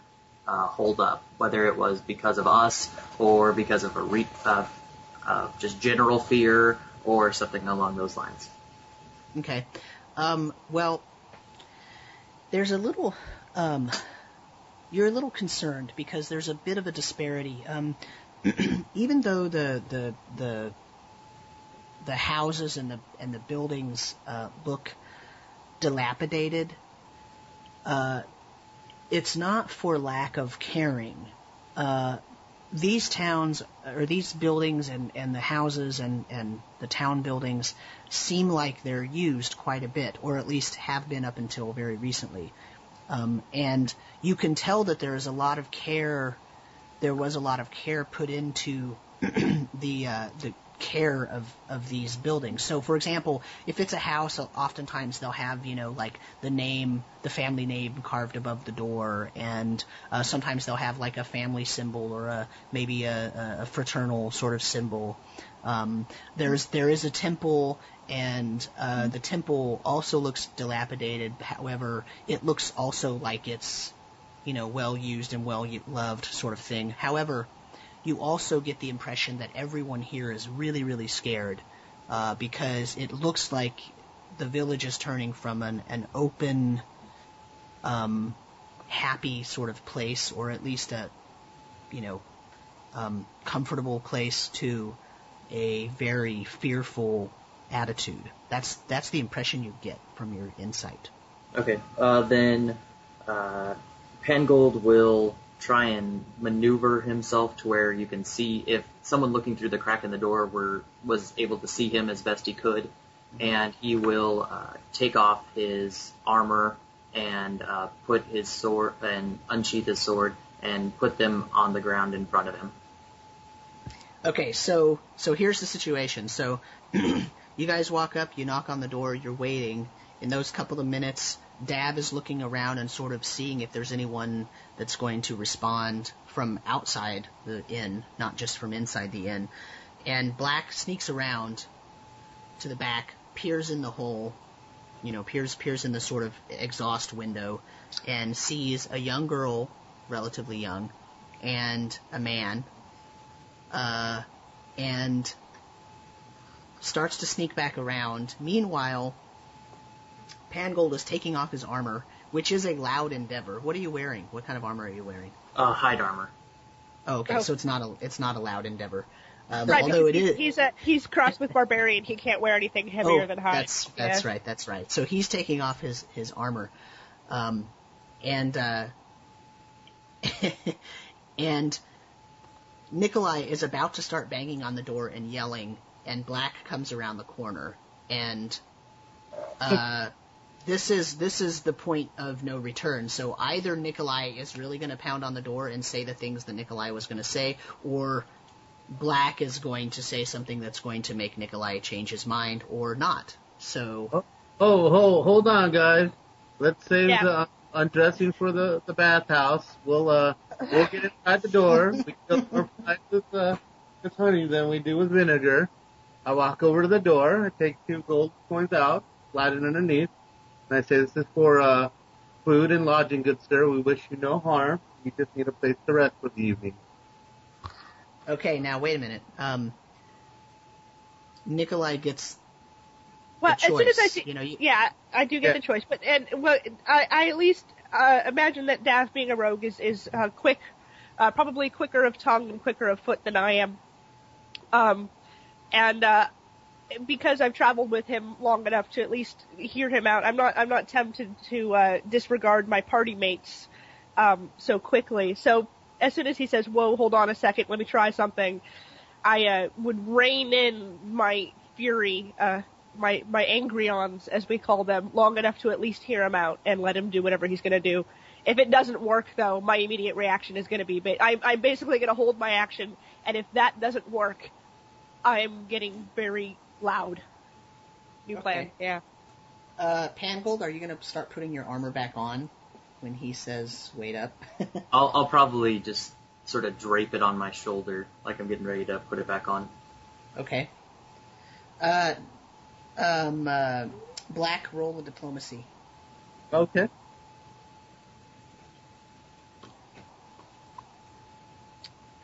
uh, holed up, whether it was because of us or because of a re- uh, uh, just general fear or something along those lines. Okay. Um, well, there's a little, um, you're a little concerned because there's a bit of a disparity. Um, even though the, the, the, the houses and the, and the buildings, uh, look dilapidated, uh, it's not for lack of caring. Uh, these towns or these buildings and, and the houses and, and the town buildings seem like they're used quite a bit, or at least have been up until very recently. Um, and you can tell that there is a lot of care. There was a lot of care put into the uh, the care of of these buildings. So, for example, if it's a house, oftentimes they'll have you know like the name, the family name carved above the door, and uh, sometimes they'll have like a family symbol or a maybe a, a fraternal sort of symbol. Um, there's there is a temple, and uh, the temple also looks dilapidated. However, it looks also like it's you know well used and well loved sort of thing. However, you also get the impression that everyone here is really really scared uh, because it looks like the village is turning from an an open, um, happy sort of place, or at least a you know um, comfortable place to a very fearful attitude. That's that's the impression you get from your insight. Okay, uh, then uh, Pangold will try and maneuver himself to where you can see if someone looking through the crack in the door were was able to see him as best he could, and he will uh, take off his armor and uh, put his sword and unsheath his sword and put them on the ground in front of him. Okay, so so here's the situation. So you guys walk up, you knock on the door, you're waiting. In those couple of minutes, Dav is looking around and sort of seeing if there's anyone that's going to respond from outside the inn, not just from inside the inn. And Black sneaks around to the back, peers in the hole, you know, peers peers in the sort of exhaust window and sees a young girl, relatively young, and a man, uh, and starts to sneak back around. Meanwhile, Pangold is taking off his armor, which is a loud endeavor. What are you wearing? What kind of armor are you wearing? Uh, hide armor. Oh, okay, Oh. so it's not a it's not a loud endeavor. Um, Right, although it because is, he's a, he's crossed with barbarian. He can't wear anything heavier oh, than hide. That's that's Yeah. right. That's right. So he's taking off his his armor, um, and uh, and Nikolai is about to start banging on the door and yelling, and Black comes around the corner, and uh, this is this is the point of no return. So either Nikolai is really going to pound on the door and say the things that Nikolai was going to say, or Black is going to say something that's going to make Nikolai change his mind or not. So Oh, ho, hold on, guys. Let's save Yeah. the uh, undressing for the the bathhouse. We'll uh we'll get inside the door. We kill more flies with uh with honey than we do with vinegar. I walk over to the door. I take two gold coins out, slide it underneath, and I say, "This is for uh food and lodging, good sir. We wish you no harm. You just need a place to rest for the evening." okay, now wait a minute. Um, Nikolai gets Well, the as soon as I see, you know, you- yeah, I do get Yeah. the choice. But and well, I, I at least uh, imagine that Dav being a rogue is is uh, quick, uh, probably quicker of tongue and quicker of foot than I am. Um, and uh, because I've traveled with him long enough to at least hear him out, I'm not I'm not tempted to uh, disregard my party mates um, so quickly. So as soon as he says, "Whoa, hold on a second, let me try something," I uh, would rein in my fury, uh, my my angryons as we call them, long enough to at least hear him out and let him do whatever he's going to do. If it doesn't work, though, my immediate reaction is going to be, ba- I, I'm basically going to hold my action, and if that doesn't work, I'm getting very loud. New plan, yeah. uh, Pangold. Are you going to start putting your armor back on when he says "wait up"? I'll, I'll probably just sort of drape it on my shoulder, like I'm getting ready to put it back on. okay. Uh, um, uh, Black roll of diplomacy. Okay.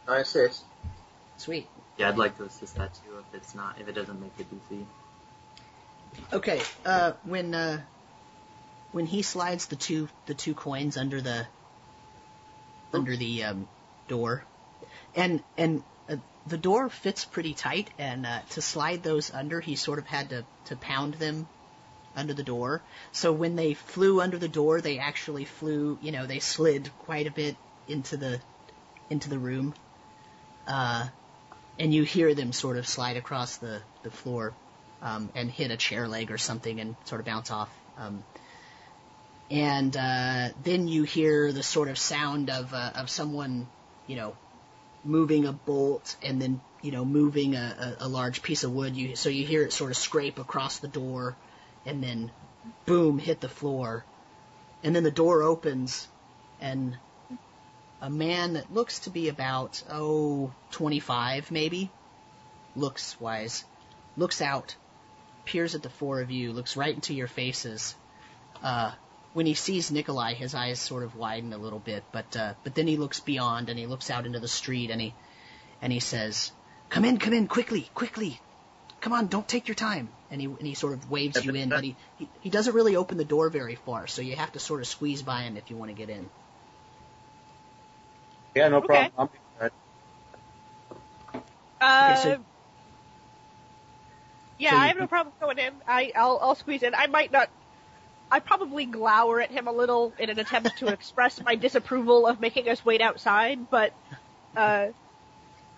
I assist. Sweet. Yeah, I'd like to assist that too if it's not, if it doesn't make the DC. Okay, uh, when uh, when he slides the two the two coins under the under the um, door, and and uh, the door fits pretty tight, and uh, to slide those under, he sort of had to to pound them under the door. So when they flew under the door, they actually flew, you know, they slid quite a bit into the into the room, uh, and you hear them sort of slide across the the floor um, and hit a chair leg or something and sort of bounce off. Um, and uh, then you hear the sort of sound of uh, of someone, you know, moving a bolt and then you know moving a, a, a large piece of wood. You so you hear it sort of scrape across the door, and then boom hit the floor, and then the door opens, and a man that looks to be about oh 25 maybe, looks wise, looks out, peers at the four of you, looks right into your faces. Uh, when he sees Nikolai, his eyes sort of widen a little bit, but uh, but then he looks beyond and he looks out into the street and he and he says, "Come in, come in, quickly, quickly, come on, don't take your time." And he and he sort of waves you in, but he, he he doesn't really open the door very far, so you have to sort of squeeze by him if you want to get in. Yeah, no Okay. problem. I'll be right. Uh, so- yeah, so I have no problem going in. I, I'll, I'll squeeze in. I might not. I probably glower at him a little in an attempt to express my disapproval of making us wait outside, but uh,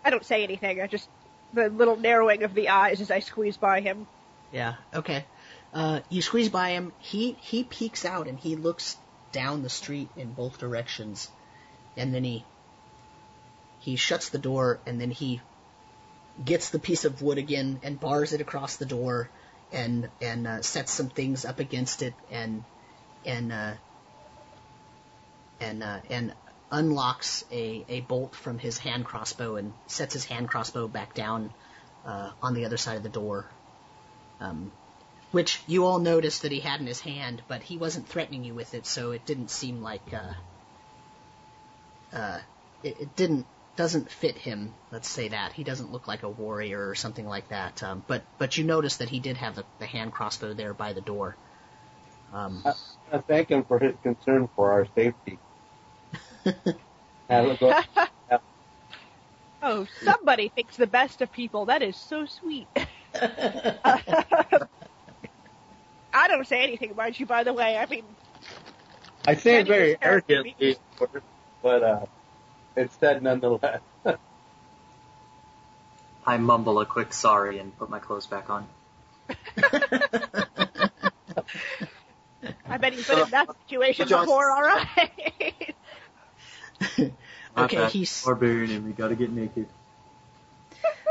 I don't say anything. I just the little narrowing of the eyes as I squeeze by him. Yeah. Okay. Uh, you squeeze by him. He he peeks out and he looks down the street in both directions, and then he he shuts the door and then he gets the piece of wood again and bars it across the door and and uh, sets some things up against it and and uh, and uh, and unlocks a, a bolt from his hand crossbow and sets his hand crossbow back down uh, on the other side of the door. Um, which you all noticed that he had in his hand, but he wasn't threatening you with it, so it didn't seem like uh, uh, it, it didn't doesn't fit him. Let's say that he doesn't look like a warrior or something like that. Um, but but you noticed that he did have the, the hand crossbow there by the door. Um, I thank him for his concern for our safety. Have a go- Oh, somebody thinks the best of people. That is so sweet. I don't say anything about you, by the way. I mean, I say it very was arrogantly, but uh, it's dead nonetheless. I mumble a quick sorry and put my clothes back on. I bet he's been in that situation Just- before. All right. Okay, he's barbarian and we gotta get naked.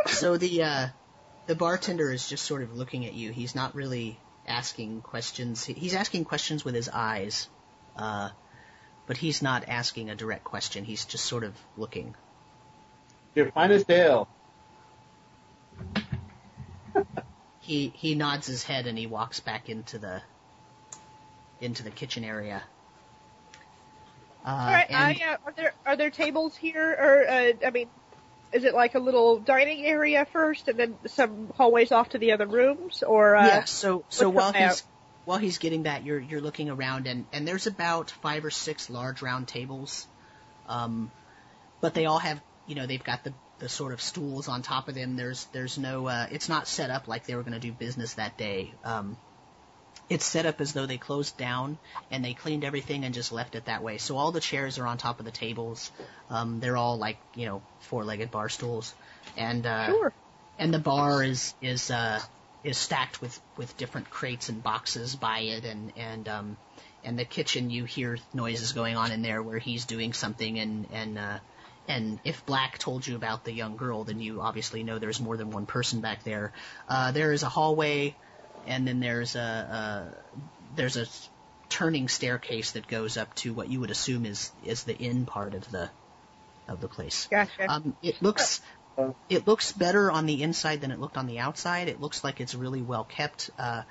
so the uh, the bartender is just sort of looking at you. He's not really asking questions. He's asking questions with his eyes, uh, but he's not asking a direct question. He's just sort of looking. Your finest ale. He he nods his head and he walks back into the into the kitchen area. Uh, All right. and I, uh, are there are there tables here, or uh, I mean, is it like a little dining area first, and then some hallways off to the other rooms, or uh, yeah, so so while he's layout? While he's getting that, you're you're looking around and and there's about five or six large round tables, um, but they all have you know they've got the the sort of stools on top of them. There's there's no uh, it's not set up like they were going to do business that day. Um, it's set up as though they closed down and they cleaned everything and just left it that way. So all the chairs are on top of the tables. Um, they're all like you know four-legged bar stools, and uh, Sure. and the bar is is uh, is stacked with with different crates and boxes by it, and and um, and the kitchen you hear noises going on in there where he's doing something, and and uh, and if Black told you about the young girl, then you obviously know there's more than one person back there. Uh, there is a hallway, and then there's a, a there's a turning staircase that goes up to what you would assume is is the inn part of the of the place. Gotcha. Um, it looks it looks better on the inside than it looked on the outside. It looks like it's really well kept. Uh,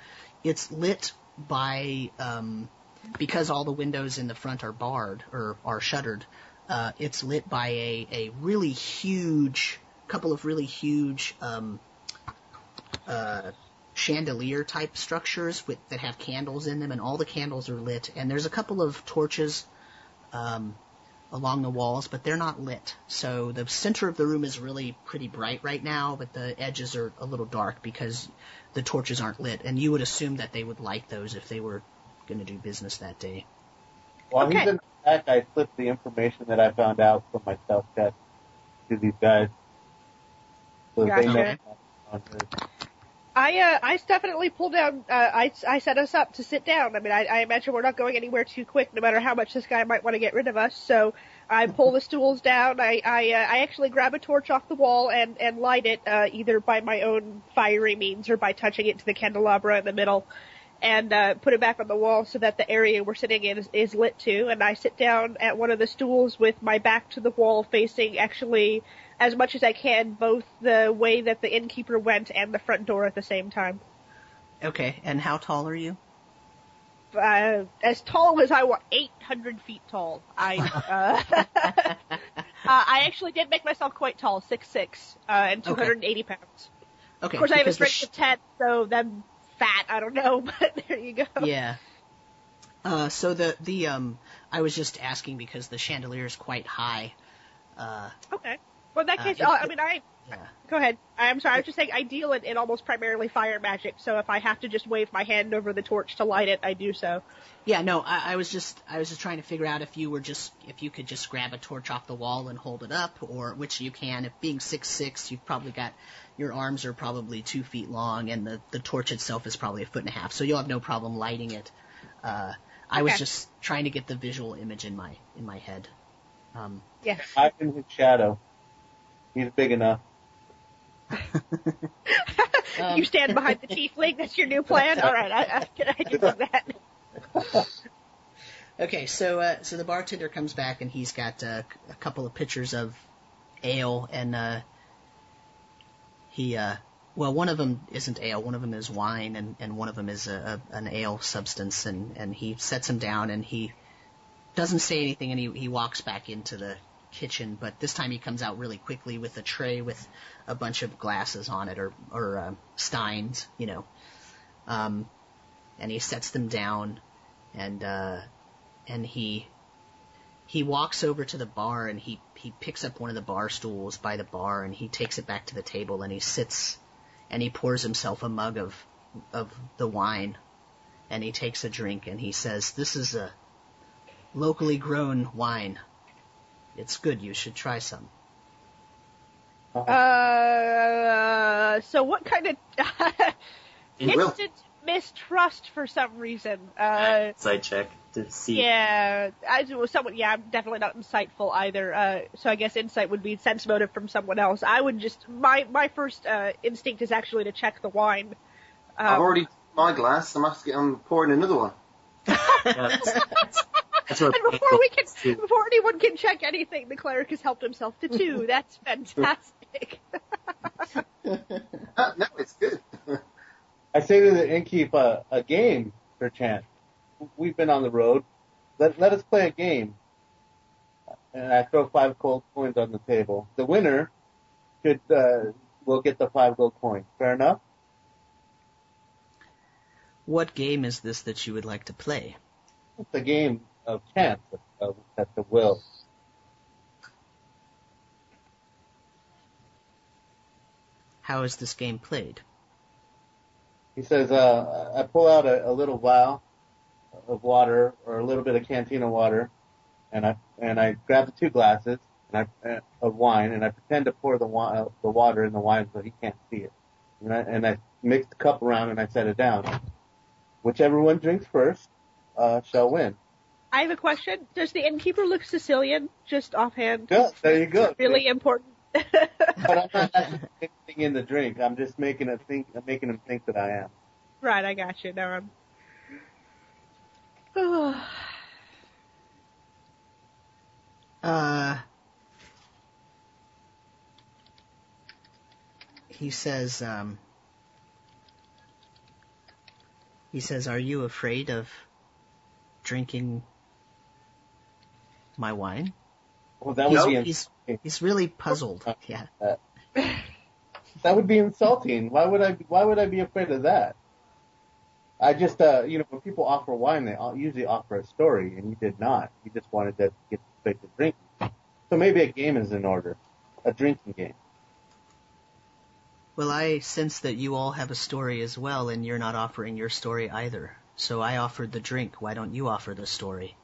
it's lit by um, because all the windows in the front are barred or are shuttered. Uh, it's lit by a, a really huge couple of really huge um, uh, chandelier type structures with that have candles in them, and all the candles are lit. And there's a couple of torches um, along the walls, but they're not lit. So the center of the room is really pretty bright right now, but the edges are a little dark because the torches aren't lit. And you would assume that they would light those if they were going to do business that day. While Okay. he's in the back, I slipped the information that I found out from my self test to these guys. So Gotcha. they know on her. I uh, I definitely pulled down. Uh, I I set us up to sit down. I mean, I, I imagine we're not going anywhere too quick, no matter how much this guy might want to get rid of us. So I pull the stools down. I I uh, I actually grab a torch off the wall and and light it, uh, either by my own fiery means or by touching it to the candelabra in the middle, and uh, put it back on the wall so that the area we're sitting in is, is lit too. And I sit down at one of the stools with my back to the wall, facing actually as much as I can both the way that the innkeeper went and the front door at the same time. Okay, and how tall are you? Uh, as tall as I want, 800 feet tall. I, uh, uh, I actually did make myself quite tall, 6'6", uh, and 280 pounds. Okay, Of course, I have a strength of 10, so then fat, I don't know, but there you go. Yeah. Uh, so the the um, I was just asking because the chandelier is quite high. Uh, Okay. Well, in that Uh, case, it- uh, I mean, I, yeah. go ahead. I'm sorry, I was just saying I deal in, in almost primarily fire magic, so if I have to just wave my hand over the torch to light it, I do so. Yeah, no, I, I was just I was just trying to figure out if you were just if you could just grab a torch off the wall and hold it up, or which you can. If being six six, you've probably got your arms are probably two feet long, and the the torch itself is probably a foot and a half, so you'll have no problem lighting it. Uh, I was just trying to get the visual image in my in my head. Um, Yeah. I'm in his shadow. He's big enough. um, you stand behind the tiefling, that's your new plan? Alright, I, I, can, I can do that. Okay, so uh, so the bartender comes back and he's got uh, a couple of pitchers of ale and uh, he uh, well, one of them isn't ale, one of them is wine, and, and one of them is a, a, an ale substance, and, and he sets him down, and he doesn't say anything, and he, he walks back into the kitchen, but this time he comes out really quickly with a tray with a bunch of glasses on it, or, or uh, steins, you know. Um, and he sets them down, and uh, and he he walks over to the bar and he he picks up one of the bar stools by the bar and he takes it back to the table and he sits and he pours himself a mug of of the wine and he takes a drink and he says this is a locally grown wine it's good you should try some Uh, so what kind of You will. instant mistrust for some reason? Uh, Side check to see. yeah, I was someone. Yeah, I'm definitely not insightful either. Uh, so I guess insight would be sense motive from someone else. I would just my my first uh, instinct is actually to check the wine. Um, I've already my glass. I'm asking. I'm pouring another one. Yeah, And before we can, too. before anyone can check anything, the cleric has helped himself to two. That's fantastic. Uh, no, it's good. I say to the innkeep, uh, a game, perchance. We've been on the road. Let, let us play a game. And I throw five gold coins on the table. The winner should, uh, will get the five gold coins. Fair enough? what game is this that you would like to play It's a game of chance, of, the will. how is this game played He says, uh, I pull out a, a little vial of water or a little bit of cantina water, and I and I grab the two glasses and I, uh, of wine, and I pretend to pour the wa- the water in the wine so he can't see it. And I, and I mix the cup around and I set it down. Whichever one drinks first uh, shall win. I have a question. Does the innkeeper look Sicilian? Just offhand. Yeah, there you go. Really important. But I'm not actually mixing in the drink. I'm just making it think, I'm making him think that I am. right, I got you. Now I'm. Uh, he says, um, he says, are you afraid of drinking my wine? Well, that He's, would be he's, he's really puzzled. Yeah. that would be insulting. Why would I? Why would I be afraid of that? I just, uh, you know, when people offer wine, they usually offer a story, and you did not. You just wanted to get straight to drinking. So maybe a game is in order, a drinking game. Well, I sense that you all have a story as well, and you're not offering your story either. So I offered the drink. Why don't you offer the story?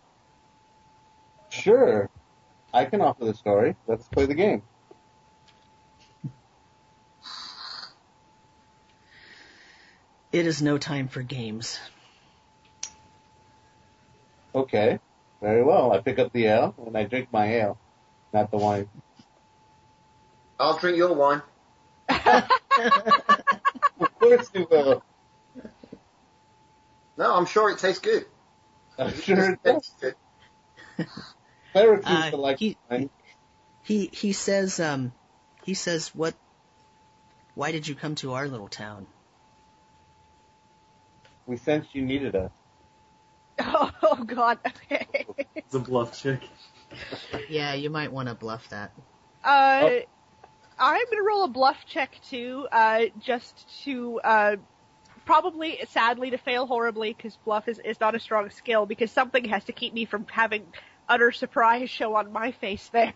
Sure, I can offer the story. Let's play the game. It is no time for games. Okay, very well. I pick up the ale and I drink my ale, not the wine. I'll drink your wine. Of course you will. No, I'm sure it tastes good. I'm sure it It does. tastes good. Cleric Uh, like he- He he says um he says what why did you come to our little town? We sensed you needed us. oh, oh God. Okay. It's a bluff check. Yeah, you might want to bluff that. Uh, Oh. I'm gonna roll a bluff check too, uh, just to, uh, probably, sadly, to fail horribly, because bluff is, is not a strong skill, because something has to keep me from having utter surprise show on my face there.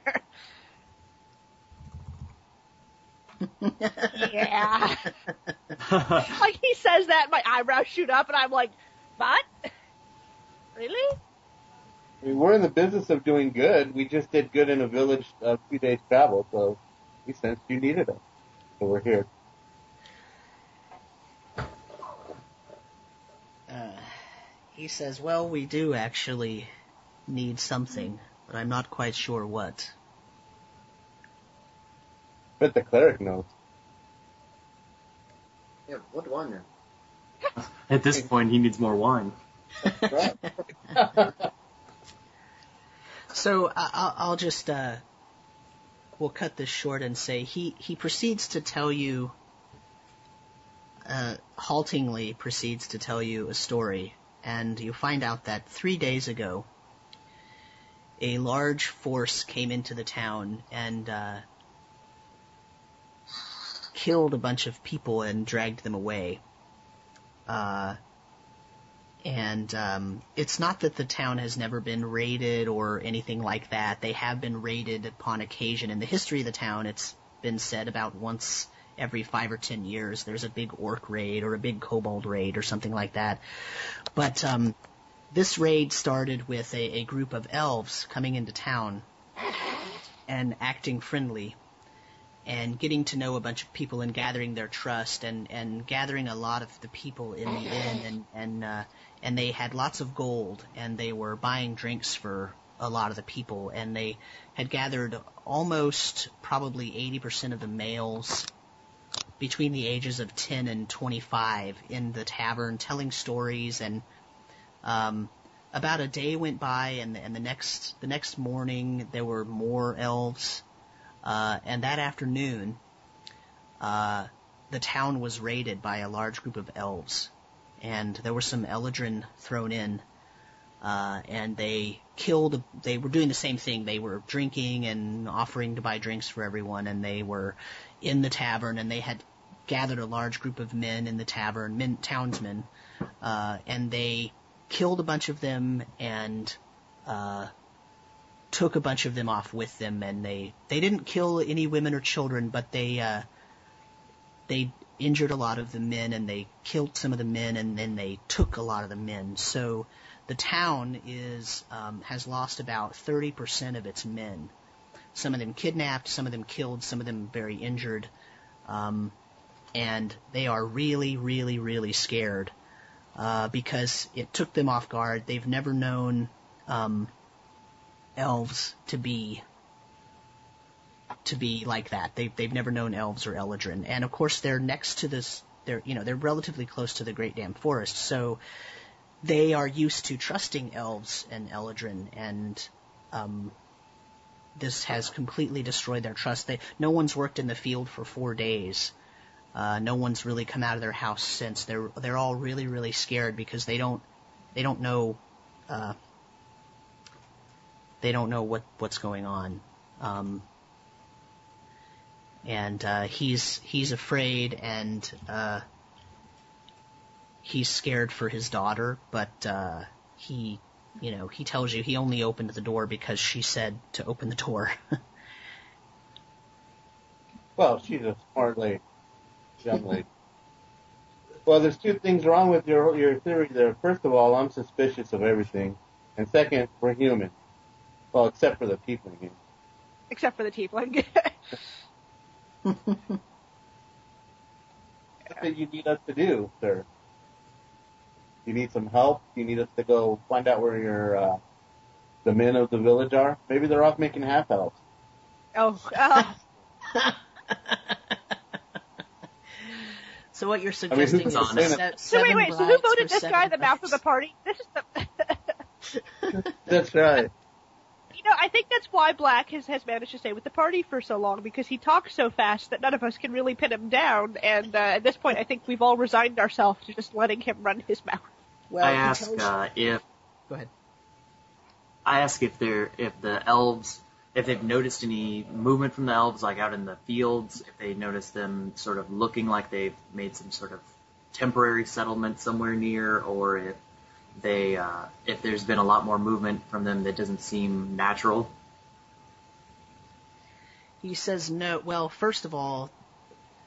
yeah. like, he says that, my eyebrows shoot up, and I'm like, what? Really? I mean, we're in the business of doing good. We just did good in a village of two days travel, so we sensed you needed us. So we're here. Uh, he says, well, we do actually need something, but I'm not quite sure what. But the cleric knows. Yeah, what do I know? At this point, he needs more wine. So I- I'll, I'll just uh, we'll cut this short and say he he proceeds to tell you uh, haltingly proceeds to tell you a story, and you find out that three days ago, a large force came into the town and uh, killed a bunch of people and dragged them away. Uh, and um, it's not that the town has never been raided or anything like that. They have been raided upon occasion. In the history of the town, it's been said about once every five or ten years there's a big orc raid or a big kobold raid or something like that. But um, this raid started with a, a group of elves coming into town and acting friendly and getting to know a bunch of people and gathering their trust and, and gathering a lot of the people in the inn and and uh, and they had lots of gold and they were buying drinks for a lot of the people and they had gathered almost probably 80% of the males between the ages of 10 and 25 in the tavern telling stories and um, about a day went by and, and the next the next morning there were more elves uh, and that afternoon uh, the town was raided by a large group of elves and there were some Eladrin thrown in, uh, and they killed. They were doing the same thing. They were drinking and offering to buy drinks for everyone, and they were in the tavern, and they had gathered a large group of men in the tavern, men townsmen, uh, and they killed a bunch of them and uh, took a bunch of them off with them, and they they didn't kill any women or children, but they uh, they injured a lot of the men and they killed some of the men and then they took a lot of the men. So the town is um, has lost about 30% of its men. Some of them kidnapped, some of them killed, some of them very injured, um, and they are really, really, really scared uh, because it took them off guard. They've never known um, elves to be to be like that. They've they've never known elves or Eladrin, and of course they're next to this. They're you know they're relatively close to the Great Dam Forest, so they are used to trusting elves and Eladrin, and um, this has completely destroyed their trust. They no one's worked in the field for four days. Uh, no one's really come out of their house since. They're they're all really really scared because they don't they don't know uh, they don't know what what's going on. Um, and uh, he's he's afraid and uh, he's scared for his daughter, but uh, he you know he tells you he only opened the door because she said to open the door. well, she's a smart lady, young lady. well, there's two things wrong with your your theory there. First of all, I'm suspicious of everything, and second, we're human. Well, except for the tiefling. Except for the tiefling. What that you need us to do, sir? You need some help? You need us to go find out where your uh, the men of the village are? Maybe they're off making half elves. Oh. Uh. so what you're suggesting I mean, is that so wait, wait. So who voted this guy the mouth of the party? This is the. That's right you know, I think that's why Black has, has managed to stay with the party for so long because he talks so fast that none of us can really pin him down. And uh, at this point, I think we've all resigned ourselves to just letting him run his mouth. Well, I ask uh, if. Go ahead. I ask if they're if the elves if they've noticed any movement from the elves, like out in the fields, if they notice them sort of looking like they've made some sort of temporary settlement somewhere near, or if they uh, if there's been a lot more movement from them that doesn't seem natural. He says no. Well, first of all,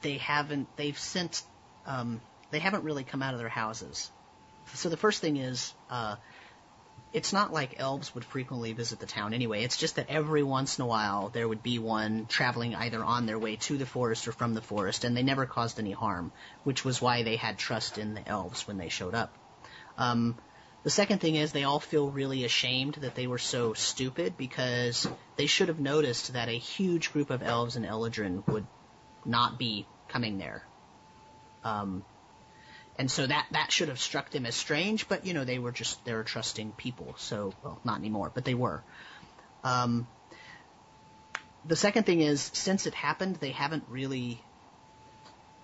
they haven't. They've sent. Um, they haven't really come out of their houses. So the first thing is, uh, it's not like elves would frequently visit the town anyway. It's just that every once in a while there would be one traveling either on their way to the forest or from the forest, and they never caused any harm, which was why they had trust in the elves when they showed up. Um, the second thing is they all feel really ashamed that they were so stupid because they should have noticed that a huge group of elves in Eladrin would not be coming there. Um, and so that that should have struck them as strange, but you know they were just they were trusting people, so well not anymore, but they were. Um, the second thing is since it happened, they haven't really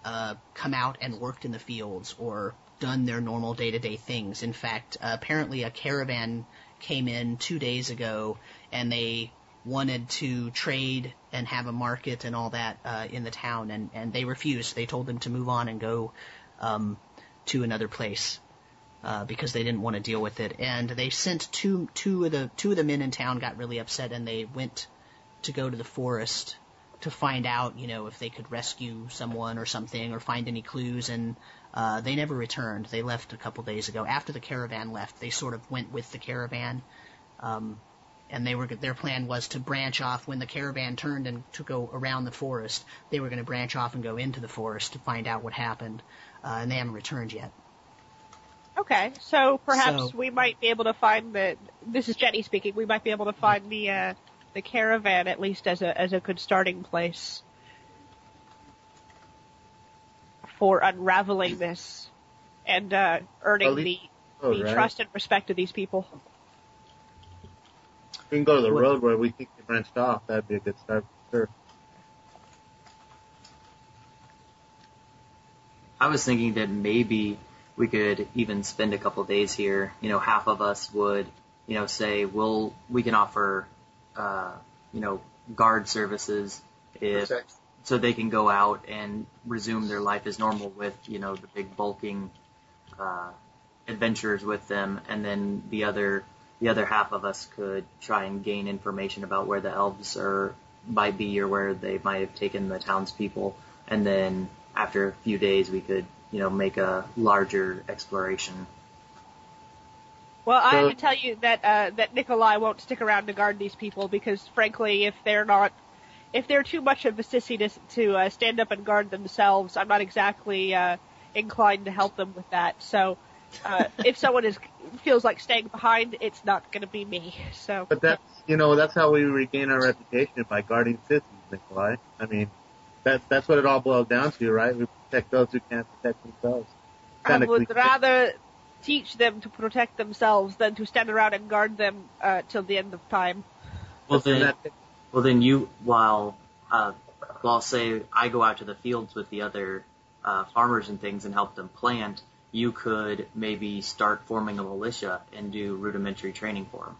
uh, come out and worked in the fields or done their normal day-to-day things. In fact, uh, apparently a caravan came in two days ago and they wanted to trade and have a market and all that uh, in the town, and, and they refused. They told them to move on and go um, to another place uh, because they didn't want to deal with it. And they sent two two of the two of the men in town got really upset, and they went to go to the forest to find out, you know, if they could rescue someone or something or find any clues. And uh, they never returned. They left a couple days ago. After the caravan left, they sort of went with the caravan. Um, and they were their plan was to branch off when the caravan turned and to go around the forest. They were going to branch off and go into the forest to find out what happened, and they haven't returned yet. Okay, so perhaps So- we might be able to find the. This is Jenny speaking. We might be able to find the uh, the caravan at least as a as a good starting place for unraveling this and uh, earning Well, the we- the oh, right. trust and respect of these people. We can go to the road where we think they branched off. That'd be a good start for sure. I was thinking that maybe we could even spend a couple days here. You know, half of us would, you know, say we'll we can offer, uh, you know, guard services if Protect. so they can go out and resume their life as normal with you know the big bulking uh, adventures with them, and then the other the other half of us could try and gain information about where the elves are might be or where they might have taken the townspeople, and then after a few days we could you know make a larger exploration. Well, I So- have to tell you that uh, that Nikolai won't stick around to guard these people because, frankly, if they're not, if they're too much of a sissy to, to uh, stand up and guard themselves, I'm not exactly uh, inclined to help them with that. So, uh, if someone is feels like staying behind, it's not going to be me. So, But that's you know that's how we regain our reputation by guarding cities, Nikolai. I mean, that's that's what it all boils down to, right? We protect those who can't protect themselves. I Kinda would cliche. rather teach them to protect themselves than to stand around and guard them uh, till the end of time. Well then, that- well then you while uh, well say I go out to the fields with the other uh, farmers and things and help them plant. You could maybe start forming a militia and do rudimentary training for them.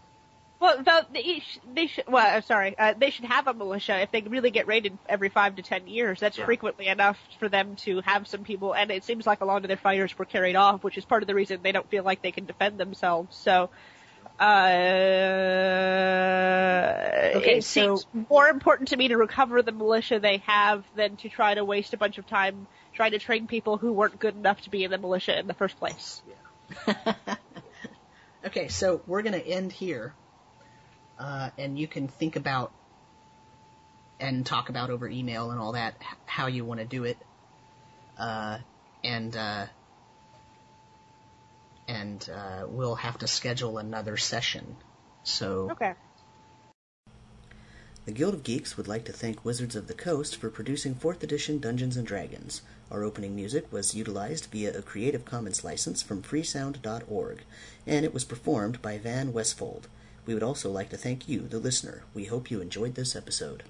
Well, the, they, sh- they should. Well, I'm sorry. Uh, they should have a militia if they really get raided every five to ten years. That's Yeah. frequently enough for them to have some people. And it seems like a lot of their fighters were carried off, which is part of the reason they don't feel like they can defend themselves. So, uh, Okay, it so- seems more important to me to recover the militia they have than to try to waste a bunch of time trying to train people who weren't good enough to be in the militia in the first place. Okay, so we're going to end here, uh, and you can think about and talk about over email and all that how you want to do it, uh, and uh, and uh, we'll have to schedule another session. So Okay. The Guild of Geeks would like to thank Wizards of the Coast for producing 4th edition Dungeons and Dragons. Our opening music was utilized via a Creative Commons license from freesound.org, and it was performed by Van Westfold. We would also like to thank you, the listener. We hope you enjoyed this episode.